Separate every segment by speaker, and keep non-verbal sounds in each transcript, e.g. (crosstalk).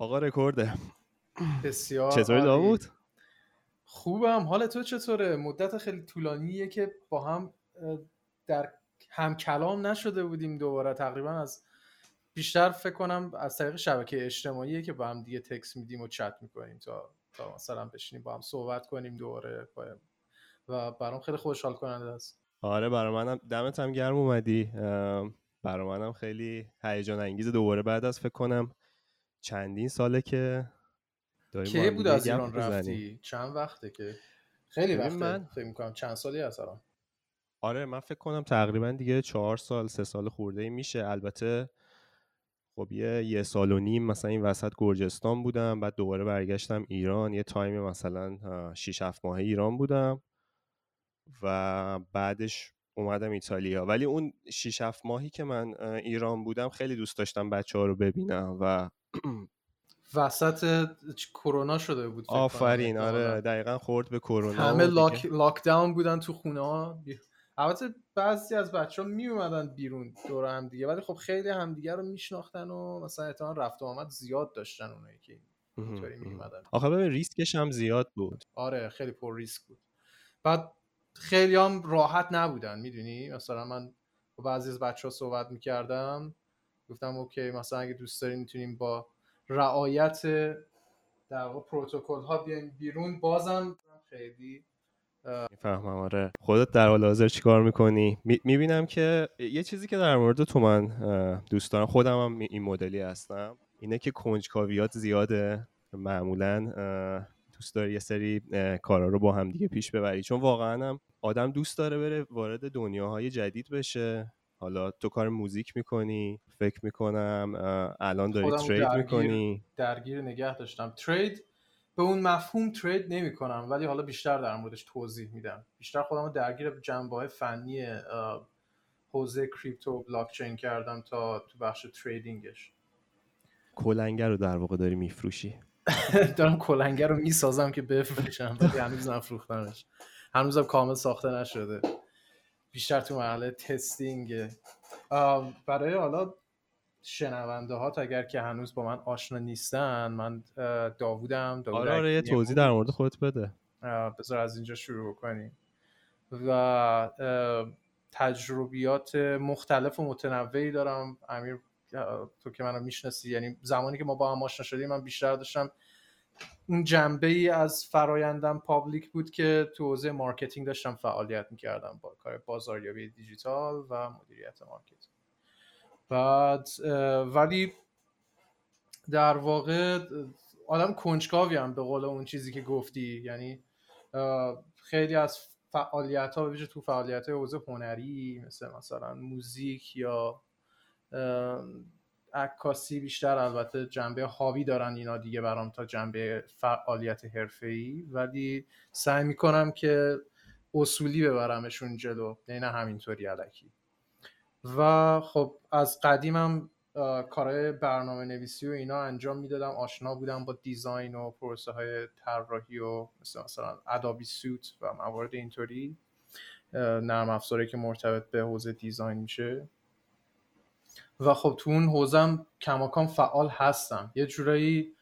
Speaker 1: آقا رکورده
Speaker 2: بسیار
Speaker 1: چطوری داوود؟
Speaker 2: خوبم. حال تو چطوره؟ مدت خیلی طولانیه که با هم در هم کلام نشده بودیم دوباره. تقریبا از بیشتر فکر کنم از طریق شبکه اجتماعی که با هم دیگه تکس میدیم و چت می‌کنیم تا تا مثلا بشینیم با هم صحبت کنیم دوباره و برام خیلی خوشحال کننده است.
Speaker 1: آره برای منم دمت هم گرم اومدی. برای منم خیلی هیجان انگیز دوباره بعد از فکر کنم. چندین ساله که
Speaker 2: داریم کی بود از ایران رفتی؟ چند وقته که؟ خیلی وقته من فکر می‌کنم چند سالی هست الان.
Speaker 1: آره من فکر کنم تقریبا دیگه چهار سال سه سال خورده ای میشه. البته خب یه یه سال و نیم مثلا این وسط گرجستان بودم بعد دوباره برگشتم ایران. یه تایم مثلا 6 7 ماه ایران بودم و بعدش اومدم ایتالیا. ولی اون 6 7 ماهی که من ایران بودم خیلی دوست داشتم بچه ها رو ببینم و (clears throat)
Speaker 2: وسط کرونا شده بود
Speaker 1: آفرین. آره دقیقا خورد به کرونا
Speaker 2: همه لاک, لاک داون بودن تو خونه ها. البته بعضی از بچه ها می اومدن بیرون دور هم دیگه ولی خب خیلی همدیگه رو میشناختن و مثلا احتمال رفت و آمد زیاد داشتن اونایی که اینطوری می اومدن
Speaker 1: آخه ببین ریسکش هم زیاد بود.
Speaker 2: آره خیلی پر ریسک بود. بعد خیلی هم راحت نبودن می‌دونی؟ مثلا من با بعضی از بچه ها صحبت می‌کردم. گفتم OK مثلا اگه دوست دارین می‌تونیم با رعایت در واقع پروتکل ها بیاین بیرون بازم خیلی
Speaker 1: می‌فهمم آره. خودت در حال حاضر چیکار می‌کنی؟ می‌بینم که یه چیزی که در مورد تو من دوست دارم خودم هم این مدلی هستم اینه که کنجکاویات زیاده. معمولا دوست داری یه سری کارا رو با هم دیگه پیش ببری. چون واقعا هم آدم دوست داره بره وارد دنیاهای جدید بشه. حالا تو کار موزیک می‌کنی فکر می‌کنم الان داری ترید درگیر، می‌کنی.
Speaker 2: درگیر نگه داشتم. ترید به اون مفهوم ترید نمی کنم ولی حالا بیشتر در موردش توضیح میدم. بیشتر خودم رو درگیر جنبه های فنی حوزه کریپتو بلاکچین کردم تا تو بخش تریدینگش.
Speaker 1: کلنگر رو در واقع داری میفروشی. (laughs)
Speaker 2: دارم کلنگر رو می‌سازم که بفروشم ولی هنوز نفروختمش. هنوزم کامل ساخته نشده. بیشتر تو مرحله تستینگ. برای حالا شنونده ها اگر که هنوز با من آشنا نیستن من داوودم داوود
Speaker 1: آره آره یه توضیح در مورد خودت بده.
Speaker 2: بذار از اینجا شروع کنیم و تجربیات مختلف و متنوعی دارم. امیر تو که منو می‌شناسی یعنی زمانی که ما با هم آشنا شدیم من بیشتر داشتم اون جنبه ای از فرایندم public بود که تو حوزه marketing داشتم فعالیت می‌کردم با کار بازاریابی دیجیتال و مدیریت marketing. بعد ولی در واقع آدم کنجکاوی هم به قول اون چیزی که گفتی. یعنی خیلی از فعالیت ها به تو فعالیت های حوزه هنری مثل مثلا موزیک یا عکاسی بیشتر. البته جنبه هاوی دارن اینا دیگه برام تا جنبه فعالیت حرفه‌ای. ولی سعی می‌کنم که اصولی ببرمشون جلو. نه همینطوری علکی. و خب از قدیمم کارهای برنامه نویسی و اینا انجام می‌دادم. آشنا بودم با دیزاین و پروسه های طراحی و مثل مثلا ادابی سوت و موارد اینطوری. نرم افزاری که مرتبط به حوزه دیزاین میشه. و خب تو اون حوزم کماکان فعال هستم یه جورایی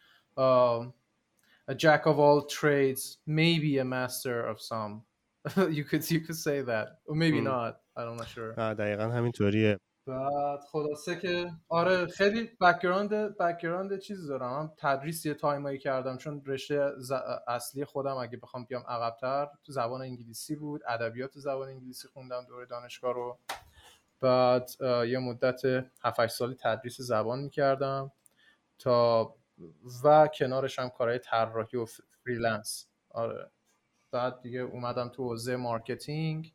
Speaker 2: a jack of all trades maybe a master of some. (laughs) You could you could say that. Or maybe hmm. not. I'm not sure.
Speaker 1: دقیقا همینطوریه.
Speaker 2: بعد خلاصه که آره خیلی background background چیزی دارم. هم تدریس یه time ایی کردم چون رشته اصلی خودم اگه بخوام بیام عقبتر تو زبان انگلیسی بود. ادبیات زبان انگلیسی خوندم دوره دانشگاه رو. بعد یه مدت 7 سالی تدریس زبان می‌کردم تا و کنارش هم کارهای طراحی و freelance. آره. بعد دیگه اومدم تو حوزه marketing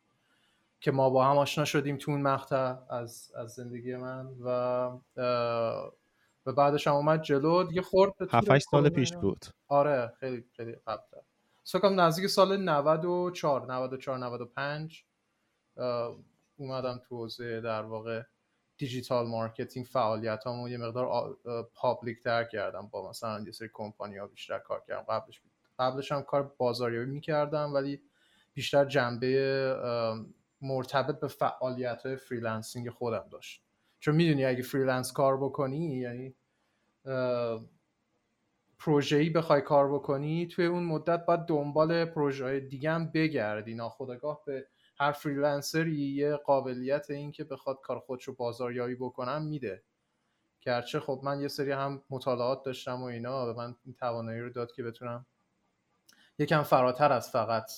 Speaker 2: که ما با هم آشنا شدیم تو اون مقطع از, از زندگی من و و بعدش هم اومد جلو. دیگه خورد
Speaker 1: 7 سال پیش بود.
Speaker 2: آره. خیلی خیلی قبل سکم نزدیک سال 94 94 95 اومدم تو حوزه در واقع digital marketing فعالیت همون یه مقدار public تر کردم. با مثلا یه سری کمپانی ها بیشتر کار کردم. قبلش قبلش هم کار بازاریابی می‌کردم ولی بیشتر جنبه مرتبط به فعالیت های freelancing خودم داشت. چون می‌دونی اگه freelance کار بکنی یعنی پروژه‌ای بخوای کار بکنی توی اون مدت باید دنبال پروژه دیگه هم بگردی. ناخودآگاه به هر freelancer ی یه قابلیت این که بخواد کار خودش رو بازاریابی بکنم میده. گرچه خب من یه سری هم مطالعات داشتم و اینا به من این توانایی رو داد که بتونم یکم فراتر از فقط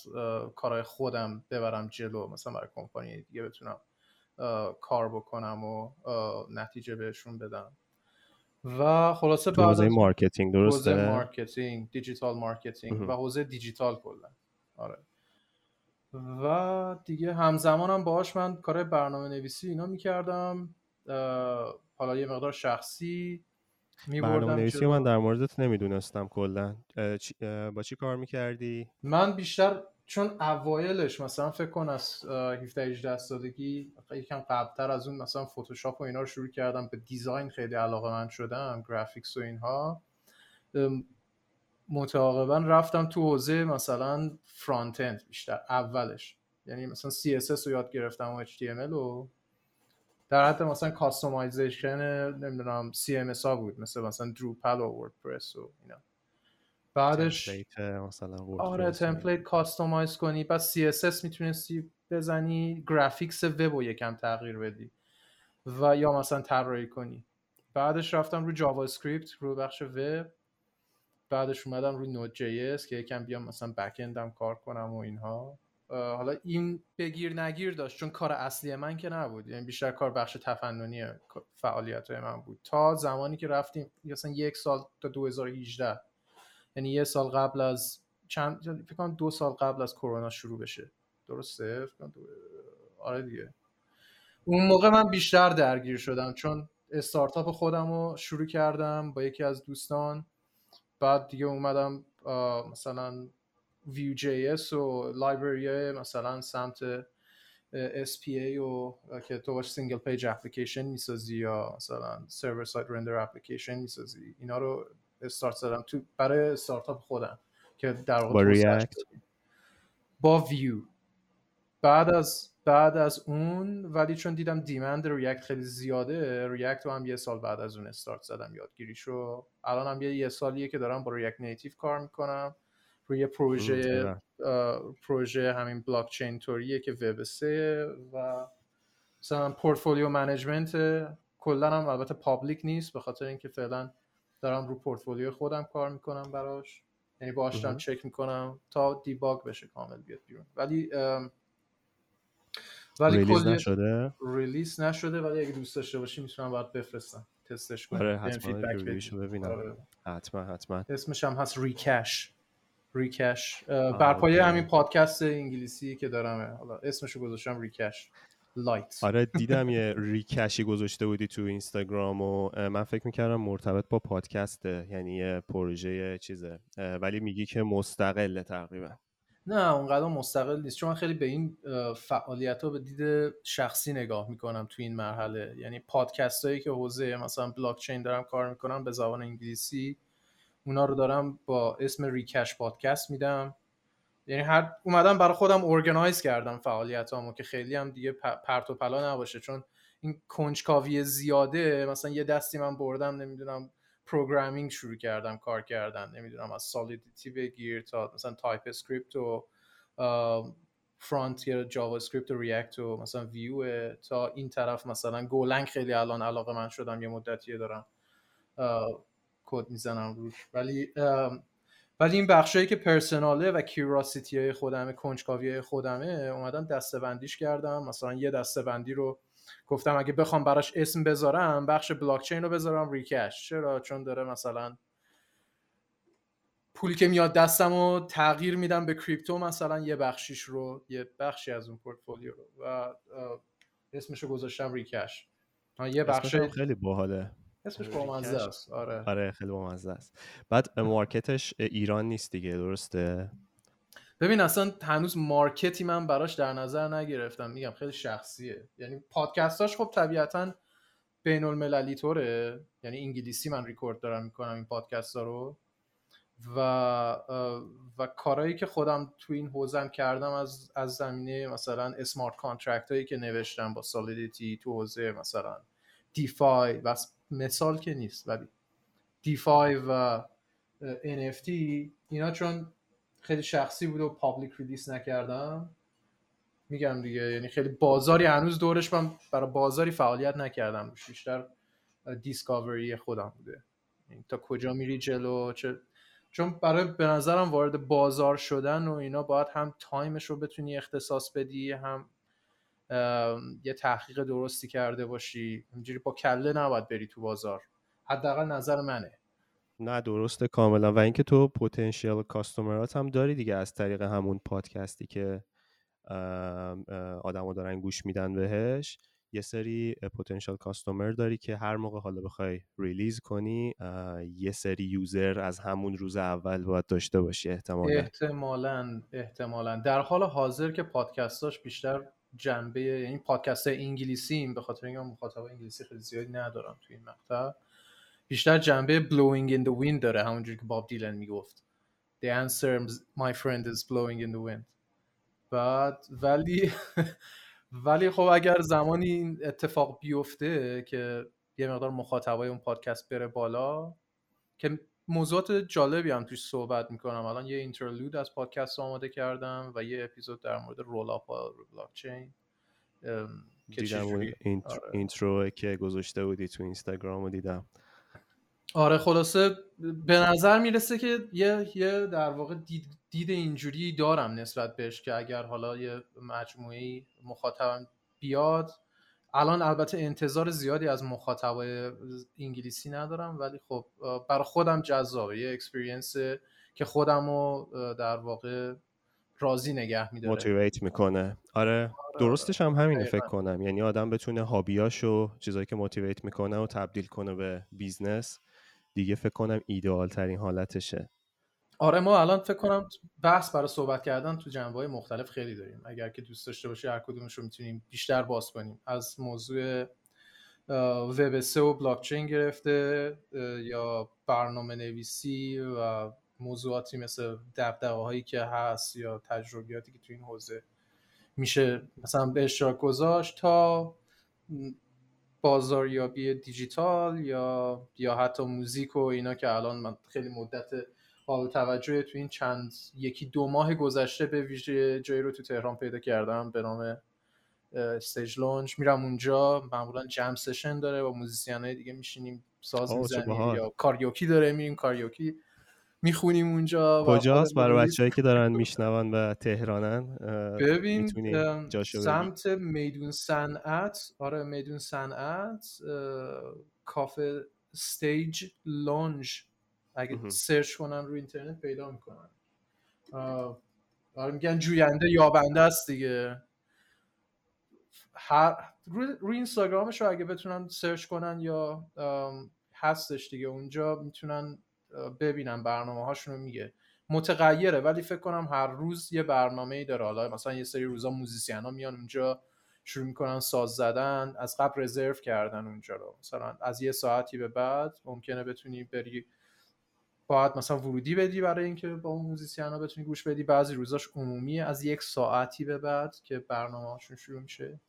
Speaker 2: کارهای خودم ببرم جلو مثلا برای کمپانی دیگه بتونم کار بکنم و نتیجه بهشون بدم. و خلاصه
Speaker 1: بعد حوزه marketing درسته؟
Speaker 2: حوزه marketing digital marketing و حوزه دیجیتال کلا. آره. و دیگه همزمانم باهاش من کار برنامه نویسی اینا می‌کردم حالا یه مقدار شخصی
Speaker 1: برنامه نویسی من در موردت نمی‌دونستم کلا. با چی کار می‌کردی؟
Speaker 2: من بیشتر چون اوایلش مثلا فکر کن از 17 18 سالگی یکم قبلتر از اون مثلا فتوشاپ و اینا رو شروع کردم. به دیزاین خیلی علاقه من شدم گرافیکس و اینها. متعاقبا رفتم تو حوزه مثلا front-end بیشتر اولش. یعنی مثلا CSS رو یاد گرفتم و HTML و در حد مثلا customization نمی‌دونم CMS ها بود مثل مثلا Drupal و WordPress و اینا. بعدش
Speaker 1: مثلا
Speaker 2: آره template customize کنی بعد CSS می‌تونستی بزنی graphics وب رو یکم تغییر بدی و یا مثلا طراحی کنی. بعدش رفتم رو JavaScript رو بخش وب بعدش اومدم روی Node.js که یکم بیام مثلا back-end م کار کنم و اینها. حالا این بگیر نگیر داشت چون کار اصلی من که نبود. یعنی بیشتر کار بخش تفننی فعالیت من بود. تا زمانی که رفتیم مثلا یک سال تا 2018 یعنی یه سال قبل از چند فکر کنم دو سال قبل از کرونا شروع بشه. درسته؟ آره دیگه. اون موقع من بیشتر درگیر شدم چون استارتاپ خودم رو شروع کردم با یکی از دوستان. بعد دیگه اومدم مثلا Vue.js و library مثلا سمت SPA و که تو باش single page application می‌سازی یا مثلا server-side render application می‌سازی. اینا رو استارت زدم تو برای استارتاپ خودم که در واقع
Speaker 1: با React
Speaker 2: با ویو بعد از بعد از اون ولی چون دیدم demand React خیلی زیاده React رو هم یه سال بعد از اون استارت زدم یادگیریشو الان هم یه, یه سالیه که دارم با React Native کار می‌کنم. روی پروژه پروژه همین بلاک چین توریه که وب سه و مثلا portfolio management کلا هم البته public نیست به خاطر اینکه فعلا دارم رو پورتفولیو خودم کار می‌کنم براش. یعنی باشم چک می‌کنم تا debug بشه کامل بیاد بیرون. ولی
Speaker 1: ولی release نشده؟
Speaker 2: release نشده ولی اگه دوست داشته باشی می‌تونم باید بفرستم تستش کنم
Speaker 1: آره حتما ببینم. آره. حتما حتما.
Speaker 2: اسمش هم هست ریکش ریکش برپایه همین پادکست انگلیسی که دارم حالا اسمشو گذاشتم ریکش لایت
Speaker 1: آره دیدم یه ریکشی گذاشته بودی تو اینستاگرام و من فکر می‌کردم مرتبط با پادکسته یعنی یه پروژه چیزه. ولی میگی که مستقله تقریبا.
Speaker 2: نه اونقدر مستقل نیست. چون من خیلی به این فعالیت ها به دید شخصی نگاه می‌کنم تو این مرحله. یعنی پادکست هایی که حوزه مثلا بلاک چین دارم کار می‌کنم به زبان انگلیسی اونا رو دارم با اسم ریکش پادکست میدم. یعنی هر اومدم برای خودم organize کردم فعالیتامو که خیلی هم دیگه پرت و پلا نباشه. چون این کنجکاوی زیاده مثلا یه دستی من بردم نمی‌دونم programming شروع کردم کار کردن نمی‌دونم از Solidity بگیر تا مثلا TypeScript و front-end JavaScript و React و مثلا ویو تا این طرف مثلا Golang خیلی الان علاقه‌مند شدم یه مدتیه دارم کد می‌زنم روش. ولی ولی این بخشایی که personal ه و curiosity های خودمه کنجکاوی های خودمه اومدم دسته بندیش کردم. مثلا یه دسته بندی رو گفتم اگه بخوام براش اسم بذارم بخش بلاکچین رو بذارم ریکش چرا؟ چون داره مثلا پولی که میاد دستم رو تغییر میدم به کریپتو مثلا یه بخشیش رو یه بخشی از اون پورتفولیو رو. و اسمش رو گذاشتم ریکش
Speaker 1: یه بخش خیلی باحاله.
Speaker 2: اسمش بامزه است. آره.
Speaker 1: آره خیلی بامزه است. بعد مارکتش ایران نیست دیگه درسته؟
Speaker 2: ببین اصلا هنوز مارکتی من براش در نظر نگرفتم. میگم خیلی شخصیه. یعنی پادکستاش خب طبیعتا بین المللی طوره. یعنی انگلیسی من ریکورد دارم می‌کنم این پادکست ها رو. و و کارهایی که خودم تو این حوزم کردم از از زمینه مثلا smart contract هایی که نوشتم با Solidity تو حوزه مثلا DeFi و مثال که نیست. ولی DeFi و NFT اینا چون خیلی شخصی بود و public release نکردم. میگم دیگه یعنی خیلی بازاری هنوز دورش من برای بازاری فعالیت نکردم. بیشتر discovery خودم بوده. یعنی تا کجا میری جلو؟ چه چون برای به نظرم وارد بازار شدن و اینا باید هم time ش رو بتونی اختصاص بدی هم یه تحقیق درستی کرده باشی. اینجوری با کله نباید بری تو بازار. حداقل نظر منه.
Speaker 1: نه درسته کاملا. و اینکه تو potential customer ات هم داری دیگه از طریق همون پادکستی که آدما دارن گوش میدن بهش یه سری potential customer داری که هر موقع حالا بخوای release کنی یه سری user از همون روز اول باید داشته باشی احتمالا.
Speaker 2: احتمالا احتمالا. در حال حاضر که پادکستاش بیشتر جنبه یعنی پادکست انگلیسی به خاطر اینکه مخاطب انگلیسی خیلی زیادی ندارم تو این مقطع. بیشتر جنبه blowing in the wind داره همونجوری که باب دیلن می‌گفت. The answer my friend is blowing in the wind. بعد ولی (laughs) ولی خب اگر زمانی این اتفاق بیفته که یه مقدار مخاطبای اون پادکست بره بالا که موضوعات جالبی هم توش صحبت می‌کنم. الان یه interlude از پادکست آماده کردم و یه اپیزود در مورد rollup بلاک چین
Speaker 1: دیدم intro که گذاشته بودی تو اینستاگرام رو دیدم.
Speaker 2: آره خلاصه به نظر می‌رسه که یه, یه در واقع دید, دید اینجوری دارم نسبت بهش که اگر حالا یه مجموعه مخاطبم بیاد الان البته انتظار زیادی از مخاطبای انگلیسی ندارم ولی خب برای خودم جذابه. یه experience که خودم رو در واقع راضی نگه میداره.
Speaker 1: motivate می‌کنه. آره, آره، درستش هم همینه فکر کنم. یعنی آدم بتونه hobby اشو چیزایی که motivate می‌کنه و تبدیل کنه به بیزنس دیگه فکر کنم ایدئال ترین حالتشه.
Speaker 2: آره ما الان فکر کنم بحث برای صحبت کردن تو جنبه های مختلف خیلی داریم. اگر که دوست داشته باشی هر کدومش رو می‌تونیم بیشتر باز کنیم. از موضوع وب سه و بلاکچین گرفته یا برنامه نویسی و موضوعاتی مثل دبدقه هایی که هست یا تجربیاتی که تو این حوزه میشه مثلا به اشتراک گذاشت تا بازاریابی دیجیتال یا یا حتی موزیک و اینا که الان من خیلی مدت حال توجه تو این چند یکی دو ماه گذشته به ویژه جایی رو تو تهران پیدا کردم به نام Stage Lounge میرم اونجا معمولا jam session داره با موزیسین های دیگه میشینیم ساز می‌زنیم یا کارائوکه داره میریم کارائوکه. می‌خونیم اونجا
Speaker 1: کجاست؟ برای بچههایی که دارن میشنون و تهرانن
Speaker 2: ببین سمت میدون صنعت آره میدون صنعت کافه Stage Lounge اگه سرچ کنن رو اینترنت پیدا می‌کنن. آره میگن جوینده یابنده است دیگه. هر روی, روی اینستاگرامش رو اگه بتونن سرچ کنن یا هستش دیگه اونجا می‌تونن ببینم برنامه هاشون رو میگه. متغیره ولی فکر کنم هر روز یه برنامه ای داره. حالا مثلا یه سری روزا musician ها میان اونجا شروع می‌کنن ساز زدن از قبل رزرو کردن اونجا رو. مثلا از یه ساعتی به بعد ممکنه بتونی بری باید مثلا ورودی بدی برای اینکه با اون musician ها بتونی گوش بدی. بعضی روزاش عمومیه از یک ساعتی به بعد که برنامه هاشون شروع میشه.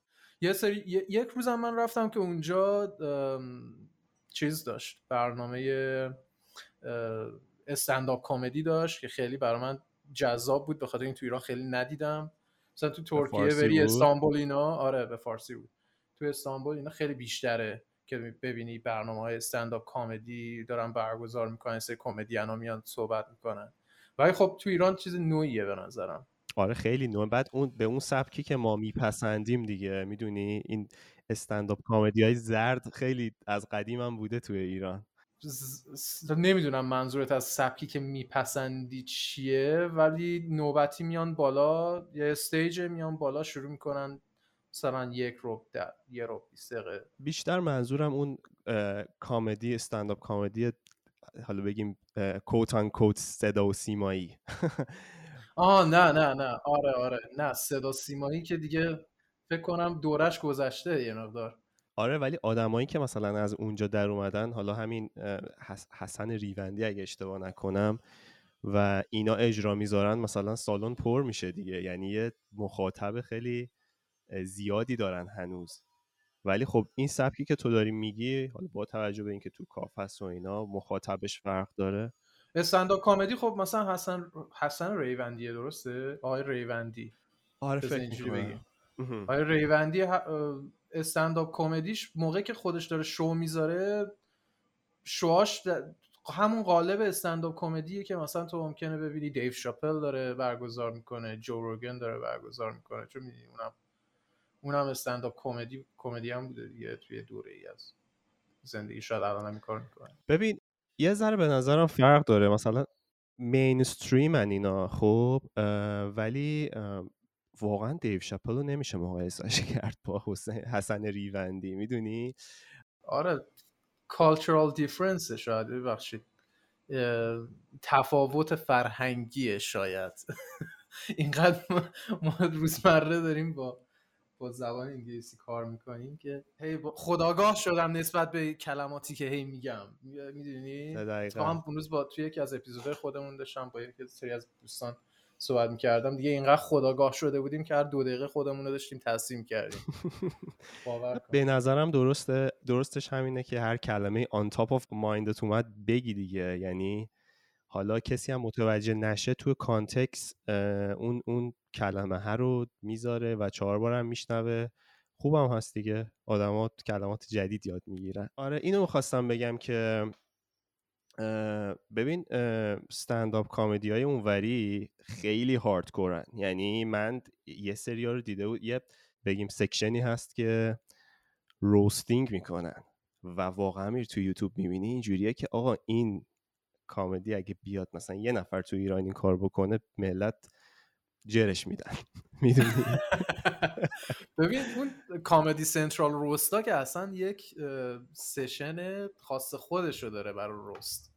Speaker 2: یه سری یک روزم من رفتم که اونجا چیز داشت. برنامه استنداپ کمدی داشت که خیلی برای من جذاب بود به خاطر این تو ایران خیلی ندیدم. مثلا تو ترکیه بری استانبول اینا آره به فارسی بود. تو استانبول اینا خیلی بیشتره که ببینی برنامه های استنداپ کامدی دارن برگزار می‌کنن سه کمدین میان صحبت می‌کنن. ولی خب تو ایران چیز نوعیه به نظرم.
Speaker 1: آره خیلی نوع. بعد اون به اون سبکی که ما میپسندیم دیگه می‌دونی؟ این استنداپ کامدی های زرد خیلی از قدیم هم بوده توی ایران.
Speaker 2: نمی‌دونم منظورت از سبکی که میپسندی چیه ولی نوبتی میان بالا یه استیج میان بالا شروع می‌کنن مثلا یک رو در یه رو دقیقه.
Speaker 1: بیشتر منظورم اون کامدی استنداپ کامدی حالا بگیم کوت آن کوت صدا و سیمایی. (laughs)
Speaker 2: آه نه نه نه. آره آره. نه صدا سیمایی که دیگه فکر کنم دورش گذشته یه مقدار.
Speaker 1: آره ولی آدمایی که مثلا از اونجا در اومدن حالا همین حسن ریوندی اگه اشتباه نکنم و اینا اجرا می‌ذارن مثلا سالن پر میشه دیگه. یعنی یه مخاطب خیلی زیادی دارن هنوز. ولی خب این سبکی که تو داری میگی حالا با توجه به اینکه تو کاف هست و اینا مخاطبش فرق داره.
Speaker 2: استنداپ کمدی خب مثلا حسن حسن ریوندیه درسته؟ آقای ریوندی.
Speaker 1: آره فکر
Speaker 2: اینجوری. آقای ریوندی ه- استنداپ کمدیش موقع که خودش داره شو می‌ذاره شوهاش د- همون قالب استنداپ کمدیه که مثلا تو ممکنه ببینی دیو شاپل داره برگزار می‌کنه جو روگن داره برگزار می‌کنه چون می‌دونی اونم اونم استنداپ کمدی کمدی هم بوده دیگه توی دوره ای از زندگی شاید الان هم کار می‌کنه.
Speaker 1: ببین یه ذره به نظرم فرق داره مثلا مینستریم اینا خب ولی واقعا دیو شاپل رو نمیشه مقایسش کرد با حسین حسن ریوندی می‌دونی؟
Speaker 2: آره cultural difference شاید ببخشید. تفاوت فرهنگیه شاید. (laughs) اینقدر ما, روزمره داریم با با زبان انگلیسی کار می‌کنیم که هی با- خداگاه شدم نسبت به کلماتی که هی میگم. می‌دونی؟ تو. هم روز با توی یکی از اپیزودهای خودمون داشتم با یکی سری از دوستان صحبت می‌کردم. دیگه اینقدر خداگاه شده بودیم که هر دو دقیقه خودمون رو داشتیم تصمیم کردیم. باور (laughs) کن.
Speaker 1: به نظرم درسته. درستش همینه که هر کلمه on top of mindت اومد بگی دیگه. یعنی حالا کسی هم متوجه نشه توی کانتکس اون اون کلمه ها رو می‌ذاره و چهار بار هم میشنوه. خوبم هست دیگه. آدما کلمات جدید یاد می‌گیرن. آره اینو می‌خواستم بگم که اه، ببین استنداپ کامدی های اونوری خیلی هاردکورن یعنی من یه سری رو دیده بود یه بگیم سکشنی هست که روستینگ می‌کنن. و واقعا میری تو یوتیوب می‌بینی اینجوریه که آقا این کامدی اگه بیاد مثلا یه نفر تو ایران این کار بکنه ملت جرش میدن. (laughs) می‌دونی؟ (laughs)
Speaker 2: ببین اون کامدی سنترال روستا که اصلا یک session خاص خودشو داره برای roast.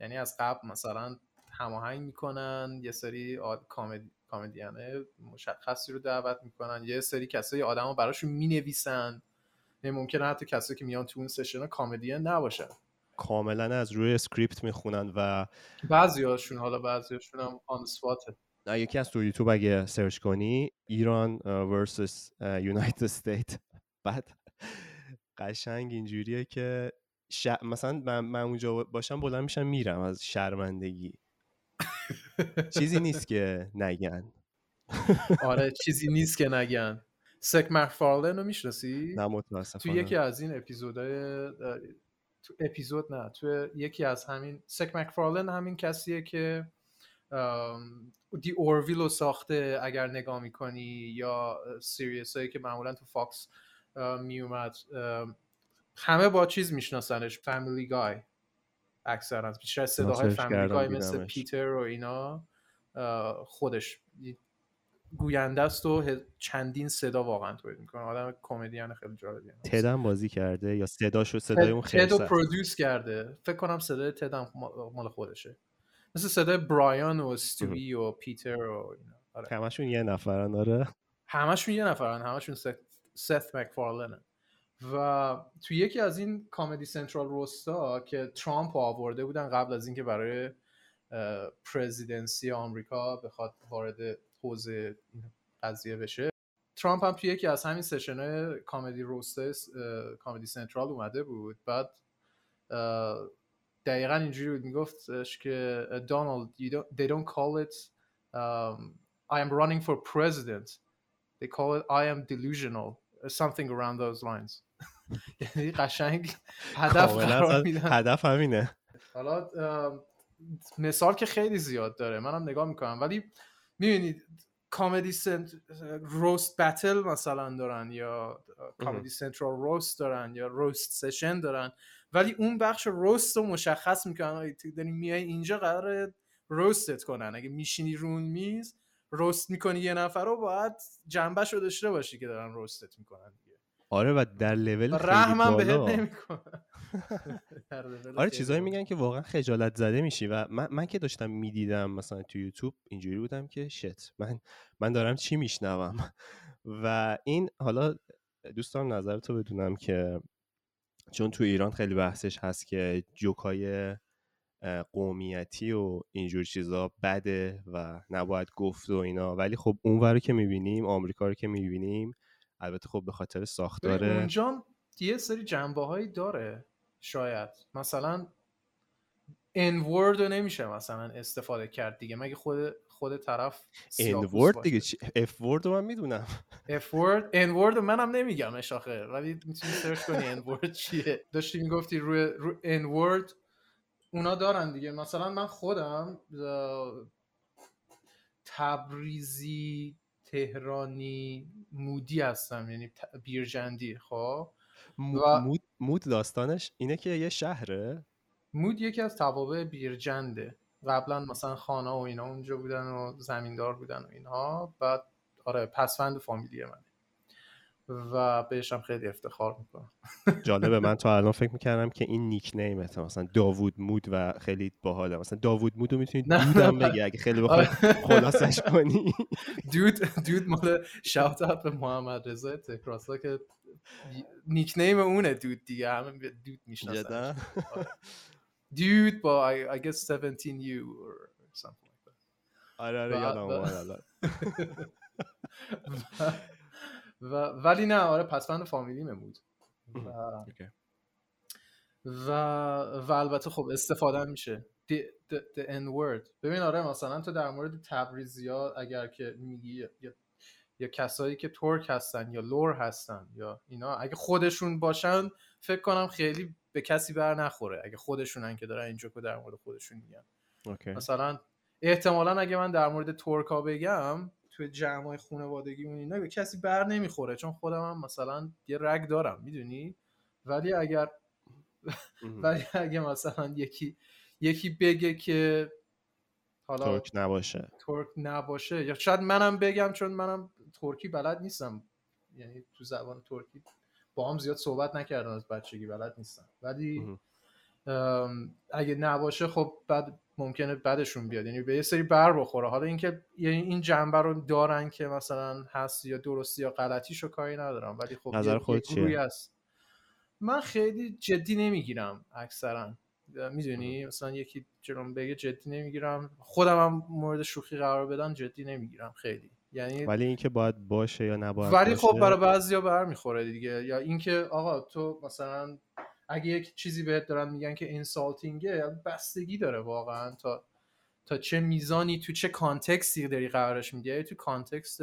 Speaker 2: یعنی از قبل مثلا هماهنگ می‌کنن یه سری آد... comedy comedian مشخصی رو دعوت می‌کنن یه سری کسایی آدم رو براشون می‌نویسن. ممکنه حتی کسایی که میان تو اون session comedian نباشن.
Speaker 1: کاملا از روی script می‌خونن و
Speaker 2: بعضی هاشون حالا بعضی هاشون هم آن
Speaker 1: یکی از تو یوتیوب اگه سرچ کنی Iran versus United States (laughs) بعد قشنگ اینجوریه که ش... مثلا من, من اونجا باشم بلند میشم میرم از شرمندگی. چیزی نیست که نگن. (laughs)
Speaker 2: آره چیزی نیست که نگن. Seth MacFarlane رو می‌شناسی؟
Speaker 1: نه
Speaker 2: تو
Speaker 1: متاسفانه
Speaker 2: یکی از این اپیزودهای تو اپیزود نه تو یکی از همین Seth MacFarlane همین کسیه که The Orville رو ساخته اگر نگاه می‌کنی یا series هایی که معمولا تو Fox میومد همه با چیز میشناسنش. فامیلی گای اکثرا. بیشتر صداهای فامیلی گای مثل. پیتر و اینا خودش. گوینده است و چندین صدا واقعا تولید می‌کنه. آدم کمدین خیلی جالبیه.
Speaker 1: تدم بازی کرده یا صداشو صدای اون خیلی
Speaker 2: تد رو پرودوس کرده. فکر کنم صدای تد هم ما- مال خودشه. مثل صدای برایان و استوی و پیتر و اینا. آره.
Speaker 1: همشون یه نفرن آره.
Speaker 2: همشون یه نفرن همشون Seth, Seth MacFarlane ه. و تو یکی از این Comedy Central roast ا که ترامپ آورده بودن قبل از اینکه برای presidency آمریکا بخواد وارد حوز این قضیه بشه ترامپ هم توی یکی از همین session comedy roast ا Comedy Central اومده بود. بعد دقیقا اینجوری بود. میگفتش که دونالد you don't- they don't call it um, I am running for president. They call it I am delusional. Something around those lines. (laughs) یعنی قشنگ هدف قرار میدن.
Speaker 1: هدف همینه.
Speaker 2: حالا مثال که خیلی زیاد داره. منم نگاه می‌کنم. ولی می‌بینید کامدی سنت روست بتل مثلا دارن یا کامدی سنترال روست دارن یا روست سشن دارن. ولی اون بخش روست رو مشخص می‌کنن. داری میای اینجا قرار روستت کنن. اگه میشینی رون میز روست می‌کنی یه نفر رو باید جنبش رو داشته باشی که دارن روستت می‌کنن دیگه.
Speaker 1: آره و در لول
Speaker 2: رحمم بهت
Speaker 1: بالا.
Speaker 2: نمی‌کنن (laughs)
Speaker 1: آره چیزایی میگن که واقعا خجالت زده میشی. و من, من که داشتم می‌دیدم مثلا تو یوتیوب اینجوری بودم که شت من من دارم چی میشنوم؟ (laughs) و این حالا دوستان نظر تو بدونم که چون تو ایران خیلی بحثش هست که جوکای قومیتی و اینجور چیزا بده و نباید گفت و اینا. ولی خب اون رو که می‌بینیم آمریکا رو که می‌بینیم البته خب به خاطر ساختار
Speaker 2: اونجا یه سری جنبه هایی داره شاید. مثلا N-word رو نمیشه مثلا استفاده کرد دیگه. مگه خود خود طرف
Speaker 1: N-word دیگه F-word من می‌دونم.
Speaker 2: F-word word منم نمیگم اشاخه ولی می‌تونی سرچ کنی N-word چیه. داشتی می‌گفتی روی رو N-word اونا دارن دیگه. مثلا من خودم تبریزی تهرانی مودی هستم. یعنی بیرجندی خب؟
Speaker 1: مود, مود داستانش اینه که یه شهره.
Speaker 2: مود یکی از توابع بیرجنده. قبلا مثلا خانه و اینا اونجا بودن و زمیندار بودن و اینها. بعد آره پسفند فامیلی منه. و بهشم خیلی افتخار می‌کنم. (laughs)
Speaker 1: جالبه من تا الان فکر می‌کردم که این نیک نیمه مثلا داوود مود و خیلی باحاله. مثلا داوود مود رو می‌تونید دودم بگی اگه خیلی بخوای آره. (laughs) خلاصش کنی.
Speaker 2: دود دود مال شاوت اوت به محمد رضا تکراسا که نیک نیم اونه دود دیگه. همه دود می‌شناسن dude but I, I guess 17U or something like that.
Speaker 1: آره آره یادم
Speaker 2: و ولی نه آره پسفند فامیلی بود و و, و البته خب استفاده میشه the, the, the N word. ببین آره مثلا تو در مورد تبریزی ها اگر که میگی یا, یا کسایی که ترک هستن یا لور هستن یا اینا اگه خودشون باشن فکر کنم خیلی به کسی بر نخوره. اگه خودشونن که دارن این جوکو در مورد خودشون میگن. مثلا احتمالا اگه من در مورد ترکا بگم توی جمعای خانوادگی اون اینا به کسی بر نمی‌خوره چون خودم هم مثلا یه رگ دارم می‌دونی؟ ولی اگر ولی اگه مثلا یکی یکی بگه که
Speaker 1: حالا ترک نباشه.
Speaker 2: ترک نباشه یا شاید منم بگم چون منم ترکی بلد نیستم. یعنی تو زبان ترکی با هم زیاد صحبت نکردم از بچگی بلد نیستم ولی اگه نباشه خب بعد ممکنه بعدشون بیاد. یعنی به یه سری بر بخوره. حالا اینکه یعنی این جنبه رو دارن که مثلا هست یا درستی یا غلطیشو کاری ندارم. ولی خب
Speaker 1: نظر خود چیه؟
Speaker 2: هست. من خیلی جدی نمی‌گیرم اکثرا. می‌دونی؟ مثلا یکی جلوم بگه جدی نمی‌گیرم. خودم هم مورد شوخی قرار بدم جدی نمی‌گیرم خیلی. یعنی
Speaker 1: ولی اینکه باید باشه یا نباید
Speaker 2: ولی خب برای بعضیا برمیخوره دیگه. یا اینکه آقا تو مثلا اگه یک چیزی بهت دارن میگن که insulting ه بستگی داره واقعا تا تا چه میزانی تو چه context ی داری قرارش میدی. تو context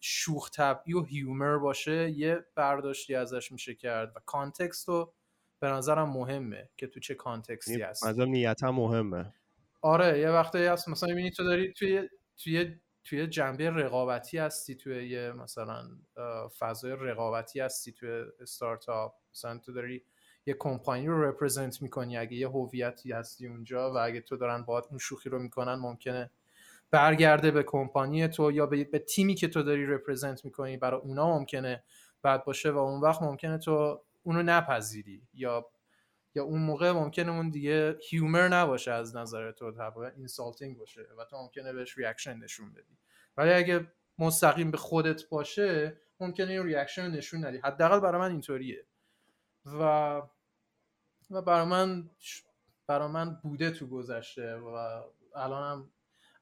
Speaker 2: شوخ طبعی و humor باشه یه برداشتی ازش میشه کرد و context رو به نظرم مهمه که تو چه context ی هست
Speaker 1: مثلا نیت هم مهمه.
Speaker 2: آره یه وقتی هست مثلا می‌بینی تو داری توی توی توی جنبه رقابتی هستی توی یه مثلا فضای رقابتی هستی توی استارتاپ. مثلا تو داری یه کمپانی رو represent می‌کنی. اگه یه هویتی هستی اونجا و اگه تو دارن باید اون شوخی رو می‌کنن ممکنه برگرده به کمپانی تو یا به, به تیمی که تو داری represent می‌کنی. برای اونا ممکنه بد باشه و اون وقت ممکنه تو اونو نپذیری یا یا اون موقع ممکنه اون دیگه humor نباشه از نظر تو طبعا insulting باشه و تو ممکنه بهش reaction نشون بدی. ولی اگه مستقیم به خودت باشه ممکنه این reaction نشون ندی. حداقل برای من اینطوریه. و و برای من برای من بوده تو گذشته و الانم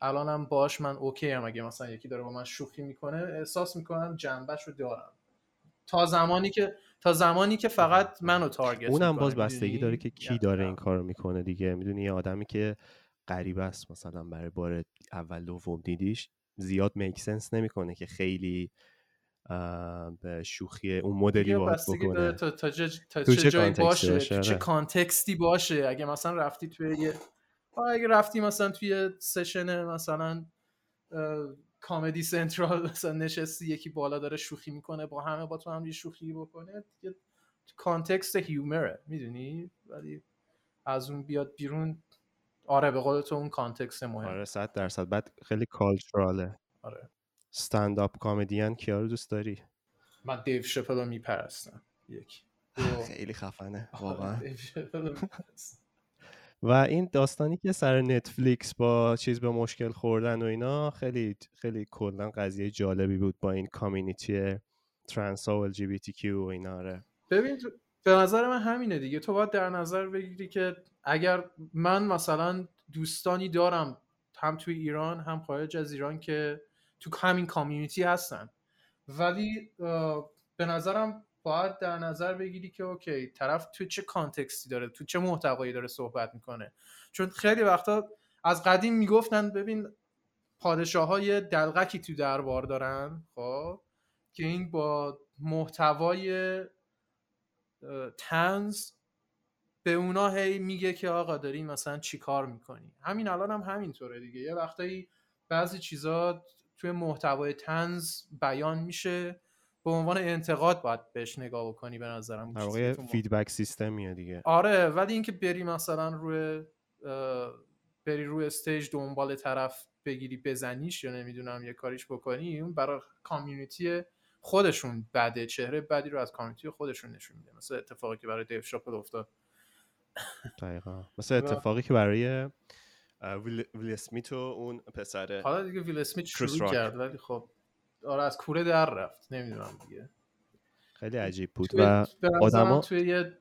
Speaker 2: الانم باش من okay ام اگه مثلا یکی داره با من شوخی می‌کنه احساس می‌کنم جنبه‌ش رو دارم. تا زمانی که تا زمانی که فقط (laughs) منو target
Speaker 1: اونم باز بستگی داره که کی داره این کارو می‌کنه دیگه. می‌دونی یه آدمی که غریبه‌ست مثلا برای بار اول دوم دیدیش زیاد make sense نمی‌کنه که خیلی به شوخی اون مدلی باید بکنه.
Speaker 2: تا, تا, تا چه, جایی باشه چه آره. context ی باشه. اگه مثلا رفتی توی یه اگه رفتی مثلا توی session مثلا Comedy Central مثلا نشستی یکی بالا داره شوخی می‌کنه با همه با تو هم یه شوخی بکنه دیگه context humor ه می‌دونی؟ ولی از اون بیاد بیرون آره به قول تو اون context مهم
Speaker 1: آره صد درصد. بعد خیلی cultural
Speaker 2: ه.
Speaker 1: آره. stand-up comedian کیا رو دوست داری؟
Speaker 2: من دیو شپل رو میپرستم یک
Speaker 1: خیلی خفنه آره، واقعا. و این داستانی که سر نتفلیکس با چیز به مشکل خوردن و اینا خیلی خیلی کلا قضیه جالبی بود با این کامیونیتی و جی بی تی کیو و اینا آره.
Speaker 2: ببین به نظر من همینه دیگه. تو باید در نظر بگیری که اگر من مثلا دوستانی دارم هم توی ایران هم خارج از ایران که تو همین کامیونیتی هستن. ولی به نظرم باید در نظر بگیری که اوکی طرف تو چه کانتکستی داره؟ تو چه محتوایی داره صحبت می‌کنه؟ چون خیلی وقتا از قدیم می‌گفتن ببین پادشاه های دلغکی تو دربار دارن خب؟ که این با محتوای تنز به اونا هی میگه که آقا داری مثلا چی کار می‌کنی؟ همین الان هم همینطوره دیگه. یه وقتایی بعضی چیزا توی محتوای طنز بیان میشه. به عنوان انتقاد باید بهش نگاه بکنی به نظرم
Speaker 1: در واقع feedback سیستمیه دیگه.
Speaker 2: آره ولی اینکه بری مثلا روی بری روی stage دنبال طرف بگیری بزنیش یا نمی‌دونم یه کاریش بکنی اون برای community خودشون بده چهره بدی رو از community خودشون نشون میده. مثل اتفاقی که برای دیو شاپل افتاد.
Speaker 1: دقیقا. مثل اتفاقی که برای ویل, ویل اسمیت و اون پسره
Speaker 2: حالا دیگه ویل اسمیت شروع کرد ولی خب. آره از کوره در رفت. نمی‌دونم دیگه.
Speaker 1: خیلی عجیب بود و آدما
Speaker 2: توی یه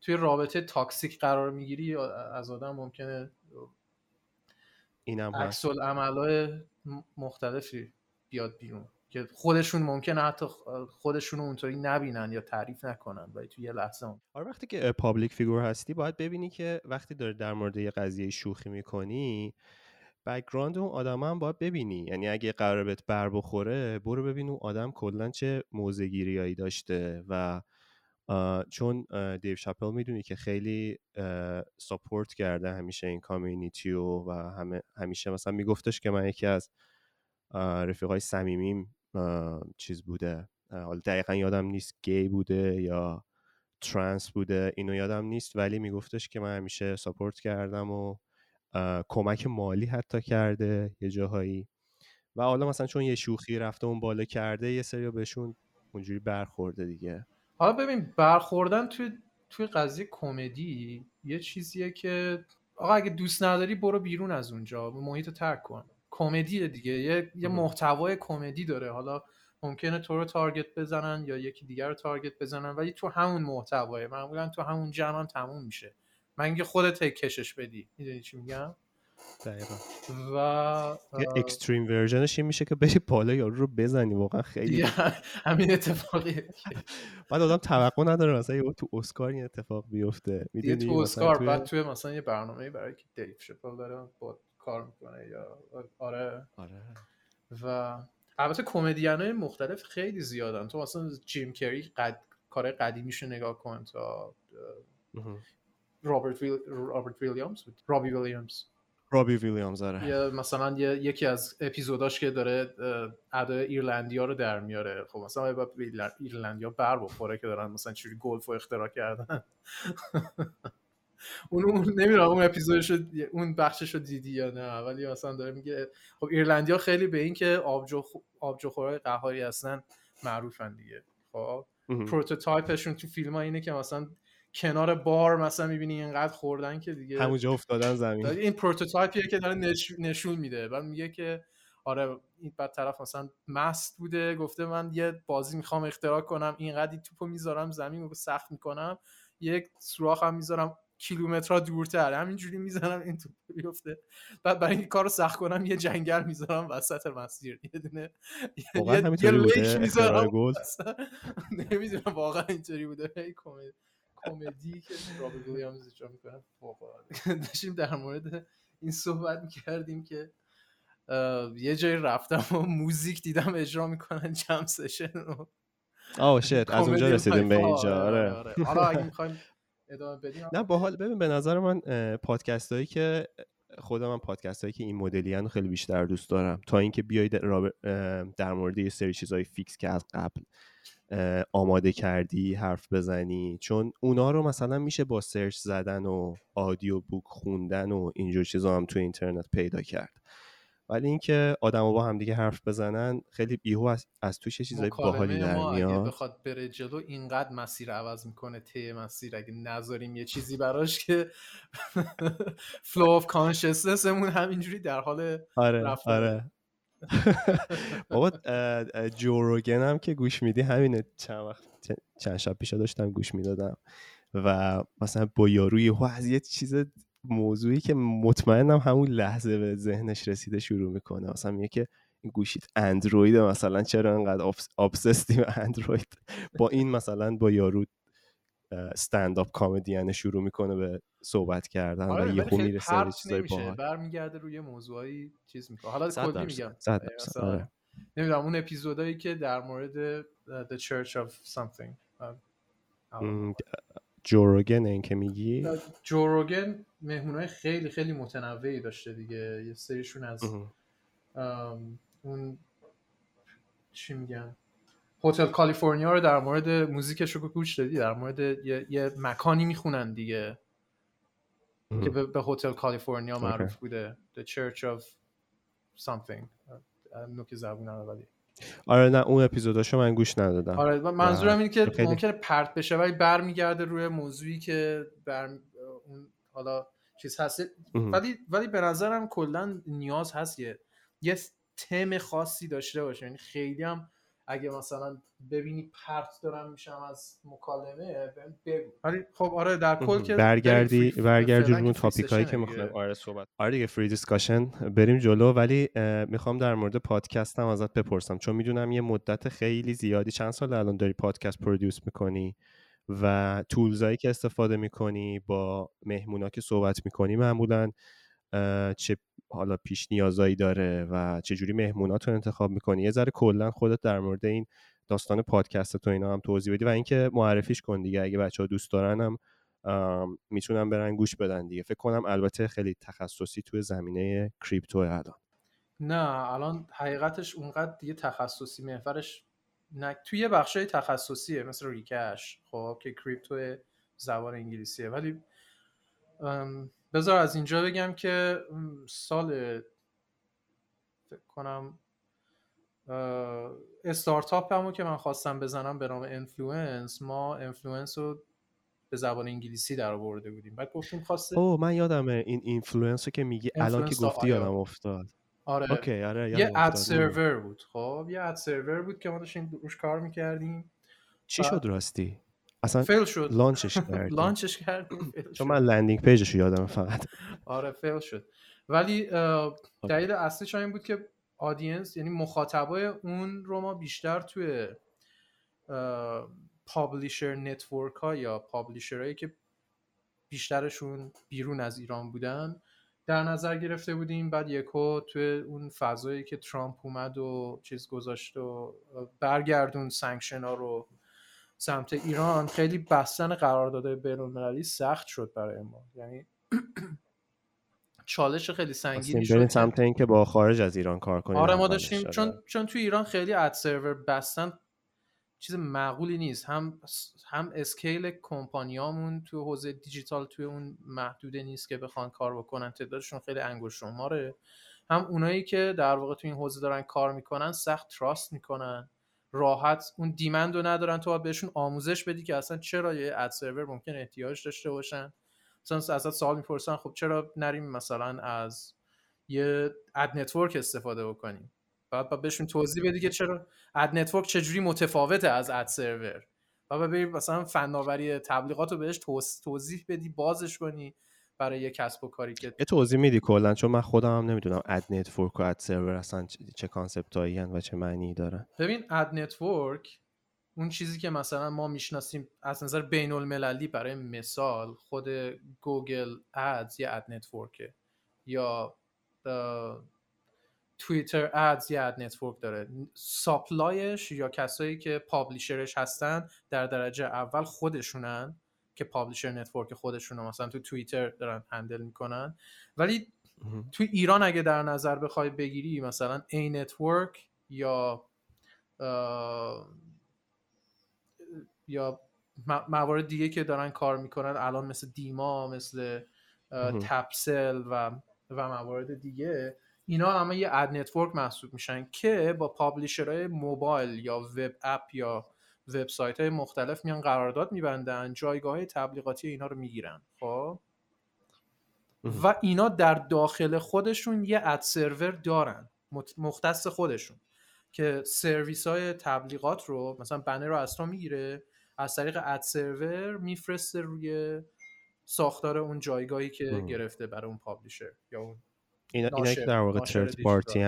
Speaker 2: توی رابطه تاکسیک قرار می‌گیری از آدم ممکنه
Speaker 1: اینم
Speaker 2: عکس عملای مختلفی بیاد بیرون. که خودشون ممکنه حتی خودشون اونطوری نبینن یا تعریف نکنن ولی توی یه لحظه هم.
Speaker 1: آره وقتی که public figure هستی باید ببینی که وقتی داری در مورد یه قضیه شوخی می‌کنی background اون آدم هم باید ببینی. یعنی اگه قرار بهت بر بخوره برو ببین اون آدم کلا چه موضع‌گیریایی داشته و چون دیو شاپل می‌دونی که خیلی support کرده همیشه این community و همه همیشه مثلا میگفتش که من یکی از رفیقای صمیمیم چیز بوده. حالا دقیقا یادم نیست گی بوده یا ترانس بوده اینو یادم نیست ولی میگفتش که من همیشه ساپورت کردم و کمک مالی حتی کرده یه جاهایی. و حالا مثلا چون یه شوخی رفته اون بالا کرده یه سری بهشون اونجوری برخورده دیگه.
Speaker 2: حالا ببین برخوردن توی توی قضیه کمدی یه چیزیه که آقا اگه دوست نداری برو بیرون از اونجا محیط رو ترک کن. کمدی دیگه. یه, یه محتوای کمدی داره. حالا ممکنه تو رو تارگت بزنن یا یکی دیگر رو تارگت بزنن ولی تو همون محتوای معمولا تو همون جمع هم تموم میشه. من خودت کشش بدی. می‌دونی چی میگم؟
Speaker 1: دقیقا.
Speaker 2: و
Speaker 1: اکستریم ورژنش این میشه که بری بالا یارو رو بزنی واقعا خیلی
Speaker 2: همین اتفاقی
Speaker 1: بعد آدم توقع نداره مثلا یه تو اسکار این اتفاق بیفته.
Speaker 2: می‌دونی؟ تو اسکار بعد توی مثلا یه برنامه برای که دیو شپل داره با کار می‌کنه یا آره.
Speaker 1: آره.
Speaker 2: و البته کمدین های مختلف خیلی زیادن. تو مثلا جیم کری قد... کار قدیمیشو نگاه کن تا رابرت ویل... رابرت ویلیامز بود رابی ویلیامز
Speaker 1: رابی ویلیامز آره.
Speaker 2: یا مثلا یه... یکی از اپیزوداش که داره ادای ایرلندیا رو در میاره. خب مثلا با ایرلندیا بر بخوره که دارن مثلا چجوری گلف رو اختراع کردن. (laughs) اون نمی‌دونم اون اپیزودش اون بخشش رو دیدی یا نه ولی مثلا داره میگه خب ایرلندیا خیلی به این که آبجو آبجوخورای قهاری هستن معروفن دیگه. خب prototype شون تو فیلم ها اینه که مثلا کنار بار مثلا می‌بینی اینقدر خوردن که دیگه
Speaker 1: همونجا افتادن زمین.
Speaker 2: این prototype یه که داره نشون میده. بعد میگه که آره این بعد طرف مثلا مست بوده گفته من یه بازی می‌خوام اختراع کنم اینقدر توپو می‌ذارم زمین رو سخت می‌کنم یک سوراخ هم می‌ذارم کیلومترها دورتر همینجوری می‌زنم این تو بیفته. بعد برای این کارو سخت کنم یه جنگل می‌ذارم وسط مسیر. یه دونه
Speaker 1: یه lake می‌ذارم
Speaker 2: نمی‌دونم واقعا اینطوری بوده. کمدی که رابرت ویلیامز اجرا می‌کنه. (laughs) داشتیم در مورد این صحبت می‌کردیم که یه جایی رفتم و موزیک دیدم اجرا می‌کنن jam session رو.
Speaker 1: آه shit از اونجا رسیدیم به اینجا. آره,
Speaker 2: آره. حالا اگه می‌خوایم ادامه بدیم.
Speaker 1: نه باحال ببین به نظر من پادکست هایی که خودم من پادکست هایی که این مدلی خیلی بیشتر دوست دارم. تا اینکه بیاید در مورد یه سری چیزهای fix که از قبل آماده کردی حرف بزنی؟ چون اونا رو مثلا میشه با search زدن و audio book خوندن و اینجور چیزا هم تو اینترنت پیدا کرد. ولی اینکه آدما با هم دیگه حرف بزنن خیلی یهو از, از توش چیزای باحالی در میاد اگه
Speaker 2: بخواد بره جلو اینقدر مسیر عوض می‌کنه ته مسیر اگه نذاریم یه چیزی براش که flow of consciousness مون همینجوری در حال
Speaker 1: آره رفتن. آره. (laughs) بابا جو روگن هم که گوش میدی همینه. چند وقت چند شب پیش داشتم گوش می‌دادم. و مثلا با یاروی از یه چیز موضوعی که مطمئنم همون لحظه به ذهنش رسیده شروع می‌کنه. مثلا میگه که این گوشیت اندروید مثلا چرا انقدر آبسستی اندروید؟ با این مثلا با یارو استند اپ کمدین شروع می‌کنه به صحبت کردن
Speaker 2: آره
Speaker 1: و یهو می‌رسه به چیزای
Speaker 2: نمیشه برمیگرده روی موضوعی چیز می‌کنه حالا کلی. میگم
Speaker 1: آره.
Speaker 2: نمی‌دونم اون اپیزودایی که در مورد The Church of Something
Speaker 1: جوروگن این که میگی
Speaker 2: جو روگن مهمونای خیلی خیلی متنوعی داشته دیگه یه سریشون از. ام، اون چی میگن هتل کالیفرنیا رو در مورد موزیکش رو گوش دادی؟ در مورد یه, یه مکانی می‌خونن دیگه. که به هتل کالیفرنیا معروف بوده. The Church of Something. نوک زبونم ولی
Speaker 1: آره نه اون اپیزوداشو من گوش ندادم.
Speaker 2: آره منظورم اینه که
Speaker 1: خیلی-
Speaker 2: ممکنه پرت بشه ولی برمیگرده روی موضوعی که بر اون حالا چیز هست. ولی ولی به نظرم کلا نیاز هست یه یه تم خاصی داشته باشه. یعنی خیلی هم اگه مثلا ببینی پرت دارم میشم از مکالمه بگو. ولی خب آره در کل که
Speaker 1: برگردی برگردی رو topic هایی که
Speaker 2: دیگه.
Speaker 1: می‌خوایم آره صحبت آره دیگه free discussion بریم جلو ولی می‌خوام در مورد پادکستم ازت بپرسم. چون می‌دونم یه مدت خیلی زیادی چند سال الان داری پادکست produce می‌کنی و تولزایی که استفاده می‌کنی با مهمونا که صحبت می‌کنی معمولا چه حالا پیش نیازایی داره و چه جوری مهمونات رو انتخاب می‌کنی؟ یه ذره کلا خودت در مورد این داستان پادکست تو اینا هم توضیح بدی و اینکه معرفیش کن دیگه. اگه بچه ها دوست دارن هم می‌تونن برن گوش بدن دیگه. فکر کنم البته خیلی تخصصی توی زمینه کریپتو الان.
Speaker 2: نه الان حقیقتش اونقدر دیگه تخصصی محورش نه توی بخشای تخصصیه مثل ریکش خب که crypto زبان انگلیسیه. ولی بذار از اینجا بگم که سال فکر کنم استارتاپ همو که من خواستم بزنم به نام انفلوئنس ما انفلوئنس رو به زبان انگلیسی در آورده بودیم. بعد گفتیم خواسته
Speaker 1: او من یادمه این اینفلوئنس رو که میگی الان که گفتی
Speaker 2: Influence.io.
Speaker 1: یادم افتاد.
Speaker 2: آره.
Speaker 1: okay آره
Speaker 2: یه
Speaker 1: ad.
Speaker 2: server بود. خب یه ad server بود که ما داشتیم روش کار می‌کردیم.
Speaker 1: چی شد راستی؟ اصلا
Speaker 2: fail شد.
Speaker 1: launch ش (laughs) کردی.
Speaker 2: لانچش شد.
Speaker 1: چون من landing page ش رو یادم فقط.
Speaker 2: آره fail شد. ولی اه، دلیل اصلیش این بود که audience یعنی مخاطبای اون رو ما بیشتر توی publisher network ها یا publisher هایی که بیشترشون بیرون از ایران بودن در نظر گرفته بودیم. بعد یهو توی اون فضایی که ترامپ اومد و چیز گذاشت و برگردون sanction ها رو سمت ایران خیلی بستن قراردادهای بین المللی سخت شد برای ما. یعنی (clears throat) چالش خیلی سنگینی شد
Speaker 1: سمت اینکه با خارج از ایران کار کنیم
Speaker 2: آره ما داشتیم. چون چون تو ایران خیلی ad server بستن چیز معقولی نیست. هم هم scale کمپانیامون تو حوزه دیجیتال توی اون محدوده نیست که بخوان کار بکنن. تعدادشون خیلی انگشت شماره. هم اونایی که در واقع تو این حوزه دارن کار می‌کنن سخت trust می‌کنن. راحت اون demand رو ندارن تو بهشون آموزش بدی که اصلا چرا یه ad server ممکن احتیاج داشته باشن. مثلا ازت سوال می‌پرسن خب چرا نریم مثلا از یه ad network استفاده بکنیم؟ بعد بهشون توضیح بدی که چرا ad network چجوری متفاوته از ad server و بری مثلا فناوری تبلیغات رو بهش توض- توضیح بدی بازش کنی. برای یه کسب و کاری که
Speaker 1: یه توضیح میدی کلا؟ چون من خودم هم نمی‌دونم ad network و ad server اصلا چه- چه concept ایی و چه معنی دارن.
Speaker 2: ببین ad network اون چیزی که مثلا ما می‌شناسیم از نظر بین المللی برای مثال خود Google Ads یه ad network ه یا Twitter Ads یه ad network داره. supply ش یا کسایی که publisher ش هستن در درجه اول خودشونن. که publisher network خودشون مثلا تو توییتر دارن handle می‌کنن ولی. تو ایران اگه در نظر بخوای بگیری مثلا ای نتورک یا یا موارد دیگه که دارن کار می‌کنن الان مثل دیما مثل. تپسل و و موارد دیگه اینا همه یه ad network محسوب میشن که با publisher های موبایل یا web app یا وبسایت های مختلف میان قرارداد میبندن جایگاه های تبلیغاتی اینا رو می‌گیرن خب. و اینا در داخل خودشون یه اد سرور دارن مختص خودشون که سرویس های تبلیغات رو مثلا بنر رو از تو می‌گیره از طریق اد سرور میفرسته روی ساختار اون جایگاهی که
Speaker 1: مم.
Speaker 2: گرفته برای اون پابلیشر یا اون
Speaker 1: اینا اینا که در واقع ترد. پارتی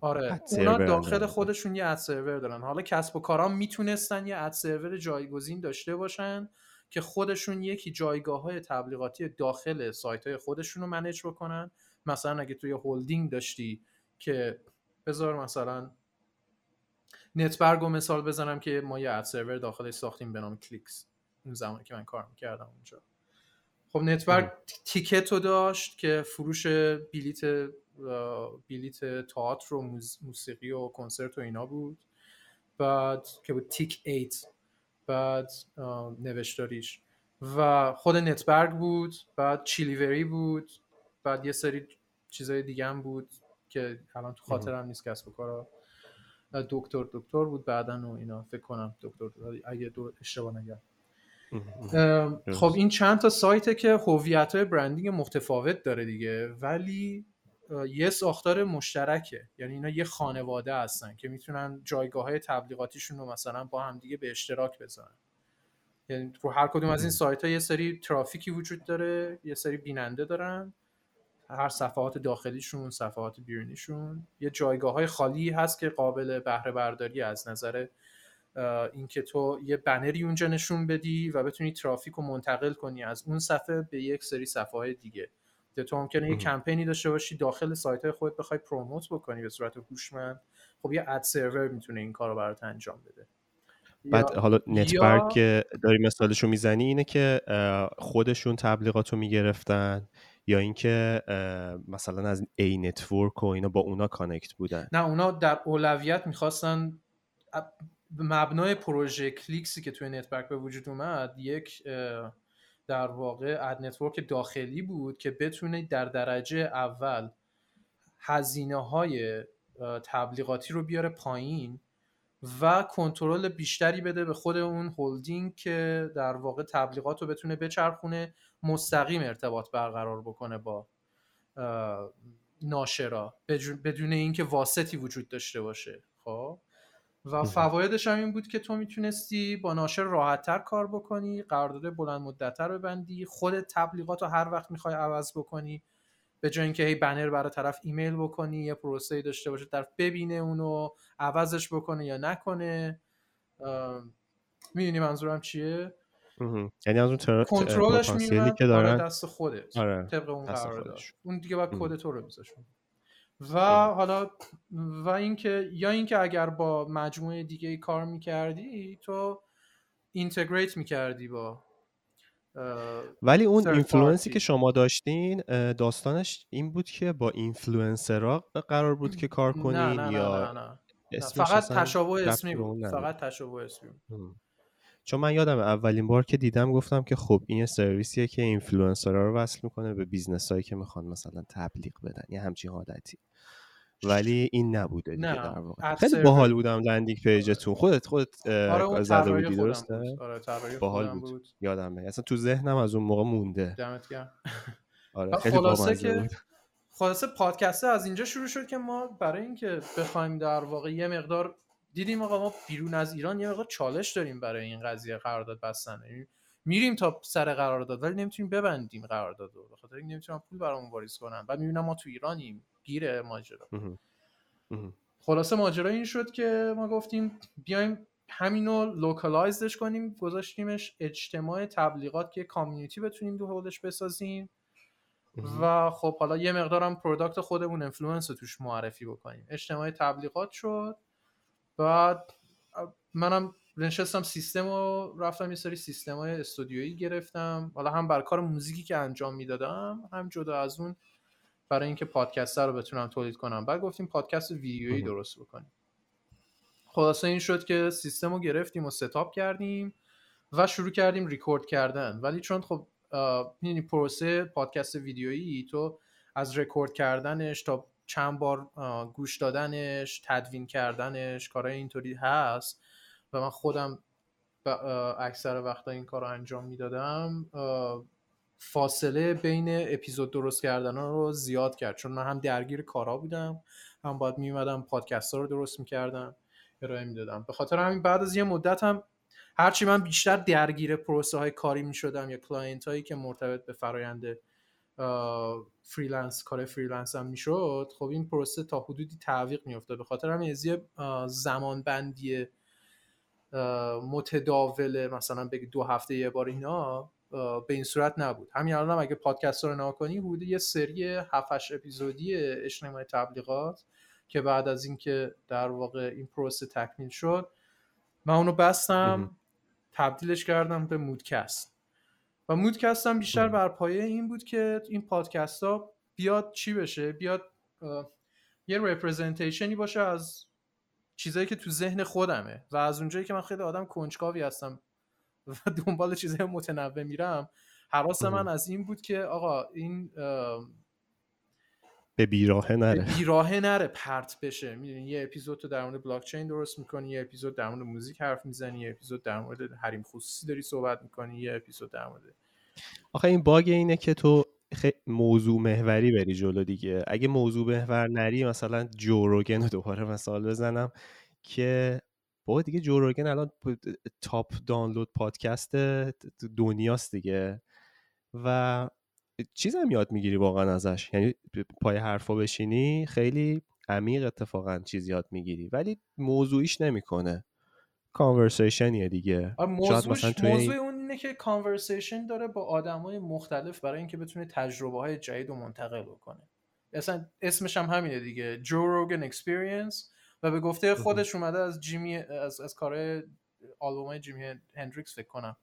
Speaker 2: آره اونا داخل خودشون یه ad server دارن. حالا کسب و کاران می‌تونستن یه ad server جایگزین داشته باشن که خودشون یکی جایگاه های تبلیغاتی داخل سایت های خودشون رو manage بکنن. مثلا اگه توی هولدینگ داشتی که بذار مثلا نتبرگ مثال بزنم که ما یه ad server داخلش ساختیم به نام کلیکس. اون زمانی که من کار می‌کردم اونجا. خب نتبرگ تیکت رو داشت که فروش بلیت بلیت تئاتر و موسیقی و کنسرت و اینا بود. بعد که بود تیک ایت. بعد نوشتاریش. و خود نتبرگ بود. بعد چیلیوری بود. بعد یه سری چیزای دیگه هم بود که الان تو خاطرم نیست کسب و کارا. دکتر دکتر بود بعدا و اینا. فکر کنم دکتر اگه دو اشتباه نگم. خب این چند تا سایته که هویت های برندینگ متفاوت داره دیگه. ولی یه ساختار مشترکه. یعنی اینا یه خانواده هستن که می‌تونن جایگاه های تبلیغاتیشون رو مثلا با هم دیگه به اشتراک بذارن. یعنی رو هر کدوم از این سایت ها یه سری ترافیکی وجود داره یه سری بیننده دارن. هر صفحات داخلیشون صفحات بیرونیشون. یه جایگاه های خالی هست که قابل بهره برداری از نظر اینکه تو یه بنری اونجا نشون بدی و بتونی ترافیک رو منتقل کنی از اون صفحه به یک سری صفحه دیگه. تو ممکنه یه کمپینی داشته باشی داخل سایت های خودت بخوای promote بکنی به صورت هوشمند خب یه ad server می‌تونه این کار رو برات انجام بده.
Speaker 1: بعد حالا نتبرگ که داری مثالشو می‌زنی اینه که خودشون تبلیغات رو می‌گرفتن یا اینکه مثلا از ای نتورک و اینا با اونا connect بودن؟
Speaker 2: نه اونا در اولویت می‌خواستن مبنای پروژه کلیکسی که توی نتبرگ به وجود اومد یک در واقع ad network داخلی بود که بتونه در درجه اول هزینه های تبلیغاتی رو بیاره پایین و کنترل بیشتری بده به خود اون هولدینگ که در واقع تبلیغات رو بتونه بچرخونه مستقیم ارتباط برقرار بکنه با ناشرا بدون اینکه واسطی وجود داشته باشه. خب؟ و فوایدش هم این بود که تو می‌تونستی با ناشر راحتتر کار بکنی قرارداد بلند مدتتر ببندی خود تبلیغات رو هر وقت می‌خوای عوض بکنی به جای اینکه هی بنر برای طرف ایمیل بکنی یه پروسه داشته باشه طرف ببینه اونو عوضش بکنه یا نکنه. می‌دونی منظورم چیه؟
Speaker 1: یعنی از اون
Speaker 2: کنترلش که دارن؟ دست خودت آره. طبق اون قرارداد. اون دیگه باید کد تو رو بذاشون و حالا و اینکه یا اینکه اگر با مجموعه دیگه ای کار می‌کردی تو integrate می‌کردی با
Speaker 1: ولی اون اینفلوئنسی که شما داشتین داستانش این بود که با اینفلوئنسرها قرار بود که کار کنین نه نه یا
Speaker 2: نه نه. فقط تشابه اسمی بود. فقط تشابه اسمی بود.
Speaker 1: چون من یادم اولین بار که دیدم گفتم که خب این سرویسیه که اینفلوئنسرها رو وصل می‌کنه به business هایی که می‌خوان مثلا تبلیغ بدن یه همچین حالتی ولی این نبوده دیگه نه. در واقع. خیلی باحال بود landing page تون. خودت خودت آره زده بودی درسته؟
Speaker 2: آره
Speaker 1: باحال بود. بود. یادمه. اصلا تو ذهنم از اون موقع مونده.
Speaker 2: دمت گرم.
Speaker 1: آره خیلی خلاصه که بود.
Speaker 2: خلاصه پادکسته از اینجا شروع شد که ما برای اینکه بخوایم در واقع یه مقدار دیدیم آقا ما بیرون از ایران یه مقدار چالش داریم برای این قضیه قرارداد بستن. یعنی میریم تا سر قرارداد ولی نمی‌تونیم ببندیم قرارداد رو بخاطر اینکه نمی‌تونن پول برامون واریز کنن. بعد می‌بینم ما تو ایرانیم گیره ماجرا. خلاصه ماجرا این شد که ما گفتیم بیایم همینو localize ش کنیم گذاشتیمش اجتماع تبلیغات که community بتونیم دو حولش بسازیم. و خب حالا یه مقدارم product خودمون انفلوئنس رو توش معرفی بکنیم. اجتماع تبلیغات شد. بعد منم نشستم سیستم رو رفتم یه سری سیستم های استودیویی گرفتم. حالا هم بر کار موزیکی که انجام می‌دادم هم جدا از اون برای اینکه پادکست رو بتونم تولید کنم. بعد گفتیم پادکست ویدیویی درست بکنیم. خلاصه این شد که سیستم رو گرفتیم و setup کردیم و شروع کردیم ریکورد کردن. ولی چون خب یعنی پروسه پادکست ویدیویی تو از رکورد کردنش تا چند بار گوش دادنش تدوین کردنش کارهای اینطوری هست و من خودم اکثر وقتا این کار رو انجام می‌دادم. فاصله بین اپیزود درست کردن رو زیاد کرد چون من هم درگیر کارا بودم هم باید میومدم پادکست ها رو درست می‌کردم ارائه می‌دادم. به خاطر همین بعد از یه مدت هم هرچی من بیشتر درگیر پروسه های کاری می‌شدم یا client هایی که مرتبط به فرایند freelance کار freelance هم می‌شد. خب این پروسه تا حدودی تعویق میافتاد. به خاطر همین از زمان بندی متداول مثلا بگی دو هفته یه بار اینا به این صورت نبود. همین الان هم اگه پادکست رو نگاه کنی حدود یه سری 7 اپیزودی اجتماع تبلیغات که بعد از اینکه در واقع این پروسه تکمیل شد من اونو بستم تبدیلش کردم به مودکست. و مودکست هم بیشتر بر پایه این بود که این پادکست ها بیاد چی بشه؟ بیاد یه رپرزنتیشنی باشه از چیزایی که تو ذهن خودمه و از اونجایی که من خیلی آدم کنجکاوی هستم و (laughs) دنبال چیزهای متنوع میرم حواس من از این بود که آقا این
Speaker 1: به بیراهه نره.
Speaker 2: به بیراهه نره پرت بشه. می‌دونی یه اپیزود تو در مورد بلاک چین درست می‌کنی یه اپیزود در مورد موزیک حرف می‌زنی یه اپیزود در مورد حریم خصوصی داری صحبت می‌کنی یه اپیزود در مورد
Speaker 1: آخه این باگ اینه که تو موضوع محوری بری جلو دیگه. اگه موضوع محور نری مثلا جوروگن رو دوباره مثال بزنم که با دیگه جوروگن الان تاپ دانلود پادکست دنیاست دیگه. و چیز هم یاد می‌گیری واقعا ازش. یعنی پای حرفا بشینی خیلی عمیق اتفاقا چیز یاد می‌گیری. ولی موضوعیش نمی‌کنه. کانورسیشنیه دیگه.
Speaker 2: موضوعش موضوع اون اینه که conversation داره با آدمای مختلف برای اینکه بتونه تجربه های جدید رو منتقل بکنه. اصلا اسمش هم همینه دیگه Joe Rogan Experience و به گفته خودش اومده از جیمی از از کار آلبوم جیمی هندریکس فکر کنم.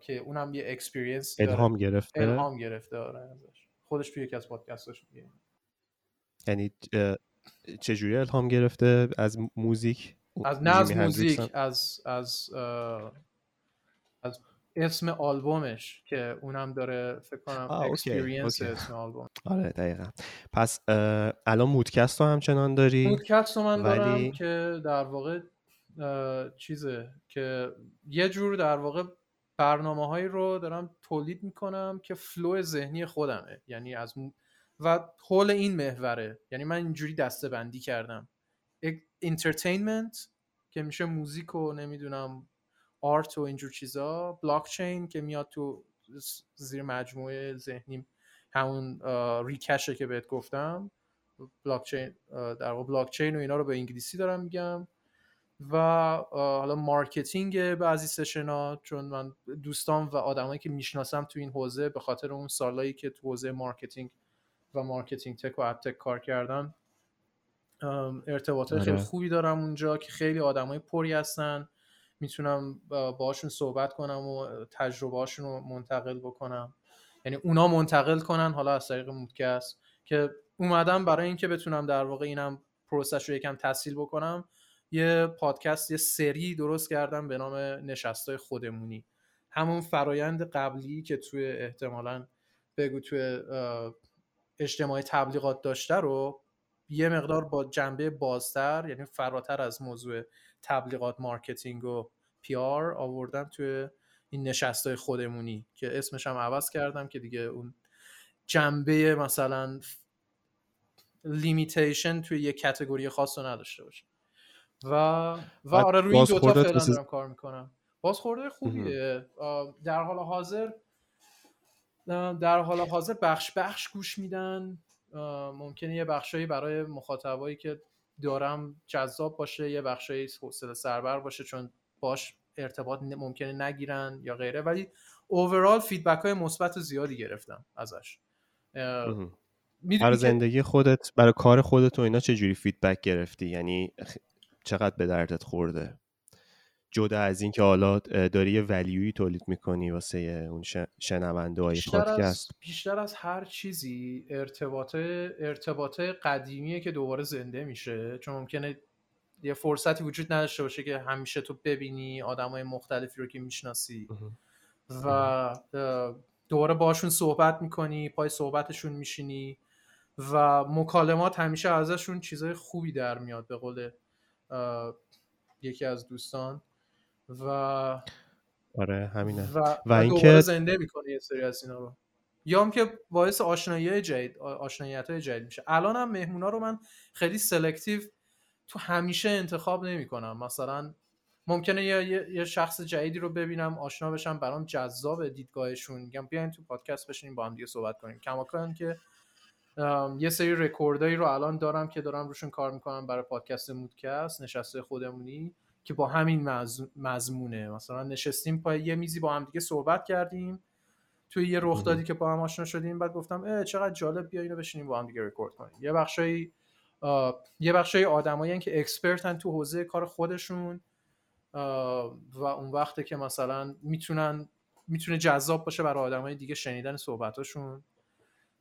Speaker 2: که اونم یه experience
Speaker 1: الهام گرفته؟
Speaker 2: الهام گرفته آره ازش. خودش توی یکی از پادکستاش میگه.
Speaker 1: یعنی چجوری الهام گرفته؟ از موزیک؟
Speaker 2: از نه از موزیک از از از اسم آلبومش که اونم داره فکر کنم Experience اسم آلبوم.
Speaker 1: آره دقیقا. پس الان مودکست رو همچنان داری؟
Speaker 2: مودکست رو من ولی... دارم که در واقع چیزه که یه جور در واقع برنامه هایی رو دارم تولید می‌کنم که flow ذهنی خودمه. یعنی از و حول این محوره. یعنی من اینجوری دسته بندی کردم entertainment که میشه music و نمی‌دونم art و اینجور چیزا بلاک چین که میاد تو زیر مجموعه ذهنی همون ریشه که بهت گفتم. بلاک چین در واقع بلاک چین و اینا رو به انگلیسی دارم میگم. و حالا marketing بعضی session ا چون من دوستان و آدمایی که می‌شناسم تو این حوزه به خاطر اون سالایی که تو حوزه marketing و marketing tech و اپ تک کار کردن ارتباطات خیلی آره. خوبی دارم اونجا که خیلی آدمای پری هستن. می‌تونم باهاشون صحبت کنم و تجربه رو منتقل بکنم. یعنی اونا منتقل کنن حالا از طریق مودکست که اومدم برای اینکه بتونم در واقع اینم process ش رو یکم تسهیل بکنم یه پادکست یه سری درست کردم به نام نشستای خودمونی. همون فرایند قبلی که توی احتمالا بگو توی اجتماعی تبلیغات داشته رو یه مقدار با جنبه بازتر یعنی فراتر از موضوع تبلیغات marketing و PR آوردم توی این نشستای خودمونی که اسمش هم عوض کردم که دیگه اون جنبه مثلا limitation توی یه category خاص رو نداشته باشه. و و آره روی این دوتا فعلا دارم کار می‌کنم. بازخورده خوبیه. در حال حاضر در حال حاضر بخش بخش گوش میدن. ممکنه یه بخشایی برای مخاطبایی که دارم جذاب باشه یه بخشایی حوصله سربر باشه چون باش ارتباط ممکنه نگیرن یا غیره. ولی overall feedback های مثبت زیادی گرفتم ازش.
Speaker 1: برای زندگی خودت برای کار خودت و اینا چه جوری feedback گرفتی؟ یعنی چقدر به دردت خورده؟ جدا از اینکه حالا داری یه ولیوی تولید می‌کنی واسه اون شنونده های پادکست.
Speaker 2: بیشتر از هر چیزی ارتباط ارتباط قدیمیه که دوباره زنده میشه. چون ممکنه یه فرصتی وجود نداشته باشه که همیشه تو ببینی های مختلفی رو که می‌شناسی. و دوباره باشون صحبت می‌کنی پای صحبتشون میشینی و مکالمات همیشه ازشون چیزای خوبی در میاد به قول یکی از دوستان. و
Speaker 1: آره همینه.
Speaker 2: و, و اینکه زنده می‌کنه یه سری از اینا رو. یا هم که باعث آشنایی جدید آشناییت های جدید میشه. الان هم مهمونا رو من خیلی سلکتیو تو همیشه انتخاب نمی کنم مثلا ممکنه یه،, یه شخص جدیدی رو ببینم آشنا بشم برام جذاب دیدگاهشون میگم بیاین تو پادکست بشینیم با هم دیگه صحبت کنیم. کماکان که یه سری رکوردایی رو الان دارم که دارم روشون کار می‌کنم برای پادکست مودکست نشست خودمونی. که با همین مضمونه. مثلا نشستیم پای یه میزی با هم دیگه صحبت کردیم. توی یه رخدادی که با هم آشنا شدیم بعد گفتم اه چقدر جالب بیا اینو بشینیم با هم دیگه رکورد کنیم. یه بخشایی یه بخشای آدمایی که expert ن تو حوزه کار خودشون و اون وقته که مثلا می‌تونن می‌تونه جذاب باشه برای آدمای دیگه شنیدن صحبتاشون.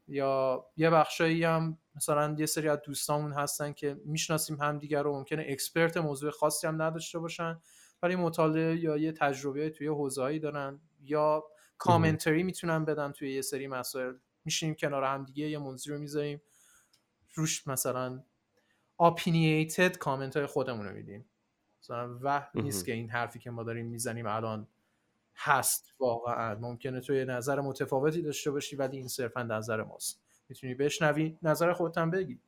Speaker 2: یا یه بخشایی هم مثلا یه سری از دوستامون هستن که می‌شناسیم همدیگه رو ممکنه expert موضوع خاصی هم نداشته باشن ولی مطالعه یا یه تجربه توی حوزه‌ای دارن یا commentary می‌تونن بدن توی یه سری مسائل. میشینیم کنار هم دیگه یه موضوع رو می‌ذاریم روش مثلا opinionated comment های خودمون رو میدیم. مثلا وحی نیست که این حرفی که ما داریم می‌زنیم الان هست واقعا. ممکنه تو یه نظر متفاوتی داشته باشی ولی این صرفا نظر ماست. می‌تونی بشنوی نظر خودت هم بگی.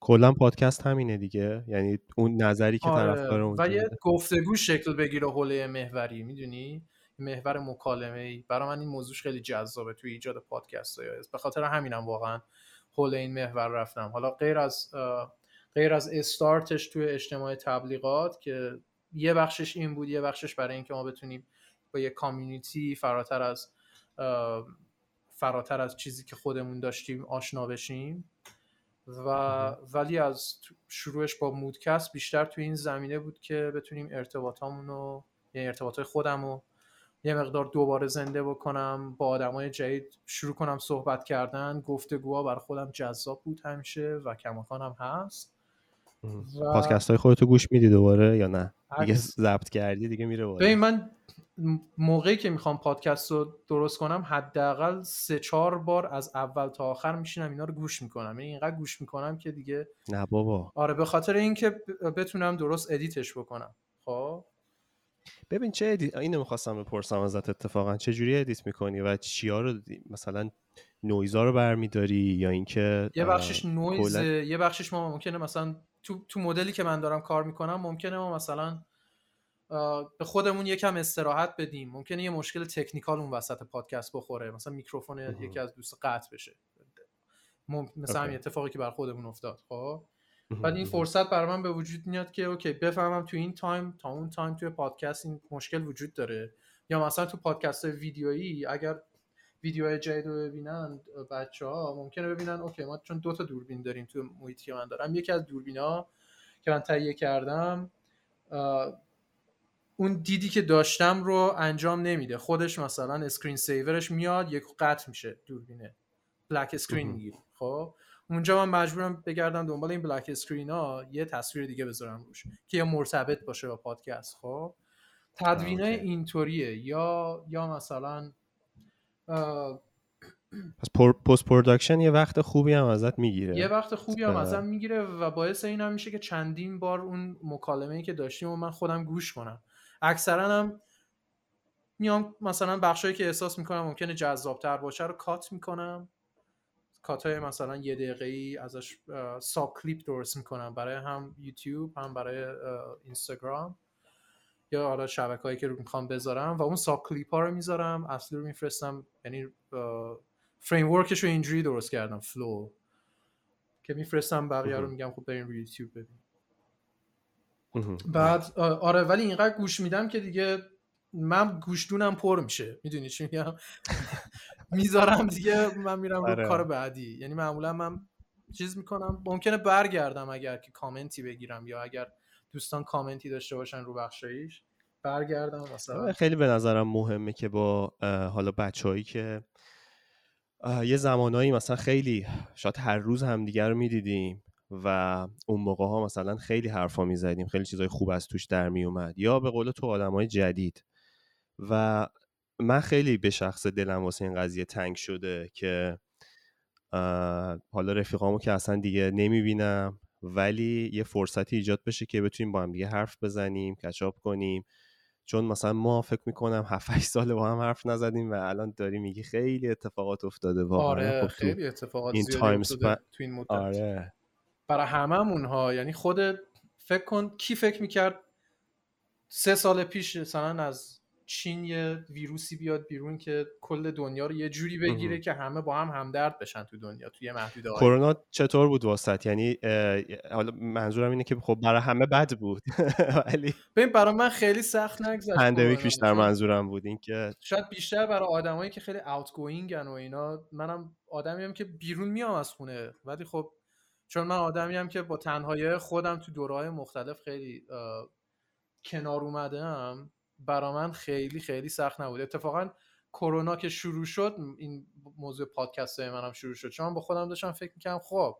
Speaker 1: کلا پادکست همینه دیگه. یعنی اون نظری که آره. طرفدار
Speaker 2: و یه گفتگو شکل بگیره حوله محوری می‌دونی؟ محور مکالمه ای برای من این موضوعش خیلی جذابه توی ایجاد پادکست های به خاطر همینم واقعا حول این محور رفتم. حالا غیر از غیر از استارتش توی اجتماع تبلیغات که یه بخشش این بود یه بخشش برای اینکه ما بتونیم با یه کامیونیتی فراتر از فراتر از چیزی که خودمون داشتیم آشنا بشیم. و ولی از شروعش با مودکست بیشتر توی این زمینه بود که بتونیم ارتباطامون رو یعنی ارتباطات خودم رو یه مقدار دوباره زنده بکنم با آدمای جدید شروع کنم صحبت کردن. گفتگوها برای خودم جذاب بود همیشه و کماکانم هست.
Speaker 1: و... پادکست های خودتو گوش میدی دوباره یا نه؟ دیگه ضبط کردی دیگه میره
Speaker 2: ببین من موقعی که می‌خوام پادکست رو درست کنم حداقل سه چهار بار از اول تا آخر میشینم اینا رو گوش می‌کنم. یعنی اینقدر گوش می‌کنم که دیگه
Speaker 1: نه بابا.
Speaker 2: آره به خاطر اینکه بتونم درست edit ش بکنم. خب؟
Speaker 1: ببین چه edit اینو می‌خواستم بپرسم ازت اتفاقا. چه جوری edit می‌کنی و چیا رو مثلا نویزا رو برمیداری یا اینکه
Speaker 2: یه بخشش نویز یه بخشش ما ممکنه مثلا تو تو مدلی که من دارم کار می‌کنم ممکنه ما مثلا به خودمون یکم استراحت بدیم. ممکنه یه مشکل technical اون وسط پادکست بخوره. مثلا میکروفون یکی از دوستا قطع بشه. مثلا همین اتفاقی که برا خودمون افتاد. خب؟ بعد این فرصت برای من به وجود میاد که okay بفهمم تو این time تا اون time توی پادکست این مشکل وجود داره. یا مثلا تو پادکست ویدیویی اگر ویدیوهای جدید رو ببینن بچه ها ممکنه ببینن okay ما چون دو تا دوربین داریم تو محیطی که من دارم. یکی از دوربینا که من تهیه کردم اون دیدی که داشتم رو انجام نمیده. خودش مثلا screen saver ش میاد یک قطع میشه دوربینه. black screen می‌گیری خب؟ اونجا من مجبورم بگردم دنبال این black screen ها یه تصویر دیگه بذارم روش که یه مرتبط باشه با پادکست. خب؟ تدوینه اینطوریه. یا یا مثلا
Speaker 1: پس post production یه وقت خوبی هم ازت می‌گیره.
Speaker 2: یه وقت خوبی هم ازم می‌گیره و باعث این هم میشه که چندین بار اون مکالمه ای که داشتیم و من خودم گوش کنم. اکثرا هم میام مثلا بخشایی که احساس می‌کنم ممکنه جذابتر باشه رو cut می‌کنم. cut های مثلا یه دقیقه ای ازش sub clip درست می‌کنم برای هم یوتیوب هم برای اینستاگرام. یا حالا شبکه هایی که رو می‌خوام بذارم و اون ساب کلیپ ها رو می‌ذارم. اصلی رو میفرستم یعنی framework ش رو اینجوری درست کردم flow که میفرستم بقیه رو میگم خب بریم روی یوتیوب ببین بعد آره ولی اینقدر گوش میدم که دیگه من گوشدونم پر میشه. می‌دونی چی میگم؟ (laughs) می‌ذارم دیگه من میرم رو آره. کار بعدی. یعنی معمولا من چیز می‌کنم. ممکنه برگردم اگر که کامنتی بگیرم یا اگر دوستان کامنتی داشته باشن رو بخشایش برگردم مثلا
Speaker 1: خیلی به نظرم مهمه که با حالا بچههایی که یه زمانایی مثلا خیلی شاید هر روز همدیگه رو می‌دیدیم. و اون موقع ها مثلا خیلی حرفا می‌زدیم خیلی چیزای خوب از توش در میومد یا به قول تو آدمای جدید. و من خیلی به شخص دلم واسه این قضیه تنگ شده که حالا رفیقامو که اصلا دیگه نمی‌بینم ولی یه فرصتی ایجاد بشه که بتونیم با هم دیگه حرف بزنیم catch up کنیم. چون مثلا ما فکر می‌کنم 7 8 سال با هم حرف نزدیم و الان داری میگی خیلی اتفاقات افتاده
Speaker 2: واقعا. آره خب خیلی اتفاقات این time تو این مدت.
Speaker 1: آره.
Speaker 2: برای هممون ها یعنی خود فکر کن کی فکر می‌کرد سه سال پیش مثلا از چین یه ویروسی بیاد بیرون که کل دنیا رو یه جوری بگیره که همه با هم همدرد بشن تو دنیا توی محدوده
Speaker 1: کرونا چطور بود واسط؟ یعنی حالا منظورم اینه که خب برای همه بد بود. (laughs)
Speaker 2: ولی ببین برای من خیلی سخت نگذشت
Speaker 1: پندمیک بیشتر منظورم بود اینکه
Speaker 2: شاید بیشتر برای آدمایی که خیلی اوت گوینگن و اینا منم آدمی که بیرون میام از خونه. ولی خب چون من آدمی هم که با تنهایی خودم تو دورهای مختلف خیلی کنار اومدم برا من خیلی خیلی سخت نبود. اتفاقا کرونا که شروع شد این موضوع پادکست های منم شروع شد. چون با خودم داشتم فکر می‌کنم خب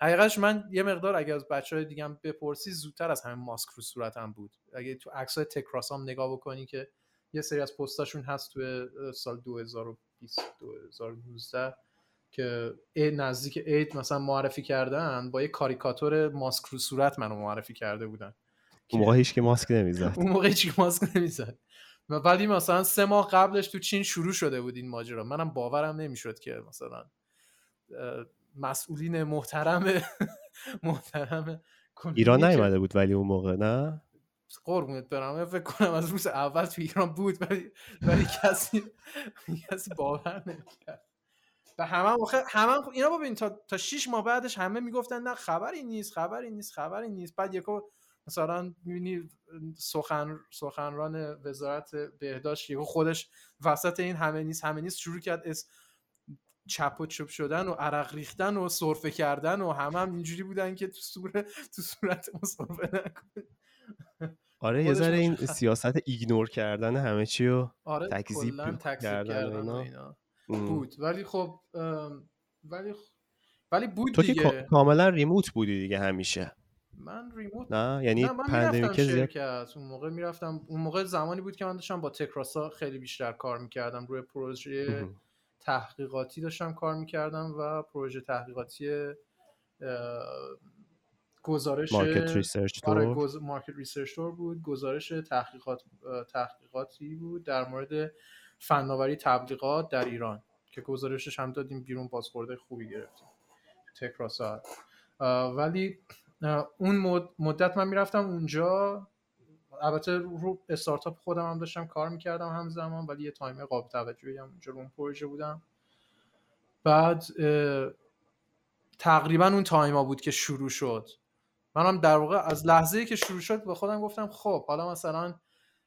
Speaker 2: حقیقتش من یه مقدار اگه از بچه های دیگم بپرسی زودتر از همه ماسک رو صورتم بود. اگه تو عکس های تکراسام نگاه بکنی که یه سری از پستاشون هست تو سال 2020 2019 که نزدیک عید مثلا معرفی کردن با یه کاریکاتور ماسک رو صورت منو معرفی کرده بودن.
Speaker 1: اون موقع هیچ که ماسک نمی‌زد.
Speaker 2: اون موقع هیچ ماسک نمی‌زد. ولی مثلا سه ماه قبلش تو چین شروع شده بود این ماجرا. منم باورم نمی‌شد که مثلا مسئولین محترم (laughs) محترم
Speaker 1: ایران نیومده بود ولی اون موقع نه؟
Speaker 2: قربونت برم. فکر کنم از روز اول تو ایران بود ولی ولی کسی کسی باور نمی‌کرد. و همه همه اینا ببین تا تا 6 ماه بعدش همه می‌گفتن نه خبری نیست خبری نیست خبری نیست. بعد یکو مثلا می‌بینی سخن سخنران وزارت بهداشت یهو خودش وسط این همه نیست همه نیست شروع کرد اس چپ و چپ شدن و عرق ریختن و سرفه کردن و همه هم اینجوری بودن که تو صورت تو صورت سرفه نکن
Speaker 1: آره یه ذره این سیاست ایگنور کردن همه چی و آره تکذیب کردن,
Speaker 2: اینا. بود. ولی خب ولی ولی بود
Speaker 1: تو
Speaker 2: دیگه.
Speaker 1: که کاملا remote بودی دیگه همیشه.
Speaker 2: من remote
Speaker 1: نه؟ یعنی نه من
Speaker 2: شرکت. اون موقع می‌رفتم اون موقع زمانی بود که من داشتم با تکراسا خیلی بیشتر کار می‌کردم. روی پروژه تحقیقاتی داشتم کار می‌کردم و پروژه تحقیقاتی گزارش
Speaker 1: market research
Speaker 2: آره، تور market research تور بود. گزارش تحقیقات تحقیقاتی بود. در مورد فناوری تبلیغات در ایران که گزارشش هم دادیم بیرون بازخورده خوبی گرفتیم. تکراسا ولی اون مدت من می‌رفتم اونجا. البته رو استارتاپ خودم هم داشتم کار می‌کردم همزمان ولی یه تایم قابل توجهی هم اونجا رو اون پروژه بودم. بعد تقریبا اون تایما بود که شروع شد. منم در واقع از لحظه که شروع شد به خودم گفتم خب حالا مثلا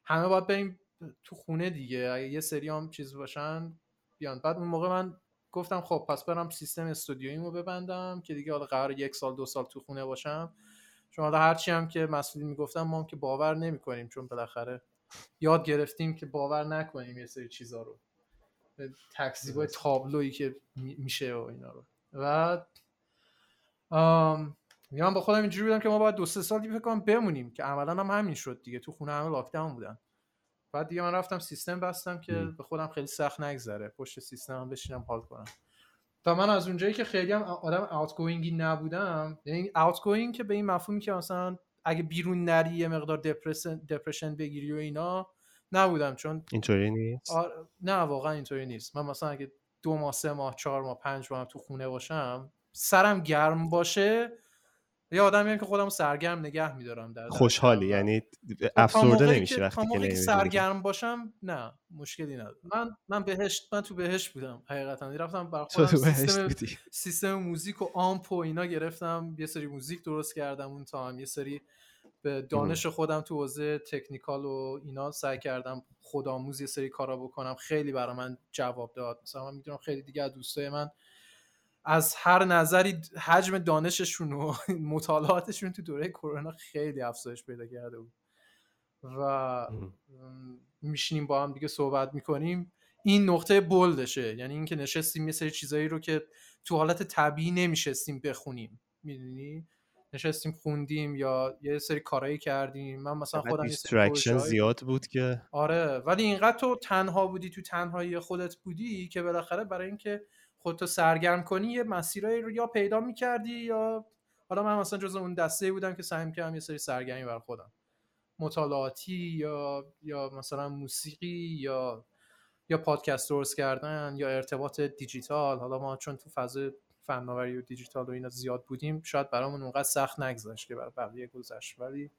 Speaker 2: همه باید بریم تو خونه دیگه. اگه یه سری هم چیز باشن بیان. بعد اون موقع من گفتم خب پس برم سیستم استودیویمو ببندم که دیگه حالا قرار یک سال دو سال تو خونه باشم. چون حالا هرچی هم که مسئولین می‌گفتم ما هم که باور نمی‌کنیم چون بالاخره یاد گرفتیم که باور نکنیم یه سری چیزا رو. تکذیبای تابلویی که میشه و اینا رو. و من با خودم اینجوری بودم که ما باید دو سه سال فکر کنم بمونیم که عملا هم همین شد دیگه. تو خونه همه لاکداون بودن. بعد دیگه من رفتم سیستم بستم که به خودم خیلی سخت نگذره. پشت سیستم هم بشینم حال کنم. و من از اونجایی که خیلی هم آدم اوتگوینگی نبودم یعنی اوتگوینگ که به این مفهومی که مثلا اگه بیرون نری یه مقدار دپرشن دپرشن بگیری و اینا نبودم. چون
Speaker 1: اینطوری نیست؟
Speaker 2: نه واقعا اینطوری نیست. من مثلا اگه دو ماه سه ماه چهار ماه پنج ماه تو خونه باشم سرم گرم باشه یه آدمی که خودم سرگرم نگه میدارم در
Speaker 1: خوشحالی یعنی افسرده نمیشه وقتی
Speaker 2: که سرگرم باشم نه مشکلی نداره. من من بهشت من تو بهشت بودم حقیقتا. رفتم بر خودم سیستم, سیستم موزیک و آمپ و اینا گرفتم. یه سری موزیک درست کردم اون تا هم یه سری به دانش خودم تو حوزه تکنیکال و اینا سعی کردم خودآموز یه سری کارا بکنم. خیلی برای من جواب داد. مثلا من می‌دونم خیلی دیگه از دوستای من از هر نظری حجم دانششون و (laughs) مطالعاتشون تو دوره کرونا خیلی افزایش پیدا کرده بود. و میشینیم با هم دیگه صحبت می‌کنیم. این نقطه بلدشه. یعنی اینکه نشستیم یه سری چیزایی رو که تو حالت طبیعی نمیشستیم بخونیم. می‌دونی؟ نشستیم خوندیم یا یه سری کارایی کردیم. من مثلا خودم
Speaker 1: distraction زیاد بود که.
Speaker 2: آره. ولی اینقدر تو تنها بودی تو تنهایی خودت بودی که بالاخره برای اینکه خودتو سرگرم کنی یه مسیرایی رو یا پیدا می‌کردی یا حالا من مثلا جز اون دسته بودم که سعی می‌کردم یه سری سرگرمی بر خودم. مطالعاتی یا یا مثلا موسیقی یا یا پادکست درست کردن یا ارتباط دیجیتال. حالا ما چون تو فاز فناوری و دیجیتال و اینا زیاد بودیم شاید برامون اونقدر سخت نگذشت که برای بقیه گذشت. ولی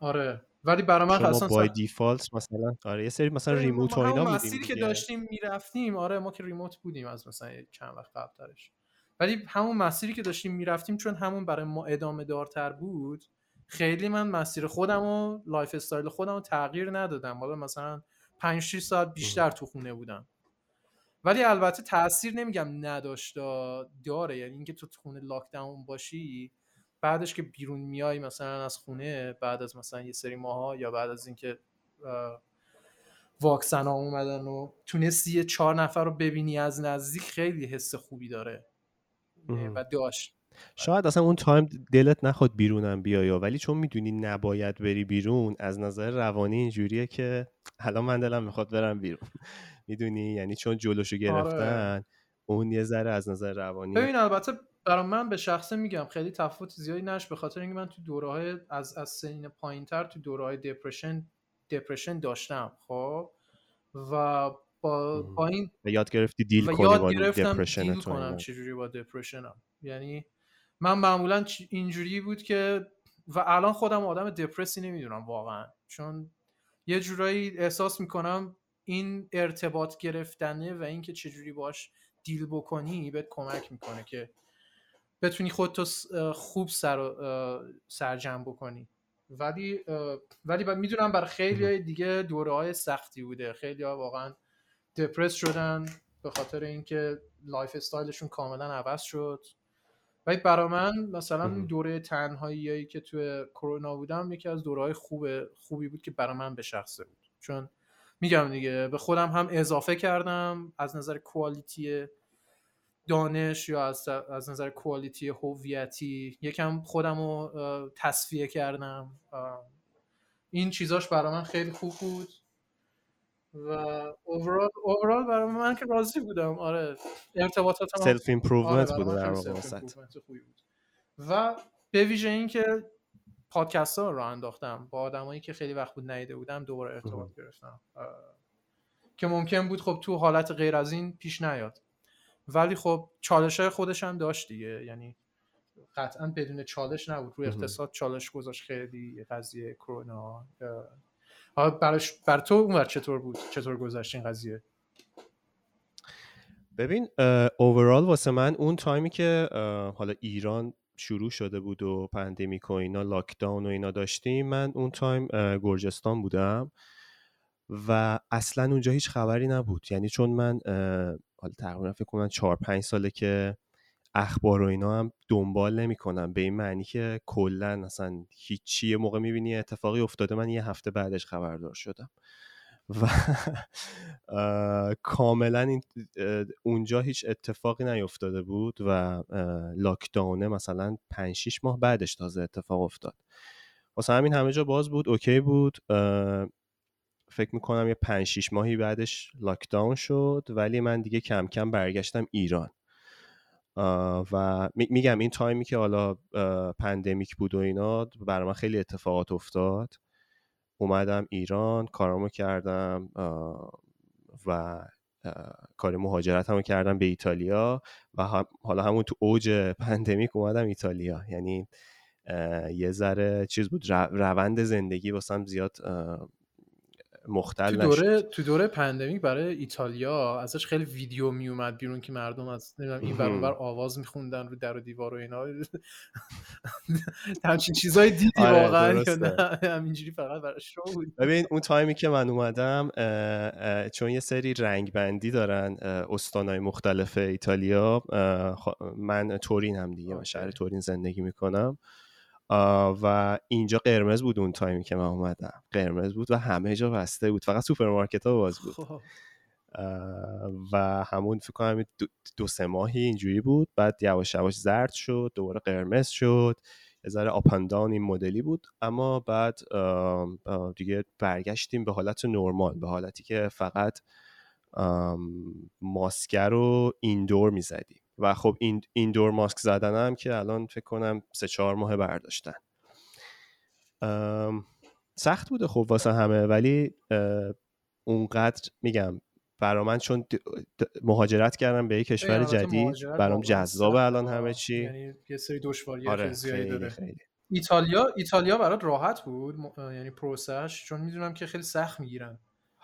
Speaker 2: آره. ولی برای من
Speaker 1: اصلا بای دیفالت مثلا آره یه سری مثلا ریموت و اینا بودیم
Speaker 2: مسیری که داشتیم می‌رفتیم آره ما که ریموت بودیم از مثلا چند وقت قبلترش. ولی همون مسیری که داشتیم می‌رفتیم چون همون برای ما ادامه دارتر بود خیلی من مسیر خودم و lifestyle خودم رو تغییر ندادم. حالا مثلا 5 6 ساعت بیشتر تو خونه بودم. ولی البته تاثیر نمیگم نداشت داره. یعنی اینکه تو خونه lockdown باشی بعدش که بیرون میای مثلا از خونه بعد از مثلا یه سری ماها یا بعد از اینکه واکسن ها اومدن و تونستی یه چهار نفر رو ببینی از نزدیک خیلی حس خوبی داره. و داشت.
Speaker 1: شاید اصلا اون تایم دلت نخواد بیرونم بیای ولی چون می‌دونی نباید بری بیرون از نظر روانی اینجوریه که الان من دلم می‌خواد برم بیرون. (laughs) می‌دونی؟ یعنی چون جلوشو آره. گرفتن اون یه ذره از نظر روانی
Speaker 2: ببین البته برای من به شخصه میگم خیلی تفاوت زیادی نش به خاطر اینکه من تو دوره های از از سنین پایینتر تو دوره های دپرشن دپرشن داشتم خب؟ و با, با این
Speaker 1: یاد گرفتی دیل کنی
Speaker 2: یاد گرفتم دیل کنم چجوری با دپرشنم یعنی من معمولا اینجوری بود که و الان خودم آدم دپرسی نمی‌دونم واقعا. چون یه جورایی احساس می‌کنم این ارتباط گرفتنه و اینکه چجوری باش دیل بکنی بهت کمک می‌کنه که بتونی خودتو خوب سر سرجم بکنی. ولی ولی می‌دونم برای خیلی دیگه دوره های سختی بوده. خیلی ها واقعا depressed شدن به خاطر اینکه lifestyle شون کاملا عوض شد. ولی برای من مثلا دوره تنهایی که توی کرونا بودم یکی از دوره های خوب خوبی بود که برای من به شخصه بود. چون میگم دیگه به خودم هم اضافه کردم از نظر quality دانش یا از, از نظر quality هویتی یکم خودم رو تصفیه کردم. این چیزاش برای من خیلی خوب بود و اوورال اوورال برای من که راضی بودم. آره ارتباطاتم
Speaker 1: self improvement آره بود در واقع
Speaker 2: و به ویژه این که پادکست ها رو انداختم. با آدمایی که خیلی وقت بود ندیده بودم دوباره ارتباط گرفتم. که ممکن بود خب تو حالت غیر از این پیش نیاد. ولی خب چالش های خودش هم داشت دیگه. یعنی قطعا بدون چالش نبود. روی اقتصاد چالش گذاشت. خیلی قضیه کرونا برش بر تو اونور چطور بود؟ چطور گذشت این قضیه؟
Speaker 1: ببین overall واسه من اون time ی که حالا ایران شروع شده بود و pandemic و اینا lockdown و اینا داشتیم من اون time گرجستان بودم و اصلا اونجا هیچ خبری نبود. یعنی چون من حالا تقریبا فکر کنم 4 5 ساله که اخبار و اینا هم دنبال نمی‌کنم. به این معنی که کلا اصلا هیچی یه موقع می‌بینی اتفاقی افتاده من یه هفته بعدش خبردار شدم. و (laughs) کاملا اونجا هیچ اتفاقی نیفتاده بود و لاکداونه مثلا 5 6 ماه بعدش تازه اتفاق افتاد. واسه همین همه جا باز بود اوکی بود. فکر می‌کنم یه 5 6 ماهی بعدش lockdown شد ولی من دیگه کم کم برگشتم ایران. و میگم این time ی که حالا pandemic بود و اینا برای من خیلی اتفاقات افتاد. اومدم ایران کارامو کردم و کار مهاجرت هم کردم به ایتالیا و حالا همون تو اوج pandemic اومدم ایتالیا. یعنی یه ذره چیز بود روند زندگی واسم زیاد مختل
Speaker 2: تو دوره تو دوره pandemic برای ایتالیا ازش خیلی ویدیو می اومد بیرون که مردم از نمی‌دونم این بر بر آواز میخوندن رو در و دیوار و اینا. (laughs) همچین چیزای دیدی آره واقعا (laughs) همینجوری فقط برای شو بود.
Speaker 1: ببین اون time ی که من اومدم چون یه سری رنگ بندی دارن استانهای مختلف ایتالیا من تورین هم دیگه من شهر تورین زندگی می‌کنم. و اینجا قرمز بود اون time ی که من اومدم. قرمز بود و همه جا بسته بود. فقط سوپرمارکت ها باز بود. خب. و همون فکر کنم دو, سه ماهی اینجوری بود. بعد یواش یواش زرد شد دوباره قرمز شد. یه ذره up and down این مدلی بود. اما بعد دیگه برگشتیم به حالت نرمال. به حالتی که فقط ماسکر رو ایندور می‌زدیم. و خب این ایندور ماسک زدنم که الان فکر کنم سه چهار ماه برداشتن. سخت بوده خب واسه همه ولی اونقدر میگم برا من چون مهاجرت کردم به یک کشور جدید برام جذاب الان همه چی.
Speaker 2: یعنی یه سری دشواری آره، خیلی, داره. خیلی. ایتالیا ایتالیا برات راحت بود؟ یعنی پروسش چون می‌دونم که خیلی سخت می‌گیرن.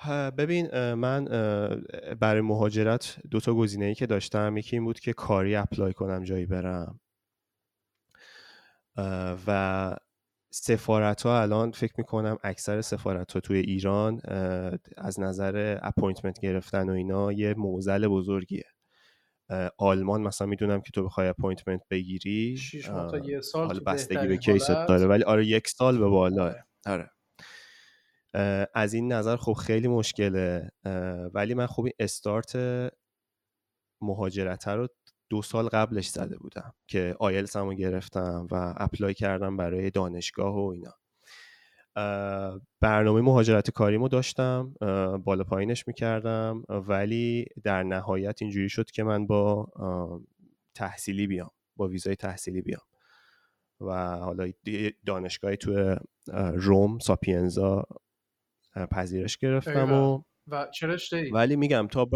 Speaker 1: ببین من برای مهاجرت دو تا گزینه ای که داشتم. یکی این بود که کاری apply کنم جایی برم. و سفارت ها الان فکر می‌کنم اکثر سفارت ها توی ایران از نظر appointment گرفتن و اینا یه معضل بزرگیه. آلمان مثلا می‌دونم که تو بخوای appointment بگیری.
Speaker 2: تا یه سال
Speaker 1: بستگی به case ت داره. ولی آره یک سال به بالا. آره. از این نظر خب خیلی مشکله. ولی من خوب این استارت مهاجرت رو دو سال قبلش زده بودم که آیلس رو گرفتم و اپلای کردم برای دانشگاه و اینا. برنامه مهاجرت کاریمو داشتم بالا پایینش می‌کردم ولی در نهایت اینجوری شد که من با تحصیلی بیام با ویزای تحصیلی بیام. و حالا دانشگاهی تو روم ساپینزا پذیرش گرفتم و
Speaker 2: و چرا
Speaker 1: ولی میگم تا ب...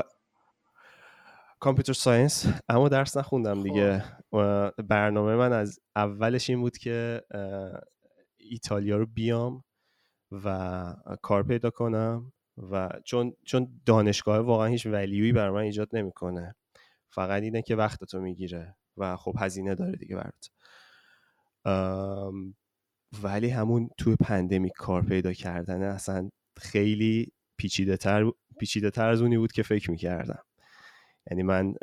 Speaker 1: کامپیوتر ساینس اما درس نخوندم دیگه. خب. برنامه من از اولش این بود که ایتالیا رو بیام و کار پیدا کنم و چون چون دانشگاه واقعا هیچ ولیوی بر من ایجاد نمی‌کنه. فقط اینه که وقت تو می‌گیره و خب هزینه داره دیگه برات. ولی همون توی پندمیک کار پیدا کردن اصلا خیلی پیچیده تر, پیچیده تر از اونی بود که فکر می‌کردم. یعنی من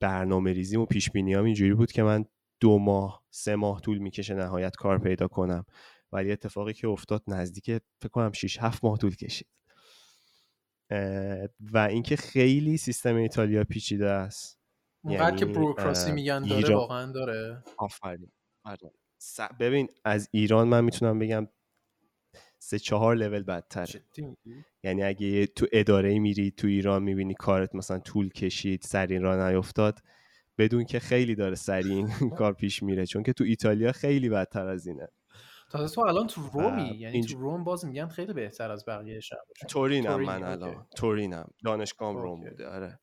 Speaker 1: برنامه ریزیم و پیش بینی اینجوری بود که من دو ماه سه ماه طول می‌کشه نهایت کار پیدا کنم. ولی اتفاقی که افتاد نزدیک فکر کنم 6 7 ماه طول کشید. و اینکه خیلی سیستم ایتالیا پیچیده است.
Speaker 2: یعنی که بروکراسی میگن داره واقعا داره.
Speaker 1: آفرین. ببین از ایران من می‌تونم بگم سه چهار لول بدتره. یعنی اگه تو اداره میری تو ایران می‌بینی کارت مثلا طول کشید سرین را نیفتاد بدون که خیلی داره سریع این (laughs) کار پیش میره چون که تو ایتالیا خیلی بدتر از اینه.
Speaker 2: تازه تو الان تو رومی یعنی تو روم باز میگن خیلی بهتر از بقیه شهر
Speaker 1: تورینم من الان. تورینم. دانشگاه روم بوده آره.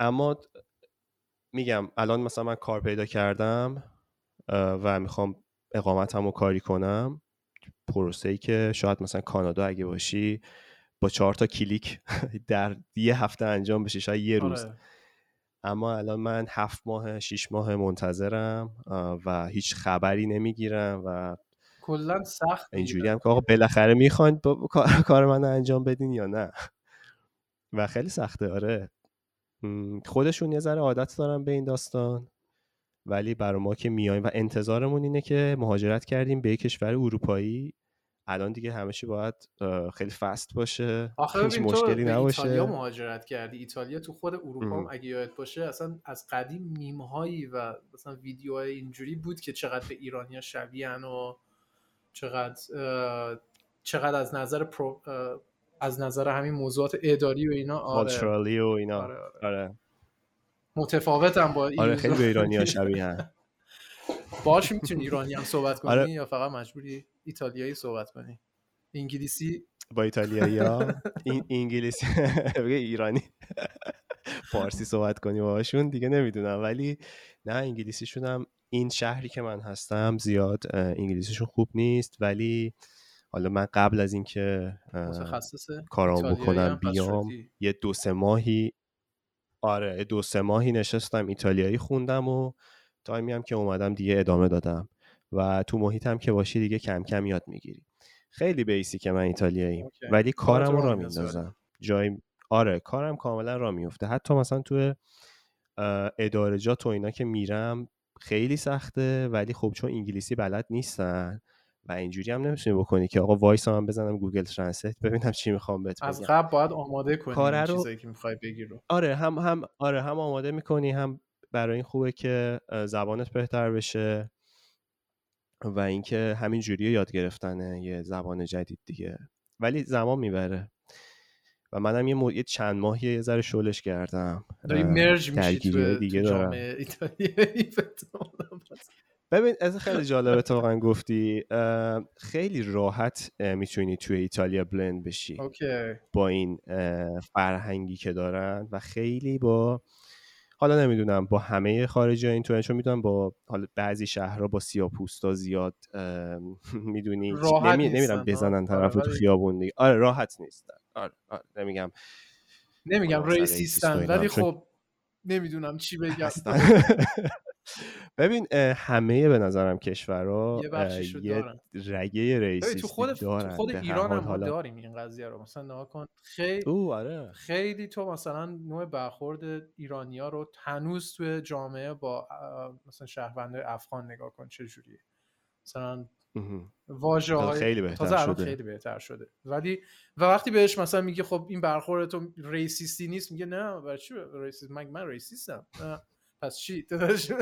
Speaker 1: اما میگم الان مثلا من کار پیدا کردم و می‌خوام اقامتم رو کاری کنم. پروسه ای که شاید مثلا کانادا اگه باشی با چهار تا کلیک (laughs) در یه هفته انجام بشه شاید یه روز. آره. اما الان من هفت ماه شیش ماه منتظرم و هیچ خبری نمی‌گیرم و
Speaker 2: کلا سخت
Speaker 1: اینجوری هم که آقا بالاخره می‌خواین کار (laughs) من انجام بدین یا نه؟ و خیلی سخته آره. خودشون یه ذره عادت دارن به این داستان. ولی برای ما که میایم و انتظارمون اینه که مهاجرت کردیم به کشور اروپایی. الان دیگه همشی باید خیلی فست باشه.
Speaker 2: آخه هیچ مشکلی نباشه ایتالیا مهاجرت کردی. ایتالیا تو خود اروپا هم اگه یادت باشه اصلا از قدیم میم هایی و مثلا ویدیوهای اینجوری بود که چقدر به ایرانیا شبیهن و چقدر چقدر از نظر پرو از نظر همین موضوعات اداری و اینا
Speaker 1: آره. و اینا. آره, آره.
Speaker 2: متفاوتم با
Speaker 1: آره خیلی به ایرانی ها شبیه
Speaker 2: باش می‌تونی ایرانی هم صحبت کنی آره. یا فقط مجبوری ایتالیایی صحبت کنی؟ انگلیسی؟
Speaker 1: با ایتالیایی ها؟ این انگلیسی؟ (laughs) ایرانی. فارسی صحبت کنی باشون دیگه نمی‌دونم. ولی نه انگلیسیشون هم این شهری که من هستم زیاد انگلیسیشون خوب نیست. ولی حالا من قبل از اینکه کارام بکنم بیام یه دو سه ماهی آره دو سه ماهی نشستم ایتالیایی خوندم و تایمی هم که اومدم دیگه ادامه دادم و تو محیطم که باشی دیگه کم کم یاد می‌گیری. خیلی بیسی که من ایتالیایی ولی کارم رو را میندازم. جای آره کارم کاملا را میفته حتی مثلا تو ادارجات و اینا که میرم خیلی سخته ولی خب چون انگلیسی بلد نیستن و اینجوری هم نمی‌تونی بکنی که آقا وایسا من بزنم Google Translate ببینم چی می‌خوام بهت
Speaker 2: از قبل باید آماده کنی کار رو... چیزایی که می‌خوای بگی رو.
Speaker 1: آره هم هم آره هم آماده می‌کنی هم برای این خوبه که زبانت بهتر بشه و اینکه همین جوری یاد گرفتن یه زبان جدید دیگه. ولی زمان می‌بره. و منم یه. یه چند ماهی یه ذره شلش کردم.
Speaker 2: داری مرج
Speaker 1: میشی دیگه دارم. (laughs) ببین از خیلی جالبه تو واقعا گفتی خیلی راحت می‌تونی توی ایتالیا بلند بشی با این فرهنگی که دارن و خیلی با حالا نمی‌دونم با همه خارجی ها اینطوره چون می‌دونم با حالا بعضی شهرها با سیاپوستا زیاد (laughs) می‌دونی نمی... نمیرم بزنن طرف آره خیابون دیگه. آره راحت نیستن. آره, آره. نمیگم.
Speaker 2: نمیگم ریسیستن ولی خب نمی‌دونم چی بگم. (laughs)
Speaker 1: ببین همه به نظرم کشورها یه رگه ریسیستی
Speaker 2: تو خود
Speaker 1: دارن.
Speaker 2: تو خود ایران هم حالا... داریم این قضیه رو. مثلا نها کن خیلی
Speaker 1: آره.
Speaker 2: خیلی تو مثلا نوع برخورد ایرانیا رو هنوز توی جامعه با مثلا شهروند افغان نگاه کن چه جوریه. مثلا واژه های
Speaker 1: خیلی بهتر شده.
Speaker 2: خیلی بهتر شده. ولی و وقتی بهش مثلا میگه خب این برخورد تو racist ی نیست میگه نه برای چی racist؟ من من racist م. پس چی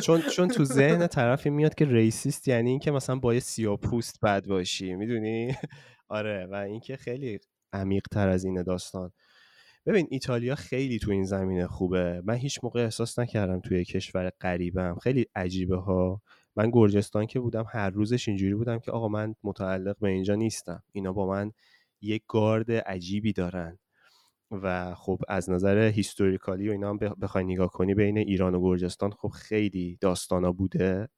Speaker 1: چون چون تو (laughs) ذهن طرفی میاد که racist یعنی اینکه مثلا با یه پوست بد باشی می‌دونی؟ (laughs) آره و اینکه خیلی عمیق تر از این داستان. ببین ایتالیا خیلی تو این زمینه خوبه. من هیچ موقع احساس نکردم توی کشور غریبم. خیلی عجیبه ها. من گرجستان که بودم هر روزش اینجوری بودم که آقا من متعلق به اینجا نیستم. اینا با من یک گارد عجیبی دارن. و خب از نظر هیستوریکالی و اینا هم بخوای نگاه کنی بین ایران و گرجستان خب خیلی داستانا بوده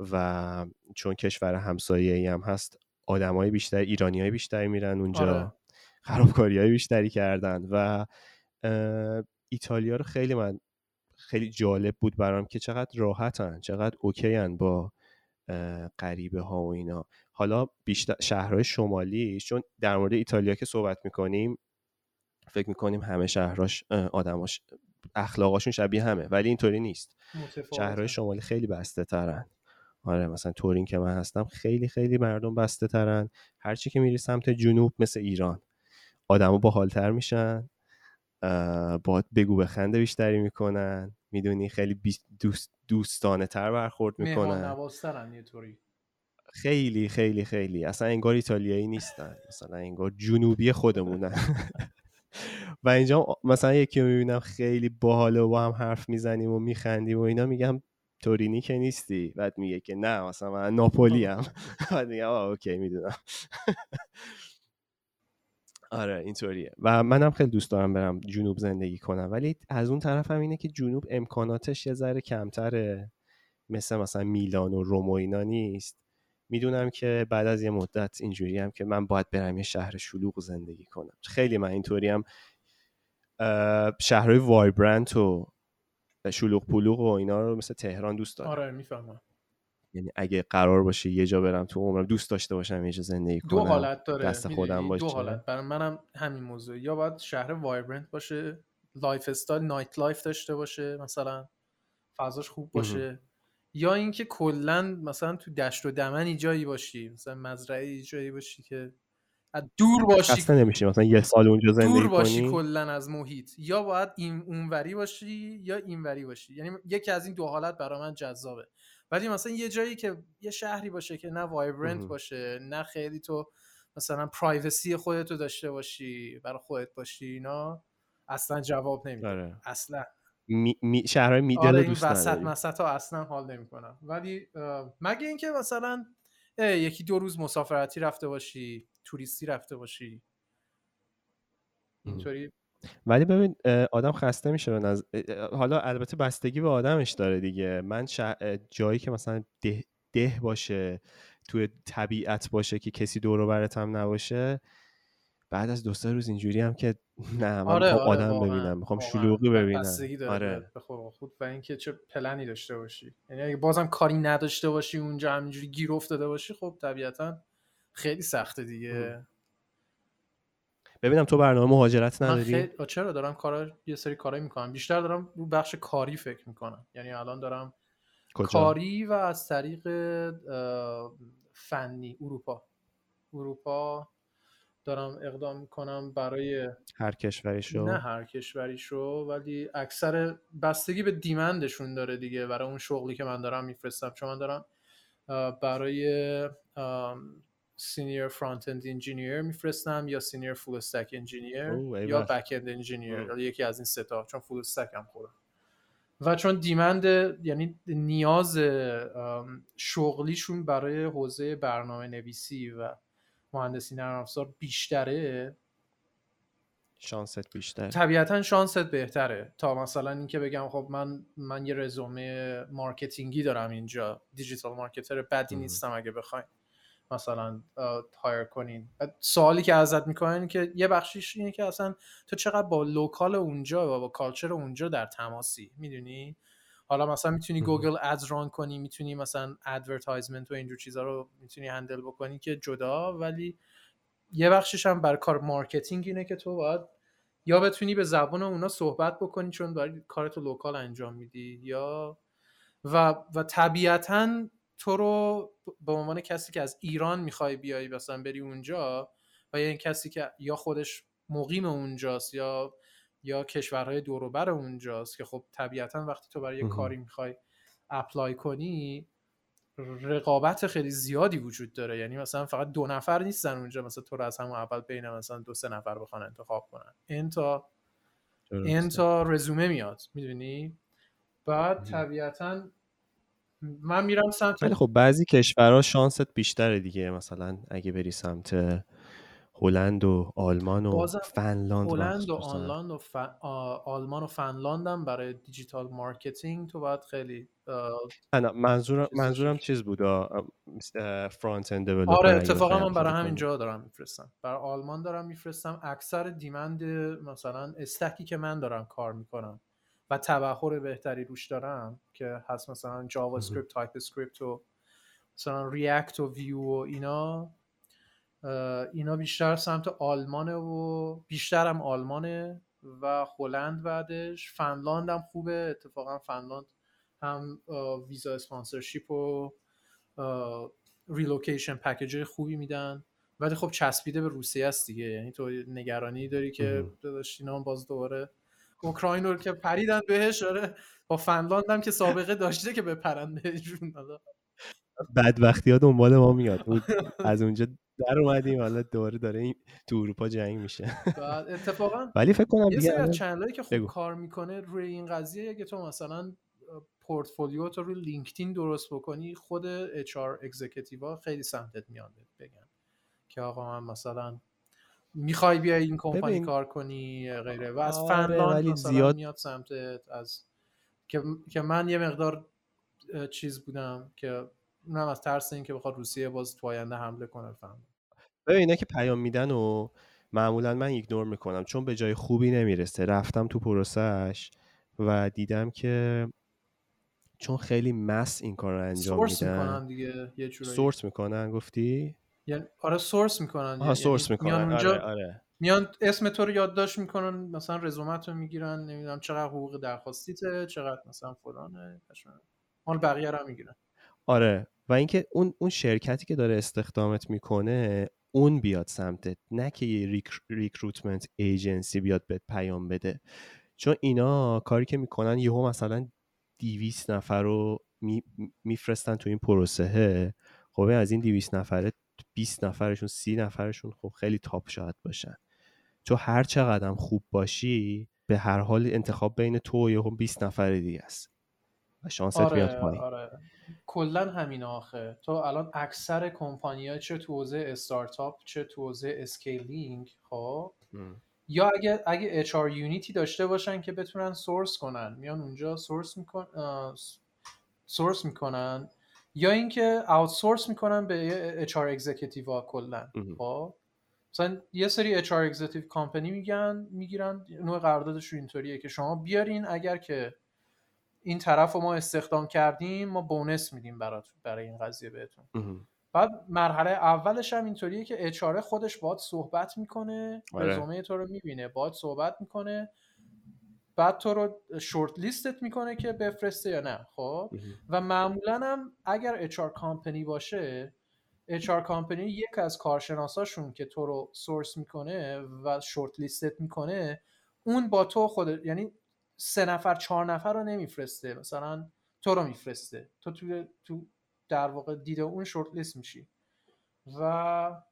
Speaker 1: و چون کشور همسایه ای هم هست آدمای بیشتر ایرانی های بیشتری میرن اونجا آره. خرابکاری های بیشتری کردن و ایتالیا رو خیلی من خیلی جالب بود برام که چقدر راحتن چقدر اوکیان با غریبه ها و اینا حالا بیشتر شهرهای شمالی چون در مورد ایتالیا که صحبت می‌کنیم فکر می‌کنیم همه شهراش آدماش اخلاقاشون شبیه همه ولی اینطوری نیست. شهرهای شمالی خیلی بسته ترن آره مثلا تورین که من هستم خیلی خیلی مردم بسته ترن هرچی که میری سمت جنوب مثل ایران آدما باحالتر میشن با بگو به خنده بیشتری می‌کنن. می‌دونی خیلی دوست دوستانه تر برخورد می‌کنن. خیلی خیلی خیلی. اصلا انگار ایتالیایی نیستن. مثلا انگار جنوبی خودمونن. (laughs) (laughs) و اینجا مثلا یکی رو می‌بینم خیلی باحاله و با هم حرف می‌زنیم و میخندیم و اینا میگم تورینی که نیستی. بعد میگه که نه مثلا من ناپولی هم (laughs) بعد میگم اوکی می‌دونم. (laughs) آره اینطوریه. و منم خیلی دوست دارم برم جنوب زندگی کنم. ولی از اون طرف هم اینه که جنوب امکاناتش یه ذره کمتره. مثل مثلا میلان و روم و اینا نیست. می‌دونم که بعد از یه مدت اینجوری هم که من باید برم یه شهر شلوغ زندگی کنم. خیلی من اینطوری هم شهرهای وایبرنت و شلوغ پلوغ و اینا رو مثل تهران دوست دارم.
Speaker 2: آره می‌فهمم.
Speaker 1: یعنی اگه قرار باشه یه جا برم تو عمرم دوست داشته باشم یه جا زندگی کنم
Speaker 2: دو حالت داره
Speaker 1: دست خودم باشه.
Speaker 2: دو حالت. برای منم همین موضوع یا باید شهر vibrant باشه lifestyle nightlife داشته باشه مثلا فضاش خوب باشه. یا اینکه کلا مثلا تو دشت و دمنی جایی باشی مثلا مزرعه جایی باشی که دور باشی
Speaker 1: اصلا نمیشه مثلا یه سال اونجا زندگی
Speaker 2: دور باشی کلا از محیط. یا باید این اونوری باشی یا اینوری باشی. یعنی یکی از این دو حالت برای من جذابه. ولی مثلا یه جایی که یه شهری باشه که نه وایبرنت باشه نه خیلی تو مثلا پرایوسی خودتو داشته باشی برای خودت باشی اینا اصلا جواب نمیده. آره. اصلا.
Speaker 1: می, می شهرهای میدل آره
Speaker 2: دوست وسط مسط اصلا حال نمی‌کنم. ولی مگه اینکه مثلا یکی دو روز مسافرتی رفته باشی توریستی رفته باشی. اینطوری.
Speaker 1: ولی ببین آدم خسته میشه نز... حالا البته بستگی به آدمش داره دیگه. من جایی که مثلا ده... ده باشه توی طبیعت باشه که کسی دور برت هم نباشه بعد از دو سه روز اینجوری هم که (laughs) نه من آره, آره آدم ببینم می‌خوام شلوغی ببینم.
Speaker 2: آره. خود و اینکه چه پلنی داشته باشی. یعنی اگه بازم کاری نداشته باشی اونجا همینجوری گیر افتاده باشی خب طبیعتا خیلی سخته دیگه.
Speaker 1: ببینم تو برنامه مهاجرت نداری؟
Speaker 2: من خیلی... چرا؟ دارم کارا یه سری کارایی می‌کنم. بیشتر دارم رو بخش کاری فکر می‌کنم. یعنی الان دارم کجا؟ کاری و از طریق فنی اروپا. اروپا دارم اقدام می‌کنم برای
Speaker 1: هر کشوریشو.
Speaker 2: نه هر کشوریشو ولی اکثر بستگی به دیمندشون داره دیگه برای اون شغلی که من دارم میفرستم. چون من دارم برای senior front-end engineer میفرستم یا senior full stack engineer یا back-end engineer یکی از این سه تا. چون full stack هم خودم و چون demand یعنی نیاز شغلیشون برای حوزه برنامه نویسی و مهندسی نرم افزار بیشتره؟
Speaker 1: شانست بیشتر.
Speaker 2: طبیعتا شانست بهتره. تا مثلا اینکه بگم خب من من یه رزومه marketing ی دارم اینجا. digital marketer بدی نیستم اگه بخواین. مثلا hire کنین. سوالی که ازت می‌کنن که یه بخشیش اینه که اصلا تو چقدر با local اونجا و با culture اونجا در تماسی؟ می‌دونی؟ حالا مثلا می‌تونی Google Ads run کنی می‌تونی مثلا advertisement و اینجور چیزا رو می‌تونی handle بکنی که جدا ولی یه بخشش هم برای کار marketing اینه که تو باید یا بتونی به زبان اونا صحبت بکنی چون برای کارتو local انجام میدی یا و و طبیعتا تو رو به عنوان کسی که از ایران می‌خوای بیای مثلا بری اونجا و یا این کسی که یا خودش مقیم اونجاست یا یا کشورهای دوروبر اونجاست که خب طبیعتا وقتی تو برای یه کاری می‌خوای اپلای کنی رقابت خیلی زیادی وجود داره. یعنی مثلا فقط دو نفر نیستن اونجا. مثلا تو رو از همون اول بین مثلا دو سه نفر بخوان انتخاب کنن. این تا این تا رزومه میاد. می‌دونی؟ بعد طبیعتا من میرم سمت
Speaker 1: ولی خب بعضی کشورها شانست بیشتره دیگه. مثلا اگه بری سمت هلند و آلمان و فنلاند
Speaker 2: هلند و آلمان و, ف... آلمان و فنلاند هم برای digital marketing تو باید خیلی
Speaker 1: نه منظورم منظورم چیز بود front-end
Speaker 2: آره اتفاقا من برای همین جا دارم میفرستم. برای آلمان دارم میفرستم. اکثر demand مثلا stack ی که من دارم کار می‌کنم و تبحر بهتری روش دارم که هست مثلا JavaScript TypeScript و مثلا React و Vue و اینا اینا بیشتر سمت آلمانه و بیشترم آلمانه و هلند بعدش. فنلاند هم خوبه. اتفاقا فنلاند هم visa sponsorship و relocation package خوبی میدن. ولی خب چسبیده به روسیه است دیگه. یعنی تو نگرانی داری که داداش اینا باز دوباره اوکراین رو که پریدن بهش آره. با فنلاند هم که سابقه داشته که بپرن بهشون
Speaker 1: بدبختی ها دنبال ما میاد. از اونجا در اومدیم حالا دوباره داره این تو اروپا جنگ میشه.
Speaker 2: اتفاقا
Speaker 1: ولی فکر کنم
Speaker 2: یه سری از که خوب کار می‌کنه روی این قضیه اگه تو مثلا پورتفولیو تو روی لینکدین درست بکنی خود اچ آر ها خیلی سمتت میاد بگن که آقا من مثلا می‌خوای بیای این کمپانی کار کنی غیره. و از آره، فنلاند مثلا زیاد... میاد سمتت از که... که من یه مقدار چیز بودم که اونم از ترس این که بخواد روسیه باز تو آینده حمله کنه فهم
Speaker 1: ببین اینا که پیام میدن و معمولا من ایگنور می‌کنم چون به جای خوبی نمی‌رسه. رفتم تو پروسش و دیدم که چون خیلی مس این کار رو انجام
Speaker 2: سورس میدن. می‌کنن دیگه یه
Speaker 1: سورس می‌کنن گفتی؟
Speaker 2: یعنی آره سورس می‌کنن. آها
Speaker 1: یعنی سورس می‌کنن. میان اونجا آره, آره.
Speaker 2: میان اسم تو رو یادداشت می‌کنن مثلا رزومت رو می‌گیرن نمی‌دونم چقدر حقوق درخواستیته چقدر مثلا فلانه مال بقیه رو می‌گیرن.
Speaker 1: آره و اینکه اون اون شرکتی که داره استخدامت می‌کنه اون بیاد سمتت نه که یه ریکروتمنت ایجنسی بیاد بهت پیام بده. چون اینا کاری که می‌کنن یهو مثلا 200 نفر رو میفرستن تو این پروسه خب از این 200 نفره 20 نفرشون 30 نفرشون خب خیلی top شاید باشن. تو هر چقدر خوب باشی به هر حال انتخاب بین تو و یه 20 نفر دیگه است و شانست آره، میاد پایین.
Speaker 2: آره. کلا همین آخه. تو الان اکثر کمپانی چه تو حوزه استارتاپ چه تو حوزه scaling خب؟ یا اگه اگه HR unit ی داشته باشن که بتونن source کنن میان اونجا source میکن source می‌کنن یا اینکه outsource می‌کنن به HR executive کلا خب؟ مثلا یه سری HR executive company میگن می‌گیرن نوع قراردادش اینطوریه که شما بیارین اگر که این طرف رو ما استخدام کردیم ما bonus میدیم برات برای این قضیه بهتون. بعد مرحله اولش هم اینطوریه که HR ه خودش باید صحبت می‌کنه آره. رزومه تو رو می‌بینه باید صحبت می‌کنه. بعد تو رو شورت لیستت می‌کنه که بفرسته یا نه خب؟ و معمولا هم اگر اچار کامپنی باشه اچار کامپنی یک از کارشناساشون که تو رو سورس می‌کنه و شورت لیستت می‌کنه اون با تو خود یعنی سه نفر چهار نفر رو نمیفرسته مثلا تو رو میفرسته. تو تو, تو در واقع دیده اون شورت لیست میشی. و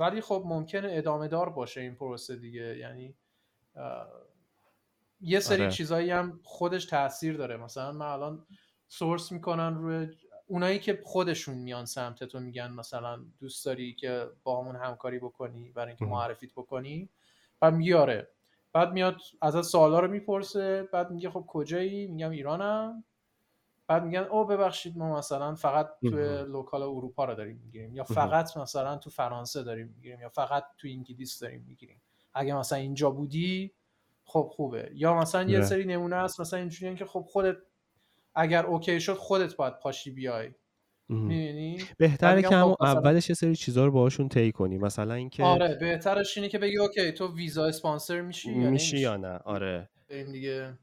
Speaker 2: ولی خب ممکنه ادامه دار باشه این پروسه دیگه. یعنی یه سری آره. چیزایی هم خودش تاثیر داره. مثلا من الان سورس می‌کنن روی اونایی که خودشون میان سمت تو میگن مثلا دوست داری که با همون همکاری بکنی برای اینکه معرفیت بکنی؟ میگه آره بعد میاد از سوالا رو می‌پرسه بعد میگه خب کجایی؟ میگم ایرانم. بعد میگن او ببخشید ما مثلا فقط تو local اروپا رو داریم می‌گیریم یا فقط مثلا تو فرانسه داریم می‌گیریم یا فقط تو انگلیس داریم می‌گیریم. اگه مثلا اینجا بودی خب خوبه. یا مثلا یه سری نمونه هست مثلا اینجوریه که خب خودت اگر اوکی شد خودت باید پاشی بیای.
Speaker 1: بهتره که همون اولش یه سری چیزا رو باهاشون طی کنی. مثلا اینکه
Speaker 2: آره بهترش اینه که بگی اوکی تو ویزا اسپانسر میشی یا
Speaker 1: میشی یا نه؟ آره.
Speaker 2: بریم دیگه.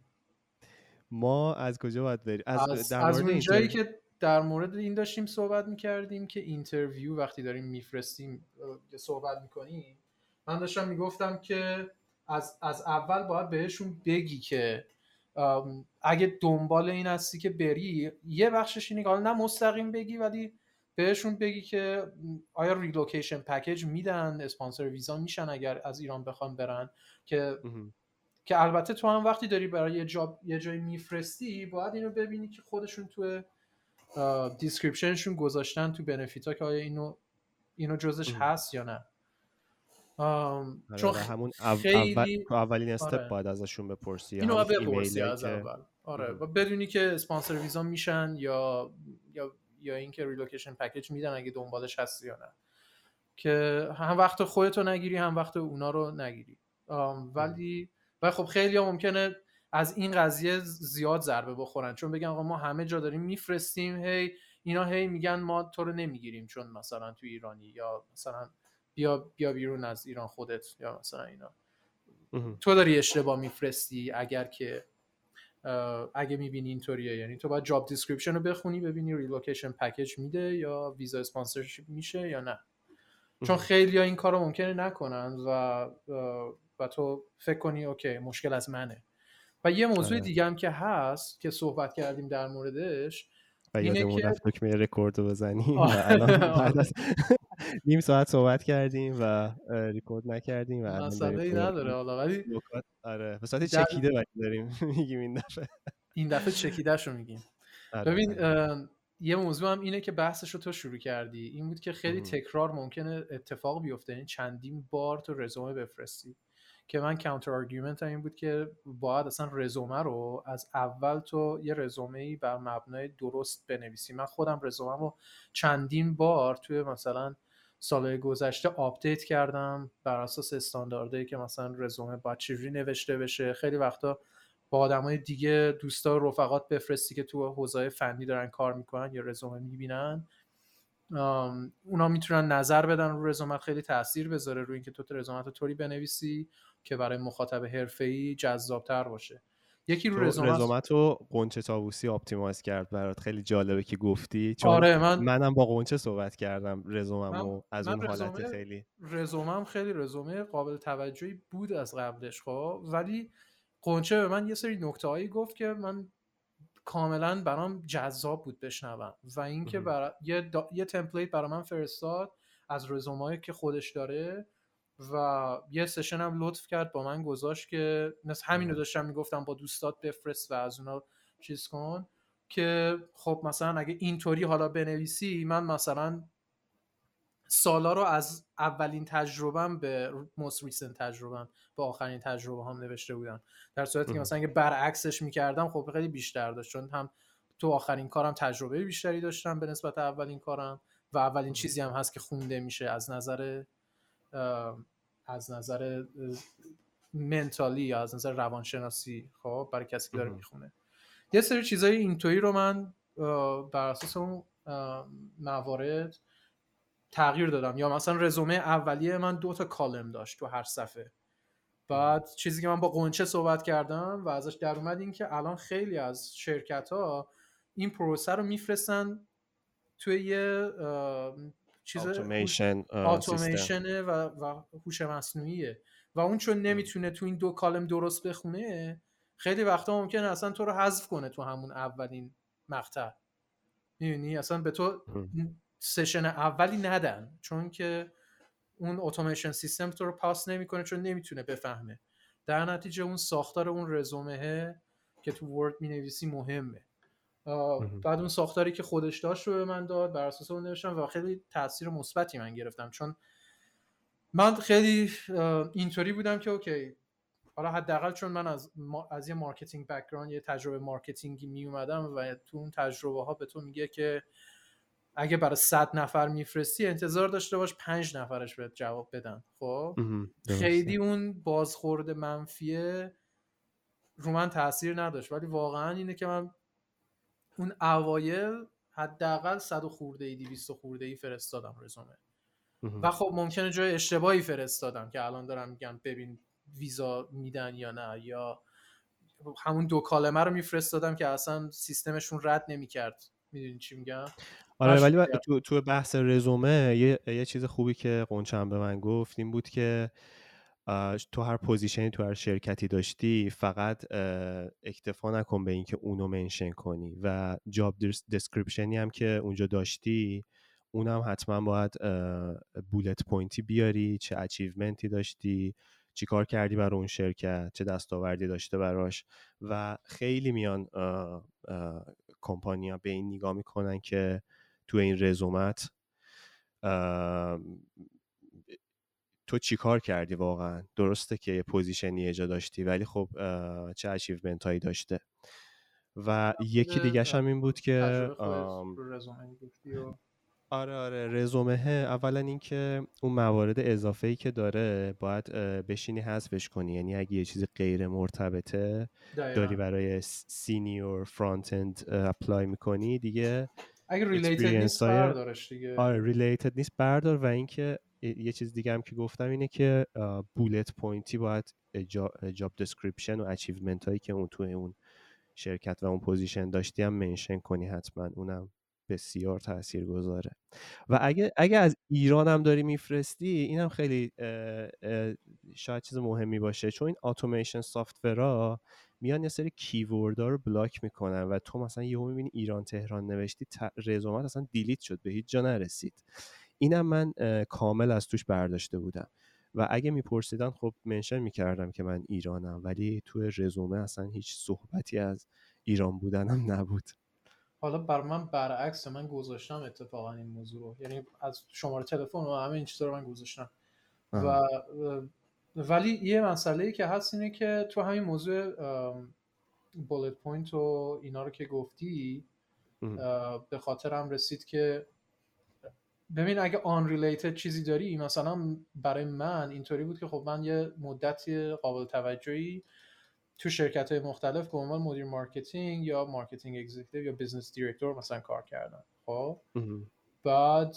Speaker 1: ما از کجا باید بریم؟
Speaker 2: از, از, در از اون جایی که در مورد این داشتیم صحبت می‌کردیم که interview وقتی داریم میفرستیم صحبت می‌کنیم من داشتم می‌گفتم که از, از اول باید بهشون بگی که اگه دنبال این هستی که بری یه بخشش اینه که نه مستقیم بگی ولی بهشون بگی که آیا relocation package میدن اسپانسر ویزا میشن اگر از ایران بخوان برن. که که البته تو هم وقتی داری برای یه, job، یه جایی میفرستی باید اینو ببینی که خودشون تو description شون گذاشتن تو benefit ها که آیا اینو اینو جزش هست یا نه.
Speaker 1: چون همون خیلی... اولین step آره. باید ازشون بپرسی
Speaker 2: اینو بپرسی از اول. آره و بدونی که اسپانسر ویزا میشن یا یا یا اینکه relocation package میدن اگه دنبالش هستی یا نه. که هم وقت خودتو نگیری هم وقت اونا رو نگیری. ولی و خب خیلی ها ممکنه از این قضیه زیاد ضربه بخورن. چون بگن آقا ما همه جا داریم میفرستیم هی اینا هی میگن ما تو رو نمی‌گیریم چون مثلا تو ایرانی یا مثلا بیا بیا بیرون از ایران خودت یا مثلا اینا. تو داری اشتباه میفرستی اگر که اگه می‌بینی اینطوریه. یعنی تو باید job description رو بخونی ببینی relocation package میده یا ویزا sponsorship میشه یا نه. چون خیلی ها این کار رو ممکنه نکنن و و تو فکر کنی okay مشکل از منه. و یه موضوع آره. دیگه هم که هست که صحبت کردیم در موردش
Speaker 1: و که دکمه رکورد رو بزنیم. الان (laughs) نیم ساعت صحبت کردیم و ریکورد نکردیم و
Speaker 2: مسئله نداره حالا ولی
Speaker 1: آره. به صورت چکیده ولی داریم (laughs) میگیم این دفعه.
Speaker 2: این دفعه چکیدهش رو میگیم. آره، ببین آره. یه موضوع هم اینه که بحثش رو تو شروع کردی. این بود که خیلی تکرار ممکنه اتفاق بیفته. این یعنی چندین بار تو رزومه بفرستی. که من counter argument این بود که باید اصلا رزومه رو از اول تو یه رزومه ای بر مبنای درست بنویسی. من خودم رزومه رو چندین بار توی مثلا سالهای گذشته update کردم بر اساس استانداردهایی که مثلا رزومه باید چجوری نوشته بشه. خیلی وقتا با آدمای دیگه دوستا و رفقات بفرستی که تو حوزه فنی دارن کار می‌کنن یا رزومه می‌بینن. اونا می‌تونن نظر بدن رو رزومت خیلی تاثیر بذاره روی اینکه تو رزومت رو طوری بنویسی که برای مخاطب حرفه‌ای جذابتر باشه. یکی رو
Speaker 1: رزومت رو قنچه تابوسی آپتیمایز کرد برات. خیلی جالبه که گفتی. چون
Speaker 2: آره من
Speaker 1: منم با قنچه صحبت کردم رزوممو از اون حالت خیلی.
Speaker 2: رزومم خیلی رزومه قابل توجهی بود از قبلش خب. ولی قنچه به من یه سری نکته هایی گفت که من کاملا برام جذاب بود بشنوم. و اینکه برا... یه, یه تمپلیت برای من فرستاد از رزومهایی که خودش داره. و یه سشن هم لطف کرد با من گذاشت که مثل همین رو داشتم می‌گفتم با دوستات بفرست و از اونا چیز کن که خب مثلا اگه اینطوری حالا بنویسی من مثلا سالا رو از اولین تجربهم به most recent تجربهم به آخرین تجربه هم نوشته بودم. در صورتی که مثلا اگه برعکسش می‌کردم خب خیلی بیشتر داشت چون هم تو آخرین کارم تجربه بیشتری داشتم به نسبت اولین کارم و اولین چیزی هم هست که خونده میشه از نظر از نظر منتالی یا از نظر روانشناسی خب برای کسی که داره می‌خونه. یه سری چیزای اینطوری رو من بر اساس اون موارد تغییر دادم. یا مثلا رزومه اولیه من دو تا کالم داشت تو هر صفحه. بعد چیزی که من با قنچه صحبت کردم و ازش در اومد این که الان خیلی از شرکت ها این پروسه رو میفرستن توی یه چیز اتوماسیون و و هوش مصنوعیه. و اون چون نمی‌تونه تو این دو کالم درست بخونه خیلی وقتا ممکنه اصلا تو رو حذف کنه تو همون اولین مقطع. می‌دونی؟ اصلا به تو سشن اولی ندن چون که اون اتوماسیون سیستم تو رو پاس نمی‌کنه چون نمی‌تونه بفهمه. در نتیجه اون ساختار اون رزومه که تو ورد می‌نویسی مهمه. بعد اون ساختاری که خودش داشت رو به من داد بر اساس اون نوشتم و خیلی تاثیر مثبتی من گرفتم. چون من خیلی اینطوری بودم که اوکی حالا حداقل چون من از از یه marketing background یه تجربه marketing ی می اومدم و تو اون تجربه ها به تو میگه که اگه برای 100 نفر میفرستی انتظار داشته باش 5 نفرش بهت جواب بدن. خب؟ خیلی اون بازخورد منفیه رو من تاثیر نداشت. ولی واقعا اینه که من اون اوایل حداقل 100 خورده ای 200 خورده ای فرستادم رزومه. و خب ممکنه جای اشتباهی فرستادم که الان دارم میگم ببین ویزا میدن یا نه یا همون دو column ه رو میفرستادم که اصلا سیستمشون رد نمی‌کرد. می‌دونی چی میگم؟
Speaker 1: آره ولی تو, تو بحث رزومه یه،, یه چیز خوبی که قنچم به من گفت این بود که تو هر position ی تو هر شرکتی داشتی فقط اکتفا نکن به اینکه اونو mention کنی و job description ی هم که اونجا داشتی اونم حتما باید bullet point ی بیاری چه achievement ی داشتی چی کار کردی برای اون شرکت چه دستاوردی داشته براش و خیلی میان کمپانیا به این نگاه می‌کنن که تو این رزومت تو چی کار کردی واقعا؟ درسته که یه position ی اونجا داشتی ولی خب چه achievement هایی داشته؟ و یکی دیگه هم این بود که آره آره رزومه اولا اینکه اون موارد اضافه ای که داره باید بشینی حذفش کنی. یعنی اگه یه چیز غیر مرتبطه داری برای senior front end apply می‌کنی دیگه
Speaker 2: اگه related نیست بردارش دیگه.
Speaker 1: آره related نیست بردار. و اینکه یه چیز دیگه هم که گفتم اینه که bullet point ی باید job description و achievement هایی که اون توی اون شرکت و اون position داشتی هم mention کنی حتما. اونم بسیار تأثیر گذاره و اگه, اگه از ایران هم داری میفرستی این هم خیلی شاید چیز مهمی باشه. چون این اتوماسیون سافتورا میان یه سری کیوردها رو بلاک می‌کنن و تو مثلا یهو می‌بینی ایران تهران نوشتی رزومت اصلا دیلیت شد به هیچ جا نرسید. اینم من کامل از توش برداشته بودم. و اگه میپرسیدن خب منشن می‌کردم که من ایرانم ولی توی رزومه اصلا هیچ صحبتی از ایران بودنم نبود.
Speaker 2: حالا بر من برعکس من گذاشتم اتفاقا این موضوع رو. یعنی از شماره تلفن و همه این چیزا رو من گذاشتم. و ولی یه مسئله ای که هست اینه که تو همین موضوع bullet point و اینا رو که گفتی به خاطرم رسید که ببین اگه unrelated چیزی داری مثلا برای من اینطوری بود که خب من یه مدتی قابل توجهی تو شرکت های مختلف به عنوان مدیر marketing یا marketing executive یا business director مثلا کار کردم خب؟ بعد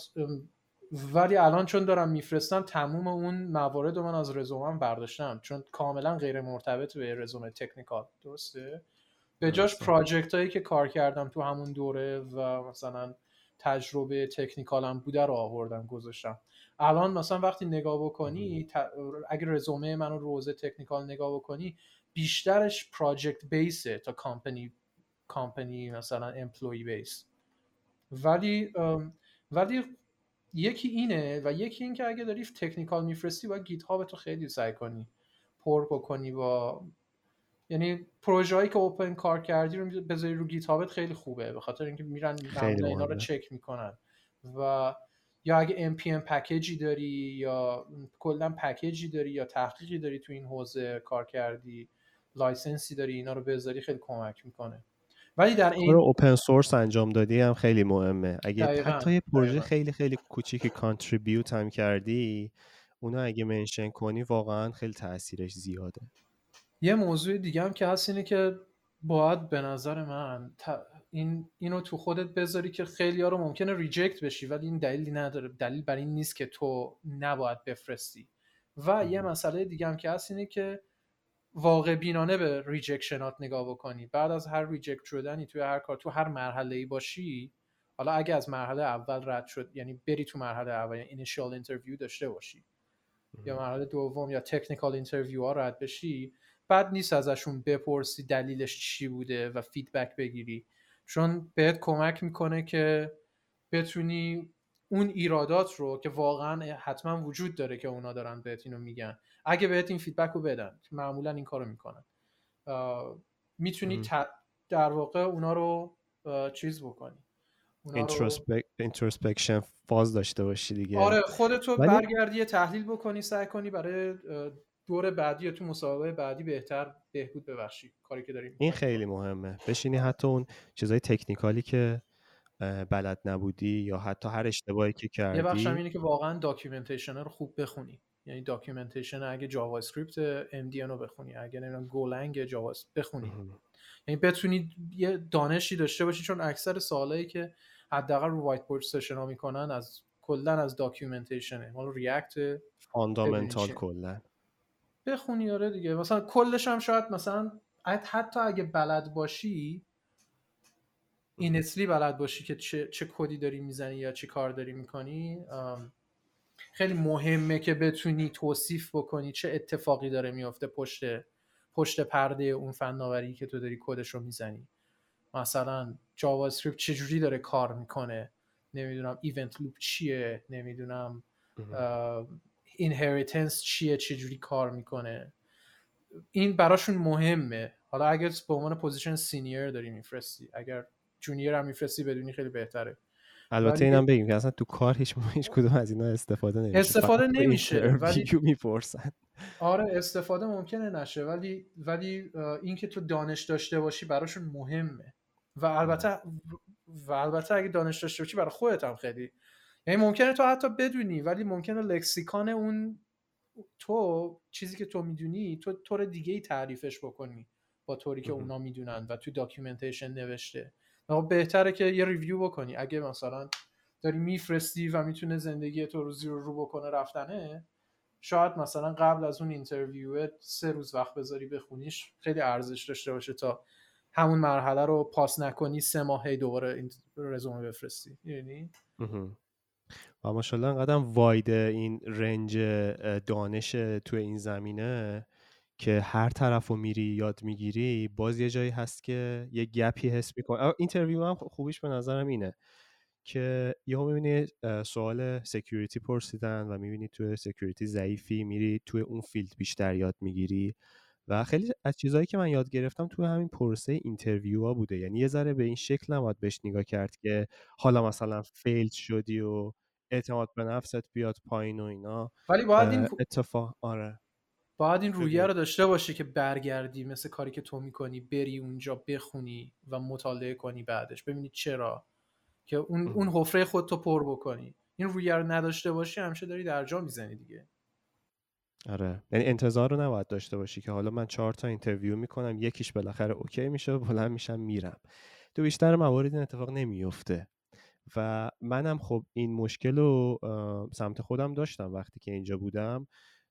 Speaker 2: ولی الان چون دارم میفرستم تموم اون موارد رو من از رزومم برداشتم. چون کاملا غیر مرتبط به رزومه technical درسته؟ به جاش project هایی که کار کردم تو همون دوره و مثلا تجربه technical م بوده رو آوردم گذاشتم. الان مثلا وقتی نگاه بکنی اگر رزومه منو رزومه technical نگاه بکنی بیشترش project base ه تا company company مثلا employee base ولی ولی یکی اینه و یکی این که اگه داری technical میفرستی باید GitHub تو خیلی سعی کنی. پر بکنی با یعنی پروژه هایی که open کار کردی رو بذاری رو گیت هابت خیلی خوبه به خاطر اینکه میرن اینا رو چک می‌کنن. و یا اگه npm package ی داری یا کلا package ی داری یا تحقیقی داری تو این حوزه کار کردی license ی داری اینا رو بذاری خیلی کمک می‌کنه. ولی در این
Speaker 1: open source انجام دادی هم خیلی مهمه. اگه حتی یه پروژه خیلی خیلی کوچیکی contribute هم کردی اونا اگه mention کنی واقعا خیلی تاثیرش زیاده.
Speaker 2: یه موضوع دیگه هم که هست اینه که باید به نظر من این اینو تو خودت بذاری که خیلی ها رو ممکنه reject بشی ولی این دلیلی نداره. دلیل بر این نیست که تو نباید بفرستی. و یه مسئله دیگه هم که هست اینه که واقع بینانه به rejection ات نگاه بکنی. بعد از هر reject شدنی توی هر کار تو هر مرحله ای باشی حالا اگه از مرحله اول رد شد یعنی بری تو مرحله اول یعنی initial interview داشته باشی. یا مرحله دوم یا technical interview ها رد بشی. بعد نیست ازشون بپرسی دلیلش چی بوده و feedback بگیری. چون بهت کمک می‌کنه که بتونی اون ایرادات رو که واقعا حتما وجود داره که اونا دارن بهت اینو میگن اگه بهت این feedback رو بدن معمولا این کارو می‌کنن. می‌تونی در واقع اونا رو چیز بکنی.
Speaker 1: introspection phase داشته باشی دیگه.
Speaker 2: آره خودتو ولی... برگردی تحلیل بکنی سعی کنی برای دور بعدی یا تو مسابقه بعدی بهتر بهبود ببخشی کاری که داریم
Speaker 1: این خیلی مهمه. بشینی حتی اون چیزای technical ی که بلد نبودی یا حتی هر اشتباهی که کردی
Speaker 2: یه بخش اینه که واقعا documentation رو خوب بخونی. یعنی documentation اگه JavaScript MDN رو بخونی اگه نمی‌دونم Golang Java بخونی. یعنی بتونی یه دانشی داشته باشی چون اکثر سوالایی که حداقل رو whiteboard session ها می‌کنن از کلا از documentation ه مال React
Speaker 1: fundamental کلا.
Speaker 2: بخونی آره دیگه. مثلا کلش هم شاید مثلا حتی اگه بلد باشی این اصلی بلد باشی که چه, چه کدی داری می‌زنی یا چه کار داری می‌کنی خیلی مهمه که بتونی توصیف بکنی چه اتفاقی داره میافته پشت پشت پرده اون فناوری که تو داری کدش رو می‌زنی. مثلا JavaScript چجوری داره کار می‌کنه؟ نمی‌دونم event loop چیه؟ نمی‌دونم inheritance چیه چجوری کار می‌کنه. این براشون مهمه. حالا اگر به عنوان position senior داری میفرستی اگر junior هم میفرستی بدونی خیلی بهتره.
Speaker 1: البته اینم بگیم که اصلا تو کار هیچ هیچ کدوم از اینا استفاده نمیشه.
Speaker 2: استفاده نمیشه
Speaker 1: ولی می‌پرسن.
Speaker 2: آره استفاده ممکنه نشه ولی ولی اینکه تو دانش داشته باشی براشون مهمه. و البته و البته اگه دانش داشته باشی برای خودت هم خیلی یعنی ممکنه تو حتی بدونی ولی ممکنه lexicon اون تو چیزی که تو می‌دونی تو طور دیگه ای تعریفش بکنی با طوری که اونا می‌دونن و تو documentation نوشته. بهتره که یه review بکنی. اگه مثلا داری میفرستی و می‌تونه زندگی تو روزی رو رو بکنه رفتنه شاید مثلا قبل از اون interview سه روز وقت بذاری بخونیش خیلی ارزش داشته باشه تا همون مرحله رو پاس نکنی سه ماه دوباره این رزومه بفرستی. یعنی
Speaker 1: و ماشاءالله انقدر wide این range دانش تو این زمینه که هر طرف رو میری یاد می‌گیری باز یه جایی هست که یه gap ی حس می‌کنی. interview هم خوبیش به نظرم اینه که یهو می‌بینی سوال security پرسیدن و می‌بینی تو security ضعیفی میری توی اون field بیشتر یاد می‌گیری. و خیلی از چیزهایی که من یاد گرفتم توی همین پروسه interview ها بوده. یعنی یه ذره به این شکل نباید بهش نگاه کرد که حالا مثلا failed شدی و اعتماد به نفست بیاد پایین و اینا
Speaker 2: ولی باید این
Speaker 1: اتفاق آره.
Speaker 2: باید این رویه رو داشته باشی که برگردی مثل کاری که تو می‌کنی بری اونجا بخونی و مطالعه کنی بعدش. ببینی چرا. که اون اون حفره خودتو پر بکنی. این رویه رو نداشته باشی همیشه داری در جا می‌زنی دیگه.
Speaker 1: آره. یعنی انتظار رو نباید داشته باشی که حالا من چهار تا interview می‌کنم یکیش بالاخره okay میشه و بلند میشم میرم. تو بیشتر موارد این اتفاق نمیفته و منم خب این مشکل رو سمت خودم داشتم وقتی که اینجا بودم.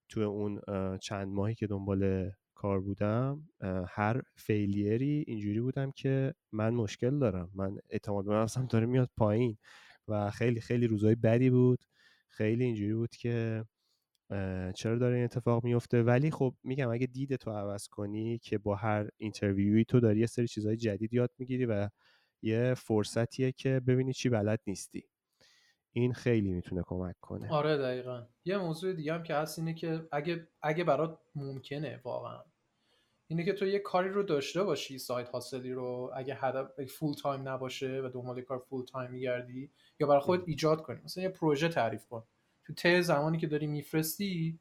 Speaker 1: تو اون چند ماهی که دنبال کار بودم هر failure ی اینجوری بودم که من مشکل دارم. من اعتماد به نفسم داره میاد پایین و خیلی خیلی روزای بدی بود. خیلی اینجوری بود که چرا داره این اتفاق میفته؟ ولی خب میگم اگه دید تو عوض کنی که با هر interview ی تو داری یه سری چیزهای جدید یاد می‌گیری و یه فرصتیه که ببینی چی بلد نیستی. این خیلی می‌تونه کمک کنه.
Speaker 2: آره دقیقا. یه موضوع دیگه هم که هست اینه که اگه اگه برات ممکنه واقعا اینه که تو یه کاری رو داشته باشی side hustle ی رو اگه هدف full-time نباشه و دنبال کار full-time میگردی یا برای خود ایجاد کنی. مثلا یه پروژه تعریف کن. تو ته زمانی که داری میفرستی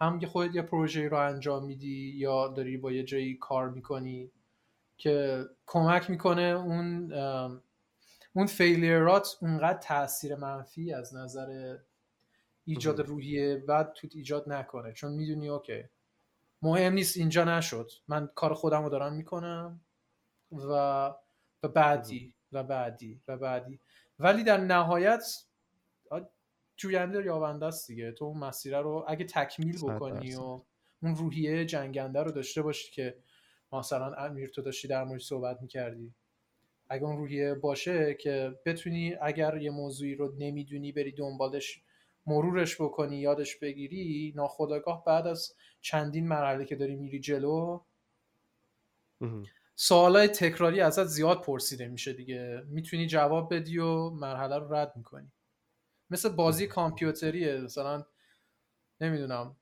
Speaker 2: هم که خودت یه پروژه رو انجام میدی یا داری با یه جایی کار می‌کنی که کمک می‌کنه اون اون فیلیرات اونقدر تاثیر منفی از نظر ایجاد روحیه بعد تو ایجاد نکنه. چون می‌دونی اوکی مهم نیست اینجا نشد. من کار خودم رو دارم می‌کنم و و بعدی و بعدی و بعدی. ولی در نهایت جوینده یابنده است دیگه. تو اون مسیره رو اگه تکمیل بکنی و اون روحیه جنگنده رو داشته باشی که مثلا امیر تو داشتی در مورد صحبت می‌کردی. اگه اون روحیه باشه که بتونی اگر یه موضوعی رو نمی‌دونی بری دنبالش مرورش بکنی یادش بگیری ناخداگاه بعد از چندین مرحله که داری میری جلو سوالای تکراری ازت زیاد پرسیده میشه دیگه. می‌تونی جواب بدی و مرحله رو رد می‌کنی. مثل بازی کامپیوتریه. مثلا نمی‌دونم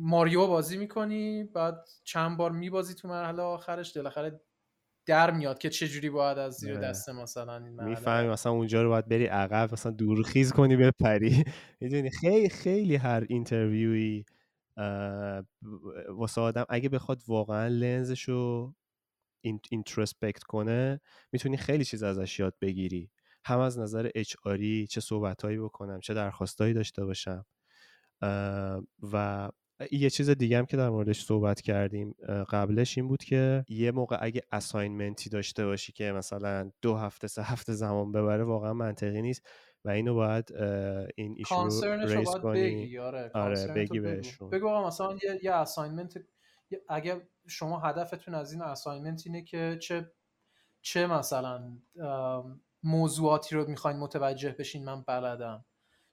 Speaker 2: ماریو بازی می‌کنی بعد چند بار میبازی تو مرحله آخرش بالاخره در میاد که چه جوری باید از زیر دست مثلا این
Speaker 1: می‌فهمی مثلا اونجا رو باید بری عقب مثلا دورخیز کنی به پری (laughs) می‌دونی خیلی خیلی هر اینترویوی واسه آدم اگه بخواد واقعا لنزش رو اینتروسپکت کنه می‌تونی خیلی چیز ازش یاد بگیری. هم از نظر اچ چه صحبتهایی بکنم چه درخواستهایی داشته باشم. و یه چیز دیگه هم که در موردش صحبت کردیم قبلش این بود که یه موقع اگه اساینمنتی داشته باشی که مثلا دو هفته سه هفته زمان ببره واقعا منطقی نیست و اینو باید این issue رو raise کنی.
Speaker 2: بگی. آره,
Speaker 1: آره بگی بهشون.
Speaker 2: بگو مثلا یه, یه assignment اگه شما هدفتون از این assignment اینه که چه چه مثلا موضوعاتی رو می‌خواین متوجه بشین من بلدم.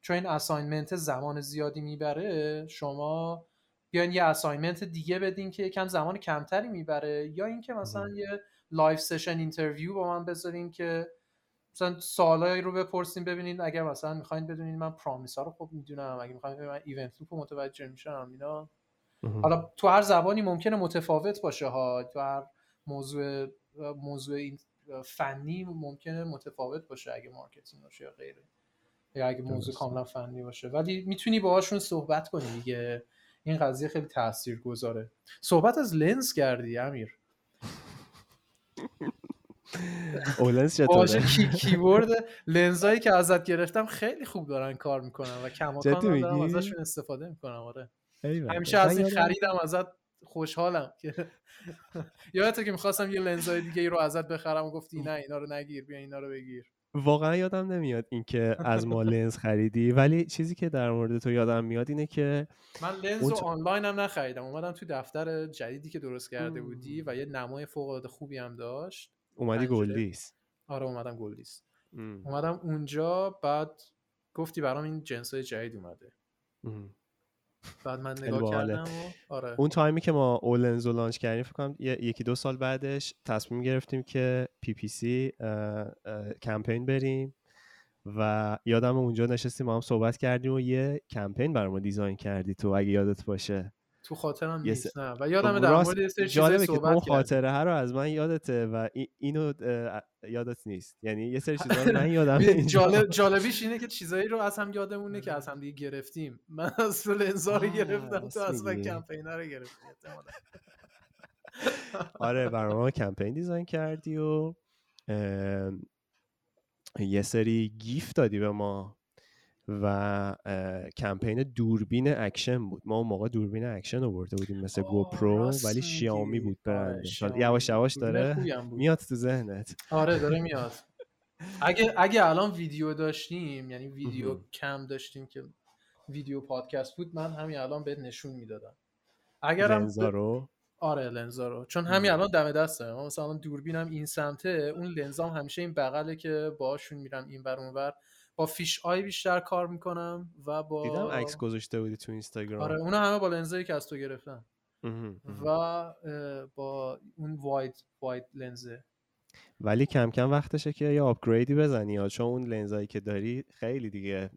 Speaker 2: چون این assignment زمان زیادی می‌بره شما بیاین یه assignment دیگه بدین که یکم زمان کمتری می‌بره. یا اینکه مثلا یه live session interview با من بذارین که مثلا سوالایی رو بپرسین ببینین اگر مثلا می‌خواین بدونین من promise ها رو خوب می‌دونم اگه می‌خواین من event loop متوجه میشم اینا. حالا تو هر زبانی ممکنه متفاوت باشه ها تو هر موضوع موضوع این فنی ممکنه متفاوت باشه اگه marketing باشه یا غیره. یا اگه موضوع کاملا فنی باشه. ولی می‌تونی باهاشون صحبت کنی دیگه. این قضیه خیلی تاثیر گذاره صحبت از لنز کردی امیر.
Speaker 1: اولنس چطوره؟
Speaker 2: کی کیبورد لنزایی که ازت گرفتم خیلی خوب دارن کار می‌کنن و کماکان دارم ازشون استفاده می‌کنم آره. همیشه از این خریدم ازت خوشحالم. (laughs) که یادته که می‌خواستم یه لنزای دیگه ای رو ازت بخرم و گفتی نه اینا رو نگیر بیا اینا رو بگیر.
Speaker 1: واقعا یادم نمیاد اینکه از ما لنز خریدی. ولی چیزی که در مورد تو یادم میاد اینه که
Speaker 2: من لنز رو آنلاین هم نخریدم. اومدم تو دفتر جدیدی که درست کرده بودی و یه نمای فوق العاده خوبی هم داشت.
Speaker 1: اومدی گلدیس.
Speaker 2: آره اومدم گلدیس. اومدم اونجا بعد گفتی برام این جنس های جدید اومده. بعد من نگاه کردم و... آره.
Speaker 1: اون تایمی که ما اولنزو launch کردیم فکر کنم یکی دو سال بعدش تصمیم گرفتیم که PPC campaign بریم و یادم اونجا نشستیم ما هم صحبت کردیم و یه کمپین برای ما design کردی تو اگه یادت باشه
Speaker 2: تو خاطرم نیست نه. و یادم در مورد یه سری چیزای صحبت
Speaker 1: اون خاطره ها رو از من یادته و اینو یادت نیست. یعنی یه سری چیزا من یادم (laughs)
Speaker 2: جالب جالبیش اینه که چیزایی رو از هم یادمونه که از هم دیگه گرفتیم. من (laughs) از لنزا رو گرفتم تو از من کمپین رو گرفتی
Speaker 1: آره برای ما کمپین design کردی و یه سری gift دادی به ما. و کمپین دوربین اکشن بود. ما اون موقع دوربین اکشن رو برده بودیم مثل گوپرو ولی شیائومی بود برندش. یواش یواش داره میاد تو ذهنت.
Speaker 2: آره داره میاد. اگه اگه الان ویدیو داشتیم یعنی ویدیو کم داشتیم که ویدیو پادکست بود من همین الان بهت نشون می‌دادم.
Speaker 1: اگر لنزا رو؟
Speaker 2: آره لنزا رو. چون همین الان دم دسته. مثلا دوربینم این سمته اون لنزام همیشه این بغله که باشون میرم این ور اون با فیش آی بیشتر کار می‌کنم و با
Speaker 1: دیدم عکس گذاشته بودی تو اینستاگرام.
Speaker 2: آره اونا همه با لنزایی که از تو گرفتم و با اون wide wide lens ه.
Speaker 1: ولی کم کم وقتشه که یه upgrade ی بزنی یا چون اون لنزایی که داری خیلی دیگه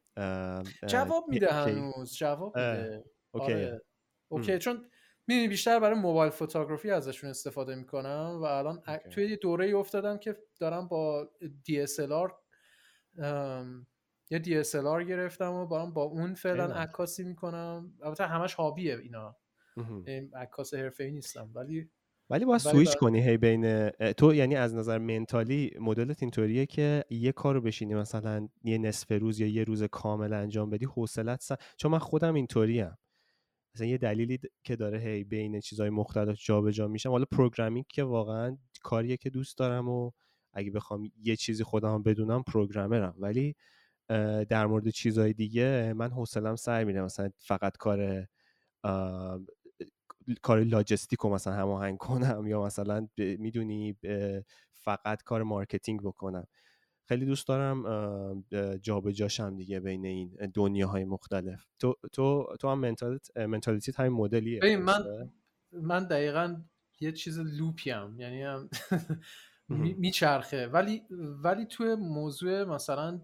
Speaker 2: جواب میده هنوز جواب میده. okay. آره. okay چون می‌دونی بیشتر برای mobile photography ازشون استفاده می‌کنم و الان توی یه دوره افتادم که دارم با DSLR یه DSLR گرفتم و با, با اون فعلا عکاسی می‌کنم. البته همش hobby ه اینا. عکاس حرفه‌ای نیستم ولی
Speaker 1: ولی باید سویچ کنی هی بین تو یعنی از نظر mentally مدلت اینطوریه که یه کار رو بشینی مثلا یه نصف روز یا یه روز کامل انجام بدی حوصلت س... چون من خودم اینطوریم. مثلا یه دلیلی که داره هی بین چیزهای مختلف جابجا میشم حالا programming که واقعا کاریه که دوست دارم و اگه بخوام یه چیزی خودم بدونم programmer م. ولی در مورد چیزهای دیگه من حوصلم سر میره. مثلا فقط کار کار لاجستیک رو مثلا هماهنگ کنم یا مثلا می‌دونی فقط کار marketing بکنم. خیلی دوست دارم جابجاشم دیگه بین این دنیاهای مختلف. تو تو تو هم mentality mentality ت همین مدلیه
Speaker 2: من من دقیقا یه چیز لوپیم. یعنی هم (laughs) میچرخه. ولی ولی توی موضوع مثلا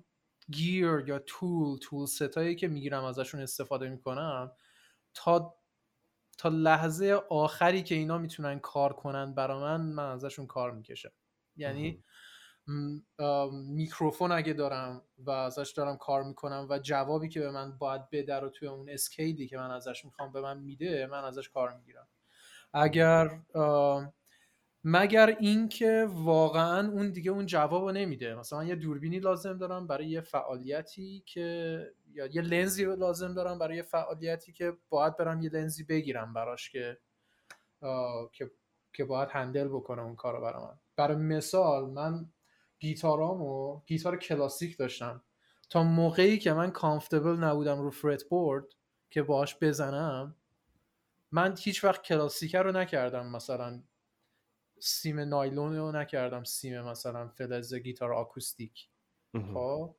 Speaker 2: گیر یا تول تول ستایی که می‌گیرم ازشون استفاده می‌کنم تا تا لحظه آخری که اینا می‌تونن کار کنن برا من من ازشون کار می‌کشم. یعنی میکروفون اگه دارم و ازش دارم کار می‌کنم و جوابی که به من باید بده رو توی اون اسکیلی که من ازش می‌خوام به من میده من ازش کار می‌گیرم. اگر مگر اینکه واقعا اون دیگه اون جواب نمیده. مثلا یه دوربینی لازم دارم برای یه فعالیتی که یا یه لنزی لازم دارم برای یه فعالیتی که باید برم یه لنزی بگیرم براش که که که باید هندل بکنه اون کارو برای من. برای مثال من گیتارامو گیتار کلاسیک داشتم. تا موقعی که من کامفتبل نبودم رو فرت بورد که باهاش بزنم من هیچ وقت کلاسیکه رو نکردم مثلا سیم نایلون رو نکردم سیم مثلا فلز گیتار آکوستیک. خب؟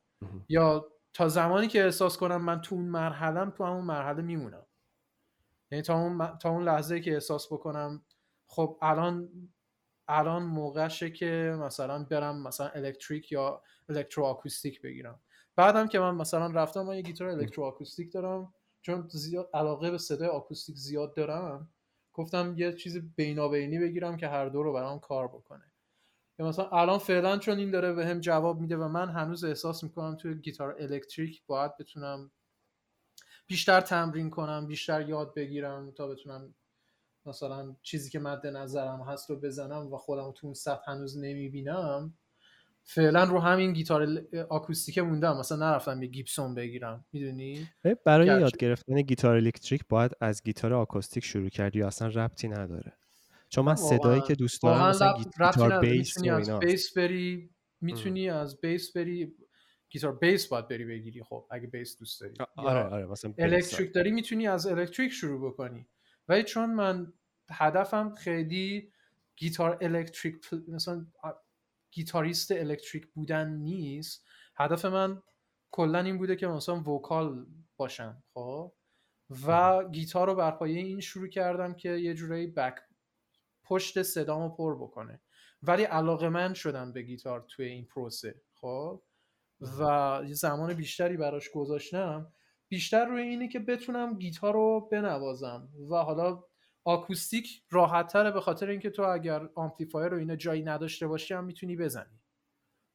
Speaker 2: یا تا زمانی که احساس کنم من تو اون مرحلم تو همون مرحله میمونم. یعنی تا اون, تا اون لحظه که احساس بکنم خب الان الان موقعشه که مثلا برم مثلا الکتریک یا الکترو آکوستیک بگیرم. بعدم که من مثلا رفتم من یه گیتار الکترو آکوستیک دارم چون زیاد علاقه به صدای آکوستیک زیاد دارم. گفتم یه چیز بینابینی بگیرم که هر دو رو برام کار بکنه. یا مثلا الان فعلا چون این داره به هم جواب میده و من هنوز احساس می‌کنم توی گیتار الکتریک باید بتونم بیشتر تمرین کنم بیشتر یاد بگیرم تا بتونم مثلا چیزی که مد نظرم هست رو بزنم و خودم تو اون سطح هنوز نمی‌بینم. فعلا رو همین گیتار آکوستیک موندم. مثلا نرفتم یه Gibson بگیرم. می‌دونی؟
Speaker 1: برای یاد گرفتن گیتار الکتریک باید از گیتار آکوستیک شروع کردی اصلا ربطی نداره؟ چون من صدایی که دوست دارم مثلا گیتار بیس
Speaker 2: می‌تونی از بیس بری می‌تونی از بیس بری گیتار بیس باید بری بگیری خب اگه بیس دوست داری.
Speaker 1: آره آره مثلا
Speaker 2: الکتریک داری می‌تونی از الکتریک شروع بکنی. ولی چون من هدفم خیلی گیتار الکتریک مثلا گیتاریست الکتریک بودن نیست هدف من کلا این بوده که مثلا vocal باشم خب؟ و گیتار رو بر پایه این شروع کردم که یه جورایی back پشت صدامو پر بکنه. ولی علاقه من شدم به گیتار توی این پروسه خب؟ و زمان بیشتری براش گذاشتم. بیشتر روی اینه که بتونم گیتار رو بنوازم. و حالا آکوستیک راحت تره به خاطر اینکه تو اگر amplifier رو اینا جایی نداشته باشی هم می‌تونی بزنی.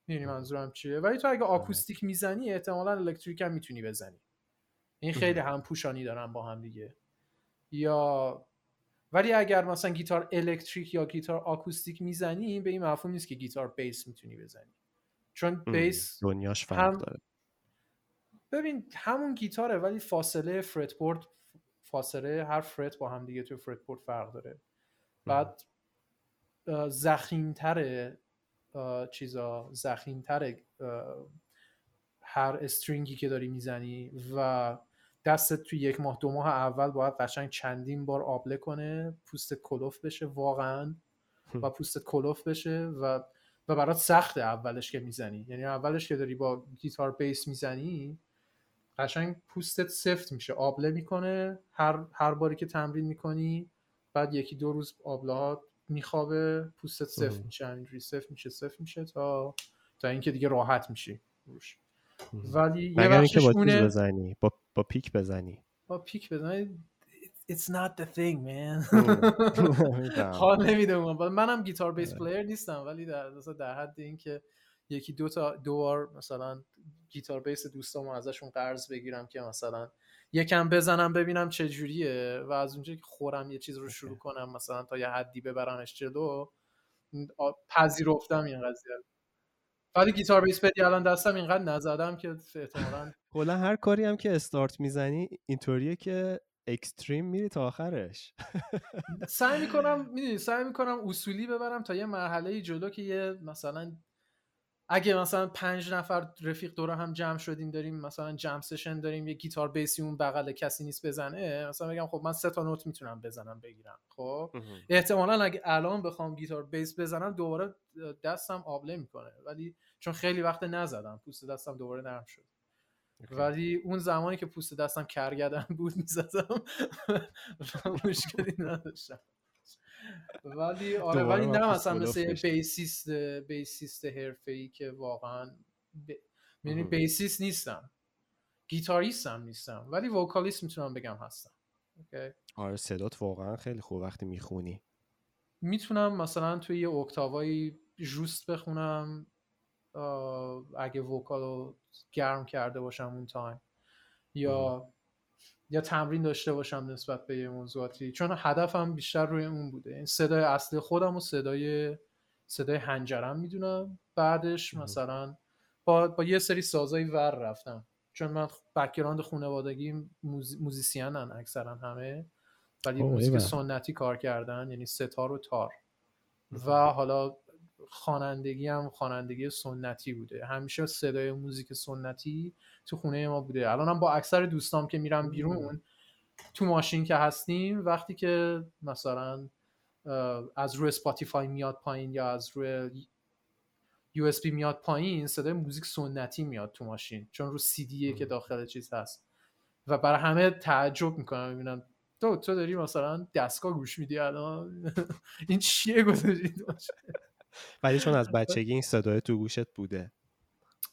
Speaker 2: می‌دونی منظورم چیه؟ ولی تو اگه آکوستیک می‌زنی احتمالا الکتریک هم می‌تونی بزنی. این خیلی هم پوشانی دارن با هم دیگه. یا ولی اگر مثلا گیتار الکتریک یا گیتار آکوستیک می‌زنی به این مفهوم نیست که گیتار بیس می‌تونی بزنی. چون بیس
Speaker 1: دنیاش فرق داره.
Speaker 2: ببین همون گیتاره ولی فاصله fretboard فاصله هر فرت با هم دیگه توی فرتبورد فرق داره. بعد زخیمتره چیزا زخیمتره هر استرینگی که داری می‌زنی و دستت توی یک ماه دو ماه اول باید قشنگ چندین بار آبله کنه پوست کلوف بشه واقعا. و پوستت کلوف بشه و و برات سخته اولش که می‌زنی. یعنی اولش که داری با گیتار بیس می‌زنی قشنگ پوستت سفت میشه آبله می‌کنه. هر هر باری که تمرین می‌کنی بعد یکی دو روز آبله ها میخوابه پوستت سفت میشه اینجوری سفت میشه سفت میشه تا تا اینکه دیگه راحت میشی روش. ولی یه
Speaker 1: بخشش با اونه بزنی با, با pick بزنی.
Speaker 2: با pick بزنی It's not the thing man. (laughs) (laughs) حال نمیده منم گیتار bass player نیستم ولی در در حد اینکه یکی دو تا دو بار مثلا گیتار بیس دوستامو ازشون قرض بگیرم که مثلا یکم بزنم ببینم چه جوریه و از اونجا که خورم یه چیز رو شروع کنم مثلا تا یه حدی ببرمش جلو پذیرفتم این قضیه. ولی گیتار بیس بدی الان دستم اینقدر نزدم که احتمالاً
Speaker 1: کلا هر کاری هم که استارت می‌زنی اینطوریه که اکستریم میری تا آخرش.
Speaker 2: سعی می‌کنم (laughs) می‌دونی سعی می‌کنم اصولی ببرم تا یه مرحله جلو که یه مثلا اگه مثلا پنج نفر رفیق دور هم جمع شدیم داریم مثلا جمع سشن داریم یه گیتار بیسی اون بغل کسی نیست بزنه مثلا بگم خب من سه تا نوت می‌تونم بزنم بگیرم خب؟ احتمالا اگه الان بخوام گیتار بیس بزنم دوباره دستم آبله می‌کنه. ولی چون خیلی وقت نزدم پوست دستم دوباره نرم شد. ولی اون زمانی که پوست دستم کرگدن بود می‌زدم (laughs) مشکلی نداشتم. ولی آره ولی نه مثلا مثل bassist bassist حرفه‌ای که واقعا ب... یعنی bassist نیستم. گیتاریست هم نیستم ولی vocalist می‌تونم بگم هستم.
Speaker 1: آره صدات واقعا خیلی خوب وقتی می‌خونی.
Speaker 2: می‌تونم مثلا توی یه اکتاوایی درست بخونم اگه vocal رو گرم کرده باشم اون تایم یا یا تمرین داشته باشم نسبت به یه موضوعاتی؟ چون هدفم بیشتر روی اون بوده. این صدای اصلی خودم و صدای صدای حنجرم می‌دونم. بعدش مثلا با, با یه سری سازایی ور رفتم. چون من background خانوادگی موز... musician ن اکثرا همه. ولی موزیک سنتی کار کردن یعنی سه‌تار و تار. و حالا خوانندگی هم خوانندگی سنتی بوده. همیشه صدای موزیک سنتی تو خونه ما بوده. الانم با اکثر دوستام که میرم بیرون تو ماشین که هستیم وقتی که مثلا از روی Spotify میاد پایین یا از روی USB میاد پایین صدای موزیک سنتی میاد تو ماشین. چون رو سی دیه که داخل چیز هست. و برای همه تعجب می‌کنن. می‌بینن تو تو داری مثلا دستگاه گوش میدی الان؟ (laughs) این چیه گذاشتی
Speaker 1: ولی چون از (laughs) بچگی این صدای تو گوشت بوده.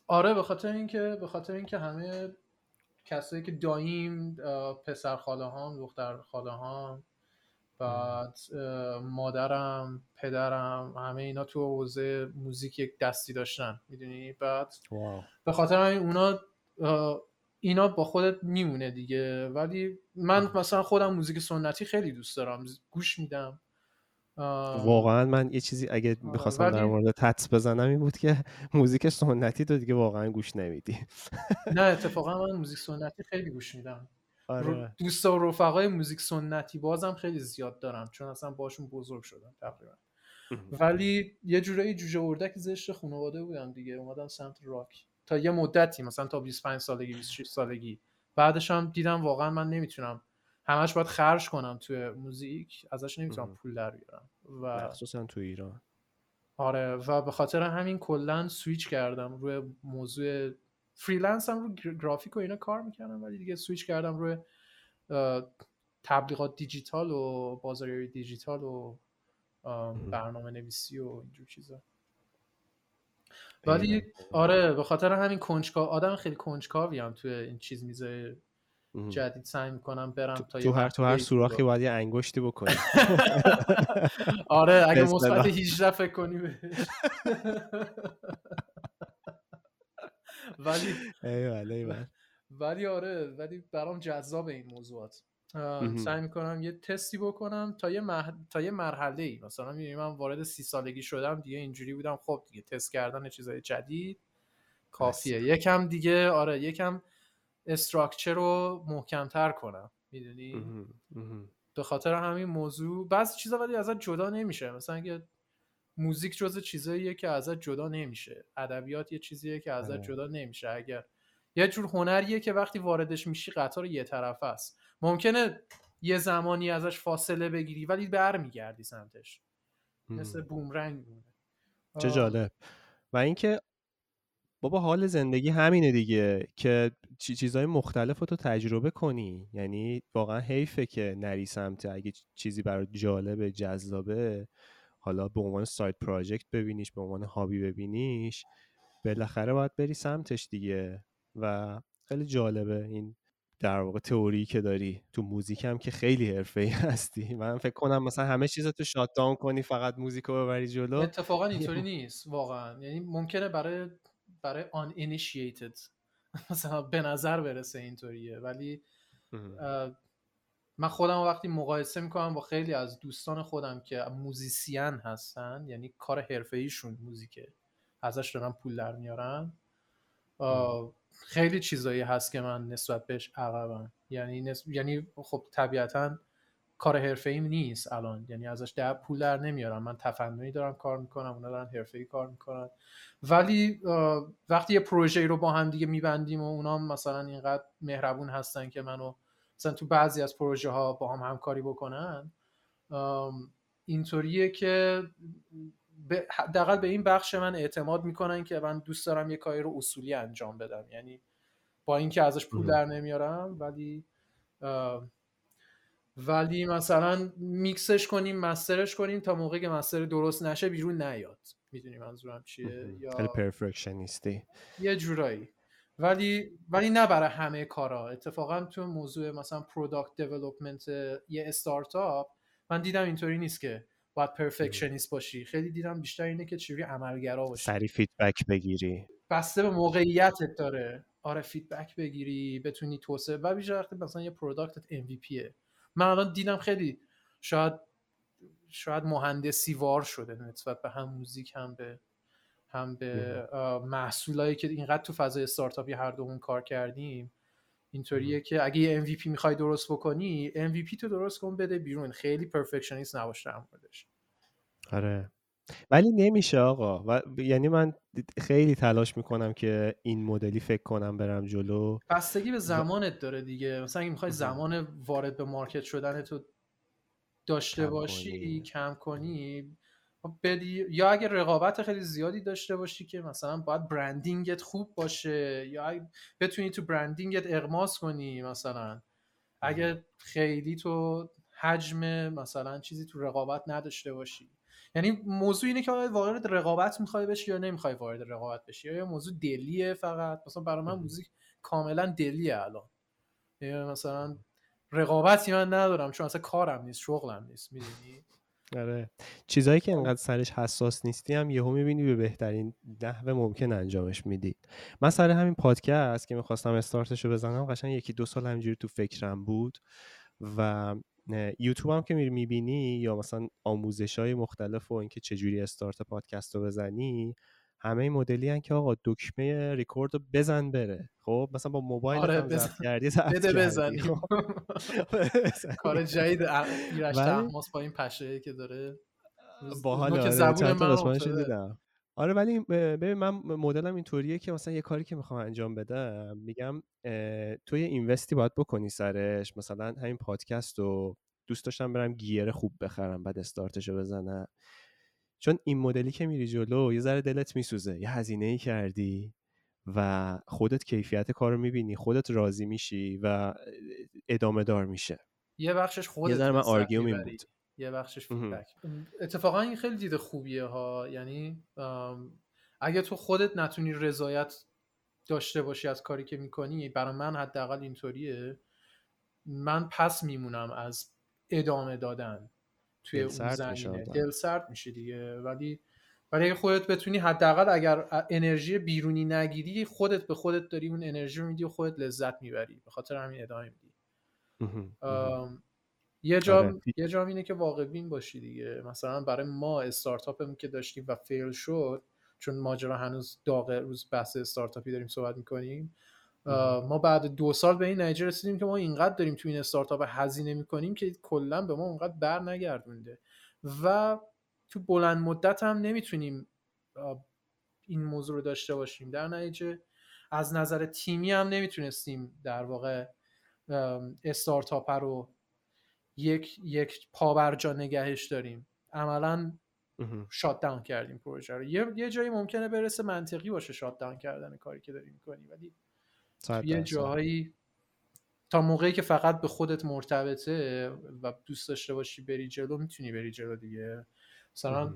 Speaker 2: آره به خاطر اینکه به خاطر اینکه همه کسایی که داییم پسر خاله هم دختر خاله هم بعد مادرم پدرم همه اینا تو حوزه موزیک یک دستی داشتن می‌دونی؟ بعد به خاطر همین اونا اینا با خودت میمونه دیگه. ولی من مثلا خودم موزیک سنتی خیلی دوست دارم گوش میدم.
Speaker 1: واقعا من یه چیزی اگه می‌خواستم در مورد تدس بزنم این بود که موزیک سنتی تو دیگه واقعا گوش نمیدی.
Speaker 2: نه (laughs) اتفاقا من موزیک سنتی خیلی گوش میدم. آره. دوست و رفقای موزیک سنتی بازم خیلی زیاد دارم چون اصلا باشون بزرگ شدم تقریبا. ولی یه جورایی جوجه اردک زشت خانواده بودم دیگه اومدم سمت راک. تا یه مدتی مثلا تا 25 سالگی 26 سالگی. بعدش هم دیدم واقعا من نمی‌تونم همش باید خرج کنم توی موزیک ازش نمی‌تونم پول در بیارم.
Speaker 1: و مخصوصا تو ایران.
Speaker 2: آره و به خاطر همین کلا سویچ کردم روی موضوع freelance هم رو گرافیک و اینا کار می‌کردم ولی دیگه سویچ کردم روی تبلیغات دیجیتال و بازاریابی دیجیتال و برنامه نویسی و اینجور چیزا. ولی آره به خاطر همین کنجکاو آدم خیلی کنجکاوی هم توی این چیز میزای جدید سعی می‌کنم برم تا
Speaker 1: تو هر تو هر سوراخی باید یه انگشتی بکنی. (laughs)
Speaker 2: آره اگه مثبت 18 فکر کنی (laughs) ولی ولی آره ولی برام جذاب این موضوعات. سعی می‌کنم یه تستی بکنم تا یه, مح... تا یه مرحله ای مثلا می‌بینی من وارد سی سالگی شدم دیگه اینجوری بودم خب دیگه تست کردن چیزای جدید کافیه. یکم دیگه آره یکم استراکچر رو محکمتر کنم می‌دونی؟ به خاطر همین موضوع بعضی چیزا ولی ازت جدا نمیشه. مثلا اگه موزیک جز چیزاییه که ازت جدا نمیشه. ادبیات یه چیزیه که ازت آره. جدا نمیشه. اگر یه جور هنریه که وقتی واردش میشی قطار یه طرف است. ممکنه یه زمانی ازش فاصله بگیری ولی برمیگردی سمتش. مثل بومرنگ
Speaker 1: چه جالب. و اینکه بابا حال زندگی همینه دیگه که چیزهای مختلف رو تو تجربه کنی. یعنی واقعا حیفه که نری سمت اگه چیزی برای جالبه جذابه حالا به عنوان سایت پراجکت ببینیش به عنوان هابی ببینیش بالاخره باید بری سمتش دیگه و خیلی جالبه این در واقع تئوری که داری. تو موزیک هم که خیلی حرفه‌ای (laughs) هستی. من فکر کنم مثلا همه چیز تو شات داون کنی فقط موزیک رو ببری جلو.
Speaker 2: اتفاقا اینطوری (laughs) نیست واقعا. یعنی ممکنه برای برای آن initiated (laughs) مثلا به نظر برسه اینطوریه. ولی من خودم وقتی مقایسه می‌کنم با خیلی از دوستان خودم که موزیسین هستن یعنی کار حرفه ایشون موزیکه. ازش دارن پول در میارن. خیلی چیزایی هست که من نسبت بهش عقبم. یعنی یعنی خب طبیعتا کار حرفه ایم نیست الان. یعنی ازش در پول در نمیارم. من تفننی دارم کار می‌کنم اونا دارن حرفه ای کار می‌کنن. ولی وقتی یه پروژه رو با هم دیگه میبندیم و اونا مثلا اینقدر مهربون هستن که منو مثلا تو بعضی از پروژه ها با هم همکاری بکنن اینطوریه که دقیقا به این بخش من اعتماد می‌کنن که من دوست دارم یه کاری رو اصولی انجام بدم. یعنی با اینکه ازش پول در نمیارم ولی ولی مثلا میکسش کنیم master ش کنیم تا موقعی که master درست نشه بیرون نیاد. می‌دونی منظورم چیه؟
Speaker 1: یا perfectionist ی
Speaker 2: یه جورایی. ولی ولی نه برای همه کارا. اتفاقا تو موضوع مثلا product development یه استارتاپ من دیدم اینطوری نیست که باید perfectionist باشی. خیلی دیدم بیشتر اینه که چجوری عملگرا باشی.
Speaker 1: سری feedback بگیری.
Speaker 2: بسته به موقعیتت داره. آره feedback بگیری بتونی توسعه. و بیشتر وقتی مثلا یه product ت MVP ه. من الان دیدم خیلی شاید شاید مهندسی وار شده نسبت به هم موزیک هم به هم به محصولایی که اینقدر تو فضای استارتاپی هر دومون کار کردیم. اینطوریه که اگه یه MVP می‌خوای درست بکنی MVP تو درست کن بده بیرون. خیلی perfectionist نباش در موردش.
Speaker 1: آره. ولی نمیشه آقا. و یعنی من خیلی تلاش می‌کنم که این مدلی فکر کنم برم جلو.
Speaker 2: بستگی به زمانت داره دیگه. مثلا اگه می‌خوای زمان وارد به مارکت شدن تو داشته باشی کم کنی خب بدی. یا اگر رقابت خیلی زیادی داشته باشی که مثلا باید برندینگت خوب باشه یا بتونی تو برندینگت اغماس کنی مثلا. اگر خیلی تو حجم مثلا چیزی تو رقابت نداشته باشی. یعنی موضوع اینه که وارد رقابت می‌خوای بشی یا نمی‌خوای وارد رقابت بشی؟ یا موضوع دلیه فقط؟ مثلا برای من موزیک کاملا دلیه الان. مثلا رقابتی من ندارم چون اصلا کارم نیست شغلم نیست می‌دونی؟
Speaker 1: آره. چیزایی که انقدر سرش حساس نیستی هم یهو می‌بینی به بهترین نحو ممکن انجامش میدی. من سر همین پادکست که می‌خواستم استارتش رو بزنم قشنگ یکی دو سال همینجوری تو فکرم بود و یوتیوب هم که میری می‌بینی یا مثلا آموزش های مختلف و اینکه چجوری استارت پادکست رو بزنی همه این مدلی هن که آقا دکمه ریکورد رو بزن بره. خب؟ مثلا با موبایل
Speaker 2: آره بزن.
Speaker 1: کردی (laughs)
Speaker 2: بده
Speaker 1: خب. (laughs)
Speaker 2: کار جدید ایرش تحماس با این پشه که داره.
Speaker 1: باحال آره چند تا داستانش دیدم. آره ولی ببین من مدلم اینطوریه که مثلا یه کاری که می‌خوام انجام بدم میگم تو یه اینوستی باید بکنی سرش مثلا همین پادکست رو دوست داشتم برم گیر خوب بخرم بعد استارتشو بزنم. چون این مدلی که میری جلو یه ذره دلت میسوزه یه هزینه ای کردی و خودت کیفیت کار رو می‌بینی خودت راضی میشی و ادامه دار میشه.
Speaker 2: یه بخشش خودت
Speaker 1: یه ذره من آرگیوم این بود.
Speaker 2: یه بخشش فیدبک اتفاقا این خیلی دید خوبیه ها. یعنی اگه تو خودت نتونی رضایت داشته باشی از کاری که می‌کنی برای من حداقل اینطوریه. من پس میمونم از ادامه دادن توی اون زمینه. دل سرد میشه دیگه. ولی ولی اگه خودت بتونی حداقل اگر انرژی بیرونی نگیری خودت به خودت داری اون انرژی رو میدی و خودت لذت می‌بری. به خاطر همین ادامه میدی. یه جام آره. یه جام اینه که واقع بین باشی دیگه. مثلا برای ما استارتاپمون که داشتیم و فیل شد چون ماجرا هنوز داغه روز بحث استارتاپی داریم صحبت می‌کنیم ما بعد دو سال به این نتیجه رسیدیم که ما اینقدر داریم تو این استارتاپ هزینه می‌کنیم که کلا به ما اونقدر بر نگردونده و تو بلند مدت هم نمی‌تونیم این موضوع رو داشته باشیم. در نتیجه از نظر تیمی هم نمی‌تونستیم در واقع استارتاپ رو یک یک پابرجا نگهش داریم. عملا شات داون کردیم پروژه رو. یه،, یه جایی ممکنه برسه منطقی باشه شات داون کردن کاری که داری می‌کنی ولی یه جاهایی تا موقعی که فقط به خودت مرتبطه و دوست داشته باشی بری جلو می‌تونی بری جلو دیگه. مثلا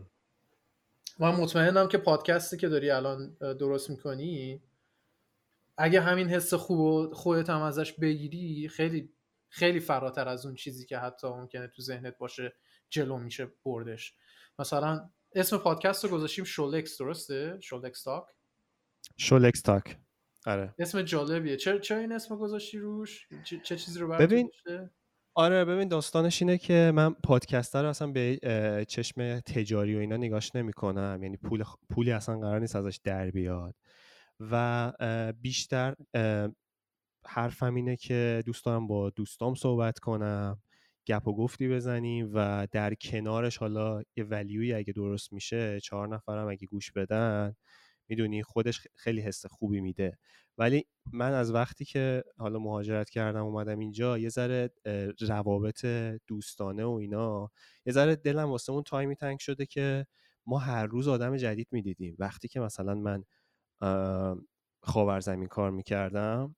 Speaker 2: من مطمئنم که پادکستی که داری الان درست می‌کنی اگه همین حس خوب خودت هم ازش بگیری خیلی خیلی فراتر از اون چیزی که حتی ممکنه تو ذهنت باشه جلو میشه بردش. مثلا اسم پادکست رو گذاشتیم شولکس درسته؟ شولکس تاک؟
Speaker 1: شولکس تاک. آره.
Speaker 2: اسم جالبیه. چرا چرا این اسم گذاشتی روش؟ چه, چه چیزی رو
Speaker 1: ببین آره ببین داستانش اینه که من پادکستر رو اصلا به چشم تجاری و اینا نگاش نمی‌کنم. یعنی پول پولی اصلا قرار نیست ازش در بیاد. و بیشتر حرفم اینه که دوست دارم با دوستام صحبت کنم گپ و گفتی بزنیم و در کنارش حالا یه ولیوی اگه درست میشه چهار نفرم اگه گوش بدن می‌دونی خودش خیلی حس خوبی میده. ولی من از وقتی که حالا مهاجرت کردم اومدم اینجا یه ذره روابط دوستانه و اینا یه ذره دلم واسه اون تایمی تنگ شده که ما هر روز آدم جدید می‌دیدیم. وقتی که مثلا من خاورزمین کار می‌کردم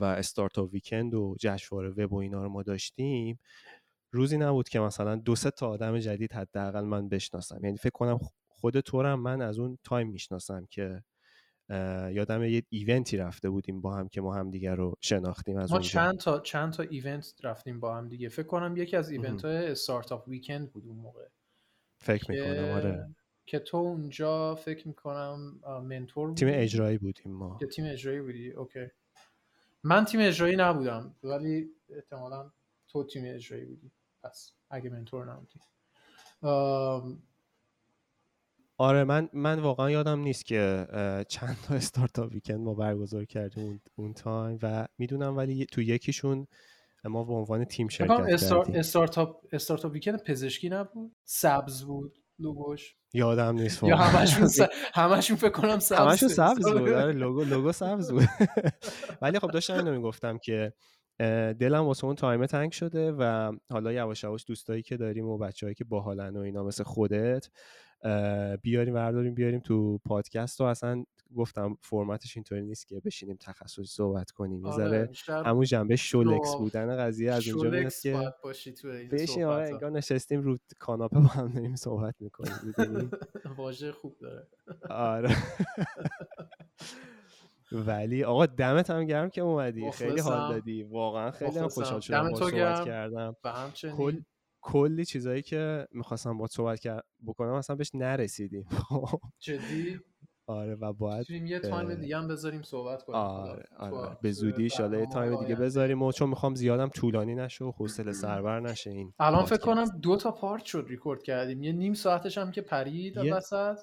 Speaker 1: و Startup Weekend و جشنواره وب و اینا رو ما داشتیم روزی نبود که مثلا دو سه تا آدم جدید حداقل من بشناسم. یعنی فکر کنم خود تو من از اون time می‌شناسم که یادم یه event ی رفته بودیم با هم که ما هم دیگر رو شناختیم از
Speaker 2: ما
Speaker 1: اونجا.
Speaker 2: چند تا چند تا event رفتیم با هم دیگه. فکر کنم یکی از event های Startup Weekend بود اون موقع.
Speaker 1: فکر می‌کنم آره.
Speaker 2: که تو اونجا فکر می‌کنم mentor
Speaker 1: تیم اجرایی بودیم ما.
Speaker 2: که تیم اجرایی بودی. اوکی. من تیم اجرایی نبودم ولی احتمالا تو تیم اجرایی بودی. پس اگه mentor نبودی.
Speaker 1: آره من من واقعا یادم نیست که چند تا Startup Weekend ما برگزار کردیم اون, اون time و می‌دونم ولی تو یکیشون ما به عنوان تیم شرکت.
Speaker 2: کردیم. استارتاپ استارتاپ ویکند پزشکی نبود؟ سبز بود؟ لوگوش
Speaker 1: یادم نیست
Speaker 2: یا همشون س... (laughs) همشون فکر کنم سبز
Speaker 1: همشون سبز بود. آره (laughs) لوگو لوگو سبز بود. (laughs) ولی خب داشتم اینو می‌گفتم که دلم واسه اون تایمه تنگ شده و حالا یواش یواش دوستایی که داریم و بچههایی که باحالن و اینا مثل خودت بیاریم برداریم بیاریم تو پادکست و اصلا گفتم فرمتش اینطوری نیست که بشینیم تخصصی صحبت کنیم. یه
Speaker 2: آره
Speaker 1: همون جنبه شولکس بودن قضیه از اونجا
Speaker 2: میاد
Speaker 1: که
Speaker 2: بشین
Speaker 1: آره انگار نشستیم رو کاناپه با هم داریم صحبت می‌کنیم (laughs)
Speaker 2: وایب خوب داره.
Speaker 1: آره. (laughs) ولی آقا دمت هم گرم که اومدی. خیلی حال دادی. واقعا خیلی هم خوشحال شدم صحبت کردم. کل کلی چیزایی که می‌خواستم با صحبت بکنم اصلا بهش نرسیدیم. (laughs)
Speaker 2: جدی؟
Speaker 1: آره و باید
Speaker 2: یه time دیگه هم بذاریم صحبت کنیم
Speaker 1: آره, آره. به زودی ان یه time دیگه بذاریم و چون می‌خوام زیادم طولانی نشه و حوصله سربر نشه این
Speaker 2: الان فکر کنم دو تا پارت شد ریکورد کردیم. یه نیم ساعتش هم که پرید یه... وسط.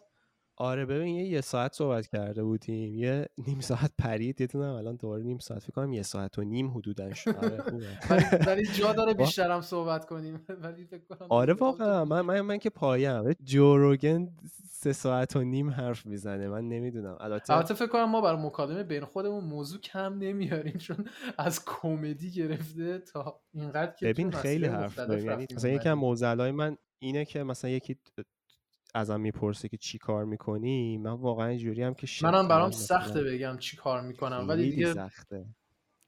Speaker 1: آره ببین یه یه ساعت صحبت کرده بودیم یه (laughs) نیم ساعت پرید یه دونه الان دوباره نیم ساعت فکر کنم یه ساعت و نیم حدودا آره
Speaker 2: خوبه. (laughs) ولی جا داره بیشترم صحبت کنیم. (laughs) ولی فکر کنم
Speaker 1: آره واقعا. من من, من که پایم. جوروگن سه ساعت و نیم حرف می‌زنه. من نمی‌دونم.
Speaker 2: البته البته فکر کنم ما برای مکالمه بین خودمون موضوع کم نمیاریم چون از کمدی گرفته تا اینقدر که
Speaker 1: ببین خیلی حرف یعنی مثلا یکی از من اینه که مثلا یکی ازم می‌پرسه که چی کار می‌کنی من واقعا اینجوری هم که
Speaker 2: منم برام سخته بگم چی کار می‌کنم ولی دیگه
Speaker 1: سخته.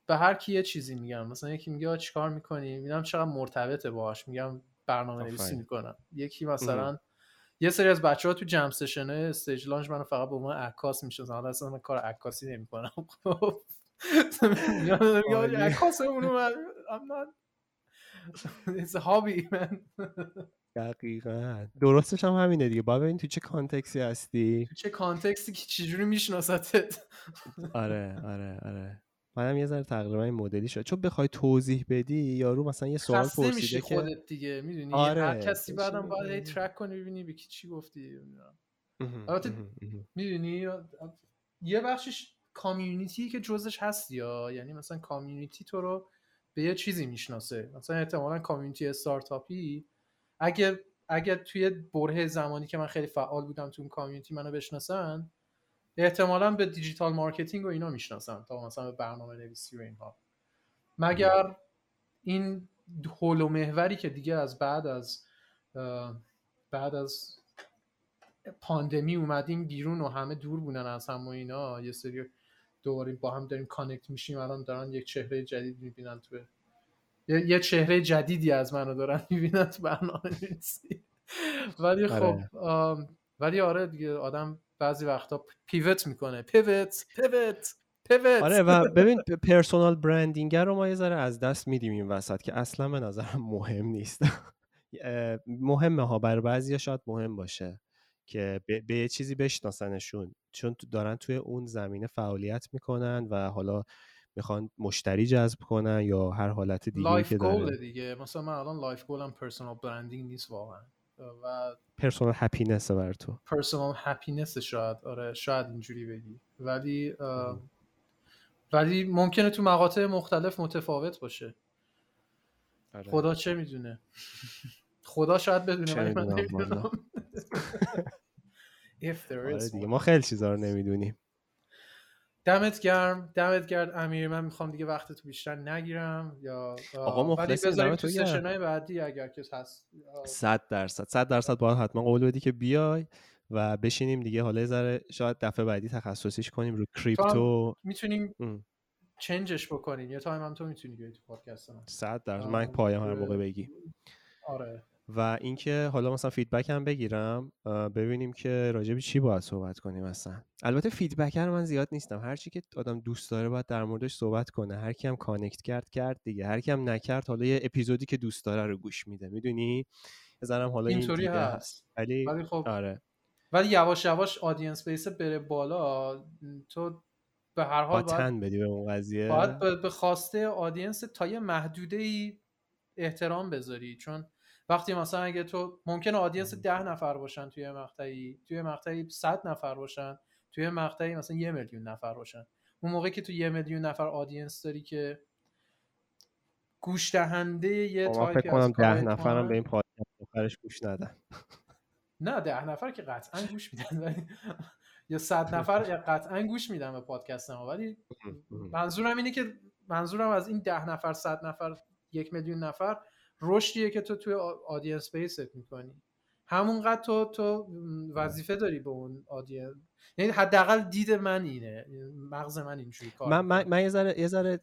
Speaker 2: به هر کی یه چیزی میگم مثلا یکی میگه چی کار می‌کنی؟ میگم چقدر مرتبطه باهاش میگم برنامه نویسی می‌کنم. یکی مثلا یه سری از بچه ها تو jam session Stage Lounge منو فقط به عنوان عکاس می‌شناسن. حالا اصلا من کار عکاسی نمی‌کنم. خب. عکاس اونو not. It's a hobby man.
Speaker 1: دقیقا. درستش هم همینه دیگه. باید ببین تو چه کانتکسی هستی.
Speaker 2: تو چه کانتکسی که چجوری میشناستت.
Speaker 1: آره آره آره. منم یه ذره تقریبا این مدلی شد. چون بخوای توضیح بدی یارو مثلا یه سوال پرسیده که
Speaker 2: خودت دیگه. می‌دونی؟ آره. هر کسی بعدم باید هی ترک کنی ببینی به کی چی گفتی البته می‌دونی؟ یه بخشش community که جزش هستی یا؟ یعنی مثلا community تو رو به یه چیزی می‌شناسه. مثلا احتمالا community startup ی اگر اگر توی برهه زمانی که من خیلی فعال بودم تو اون community منو بشناسن احتمالا به digital marketing و اینا می‌شناسن تا مثلا به برنامه نویسی و اینها. مگر این حول و حوشی که دیگه از بعد از بعد از pandemic اومدیم بیرون و همه دور بودن از هم و اینا یه سری دوباره با هم داریم connect میشیم الان دارن یک چهره جدید می‌بینن تو یه چهره جدیدی از منو دارن می‌بینن تو برنامه نویسی. ولی
Speaker 1: آره.
Speaker 2: خب ولی آره دیگه آدم بعضی وقتا pivot می‌کنه. pivot pivot pivot.
Speaker 1: آره و ببین personal branding رو ما یه ذره از دست میدیم این وسط که اصلا به نظرم مهم نیست. (laughs) مهمه ها. برای بعضی شاید مهم باشه که به یه چیزی بشناسنشون. چون دارن توی اون زمینه فعالیت می‌کنن و حالا می‌خوان مشتری جذب کنن یا هر حالت دیگه که داره
Speaker 2: دیگه. مثلا من الان life goal م personal branding نیست واقعا. و
Speaker 1: personal happiness بر تو.
Speaker 2: personal happiness شاید. آره شاید اینجوری بگی. ولی ولی ممکنه تو مقاطع مختلف متفاوت باشه. آره. خدا چه می‌دونه؟ خدا شاید بدونه من (laughs)
Speaker 1: آره ما خیلی چیزا رو نمی‌دونیم.
Speaker 2: دمت گرم دمت گرد امیر. من می‌خوام دیگه وقت تو بیشتر نگیرم. یا
Speaker 1: آقا مخلص
Speaker 2: تو سشنای بعدی اگر که هست.
Speaker 1: 100 درصد. 100 درصد باید حتما قول بدی که بیای و بشینیم دیگه. حالا ذره شاید دفعه بعدی تخصصیش کنیم رو کریپتو.
Speaker 2: می‌تونیم چنجش بکنیم. یه تایم هم تو می‌تونی بیای تو پادکست من.
Speaker 1: 100 درصد. من پایه‌م هر موقع بگی.
Speaker 2: آره.
Speaker 1: و اینکه حالا مثلا feedback هم بگیرم ببینیم که راجب چی باید صحبت کنیم مثلا البته feedback من زیاد نیستم. هر چی که آدم دوست داره باید در موردش صحبت کنه. هر کی هم connect کرد کرد دیگه. هر کی هم نکرد حالا یه اپیزودی که دوست داره رو گوش میده. می‌دونی؟ بزنم حالا
Speaker 2: اینطوری
Speaker 1: این
Speaker 2: هست.
Speaker 1: ولی
Speaker 2: ولی خب
Speaker 1: آره.
Speaker 2: ولی یواش یواش audience base بره بالا. تو به هر حال باید,
Speaker 1: تن بدی به اون قضیه.
Speaker 2: باید به خواسته audience تا یه محدوده ای احترام بذاری. چون وقتی مثلا اگه تو ممکنه audience ده نفر باشن توی مقطعی توی مقطعی 100 نفر باشن توی مقطعی مثلا یه میلیون نفر باشن. اون موقع که تو یه میلیون نفر audience داری که گوش دهنده یه تایپی
Speaker 1: فکر کنم ده نفرم به این پادکست گوش ندن.
Speaker 2: نه ده نفر که قطعا گوش میدن ولی یا صد نفر قطعا گوش میدن به پادکست ما. ولی منظورم اینه که منظورم از این ده نفر صد نفر یک میلیون نفر رشدیه که تو توی audience base ت می‌کنی. همونقدر تو تو وظیفه داری به اون audience یعنی حداقل دید من اینه. مغز من اینجوری کار
Speaker 1: من من, من یه ذره یه ذره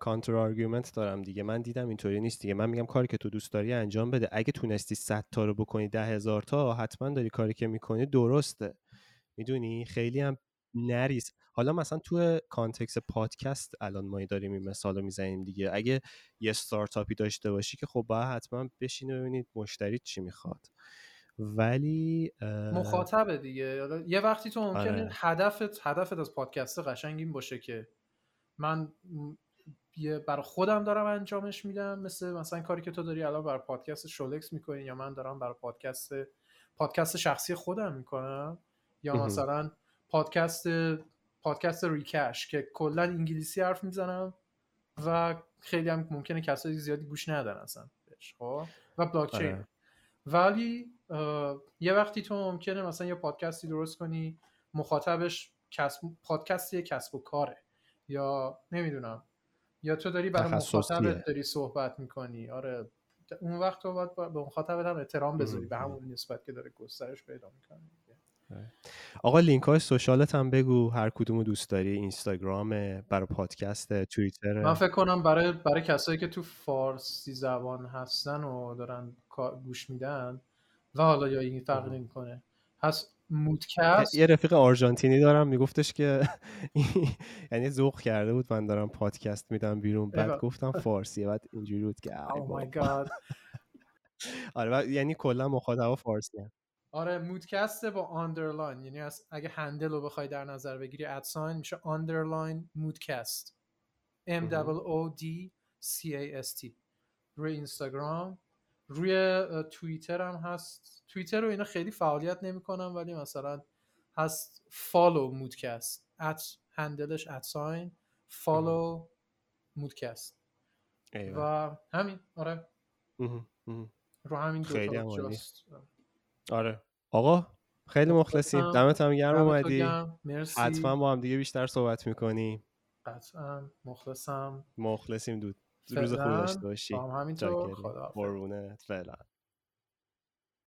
Speaker 1: counter argument دارم دیگه. من دیدم اینطوری نیست دیگه. من میگم کاری که تو دوست داری انجام بده. اگه تونستی 100 تا رو بکنی ده هزار تا حتما داری کاری که می‌کنی درسته. می‌دونی؟ خیلی هم نریس حالا مثلا تو context پادکست الان ما داریم این مثال رو می‌زنیم دیگه. اگه یه استارتاپی داشته باشی که خب باید حتما بشینه ببینید مشتری چی می‌خواد. ولی
Speaker 2: مخاطبه دیگه. یه وقتی تو ممکنه آره. هدفت هدفت از پادکست قشنگ این باشه که من یه برای خودم دارم انجامش میدم. مثل مثلا کاری که تو داری الان برای پادکست شولکس می‌کنی یا من دارم برای پادکست پادکست شخصی خودم می‌کنم. یا مثلا پادکست پادکست ریکش که کلا انگلیسی حرف می‌زنم و خیلی هم ممکنه کسایی زیادی گوش ندن اصلا خب؟ و بلاکچین آره. ولی یه وقتی تو ممکنه مثلا یه پادکستی درست کنی مخاطبش کسب پادکستی کسب و کاره. یا نمی‌دونم. یا تو داری برای مخاطبت داری صحبت می‌کنی. آره. اون وقت تو باید به مخاطبت هم احترام بذاری. به همون نسبت که داره گسترش پیدا می‌کنه.
Speaker 1: آقا لینک های سوشالت هم بگو. هر کدوم دوست داری. اینستاگرام برای پادکست توییتر.
Speaker 2: من فکر کنم برای برای کسایی که تو فارسی زبان هستن و دارن گوش میدن و حالا یا این فرق نمی‌کنه. هست مودکست
Speaker 1: یه رفیق آرژانتینی دارم میگفتش که (laughs) یعنی ذوق کرده بود. من دارم پادکست میدم بیرون. بعد گفتم (laughs) فارسی بعد اینجوری بود که
Speaker 2: oh (laughs)
Speaker 1: آره یعنی کلا مخاطب فارسی.
Speaker 2: آره مودکست با underline یعنی از اگه handle رو بخوای در نظر بگیری at sign میشه underline مودکست. M O D C A S T. روی اینستاگرام. روی توییتر هم هست. توییتر رو اینا خیلی فعالیت نمی‌کنم ولی مثلا هست follow مودکست. at handle ش at sign follow مودکست. و همین آره. رو همین دو
Speaker 1: آره. آقا خیلی مخلصیم. دمت هم گرم اومدی. حتما با هم دیگه بیشتر صحبت می‌کنیم.
Speaker 2: قطعا. مخلصم.
Speaker 1: مخلصیم دود. روز خوب داشته باشی.
Speaker 2: همینطور.
Speaker 1: قربونت. فعلا.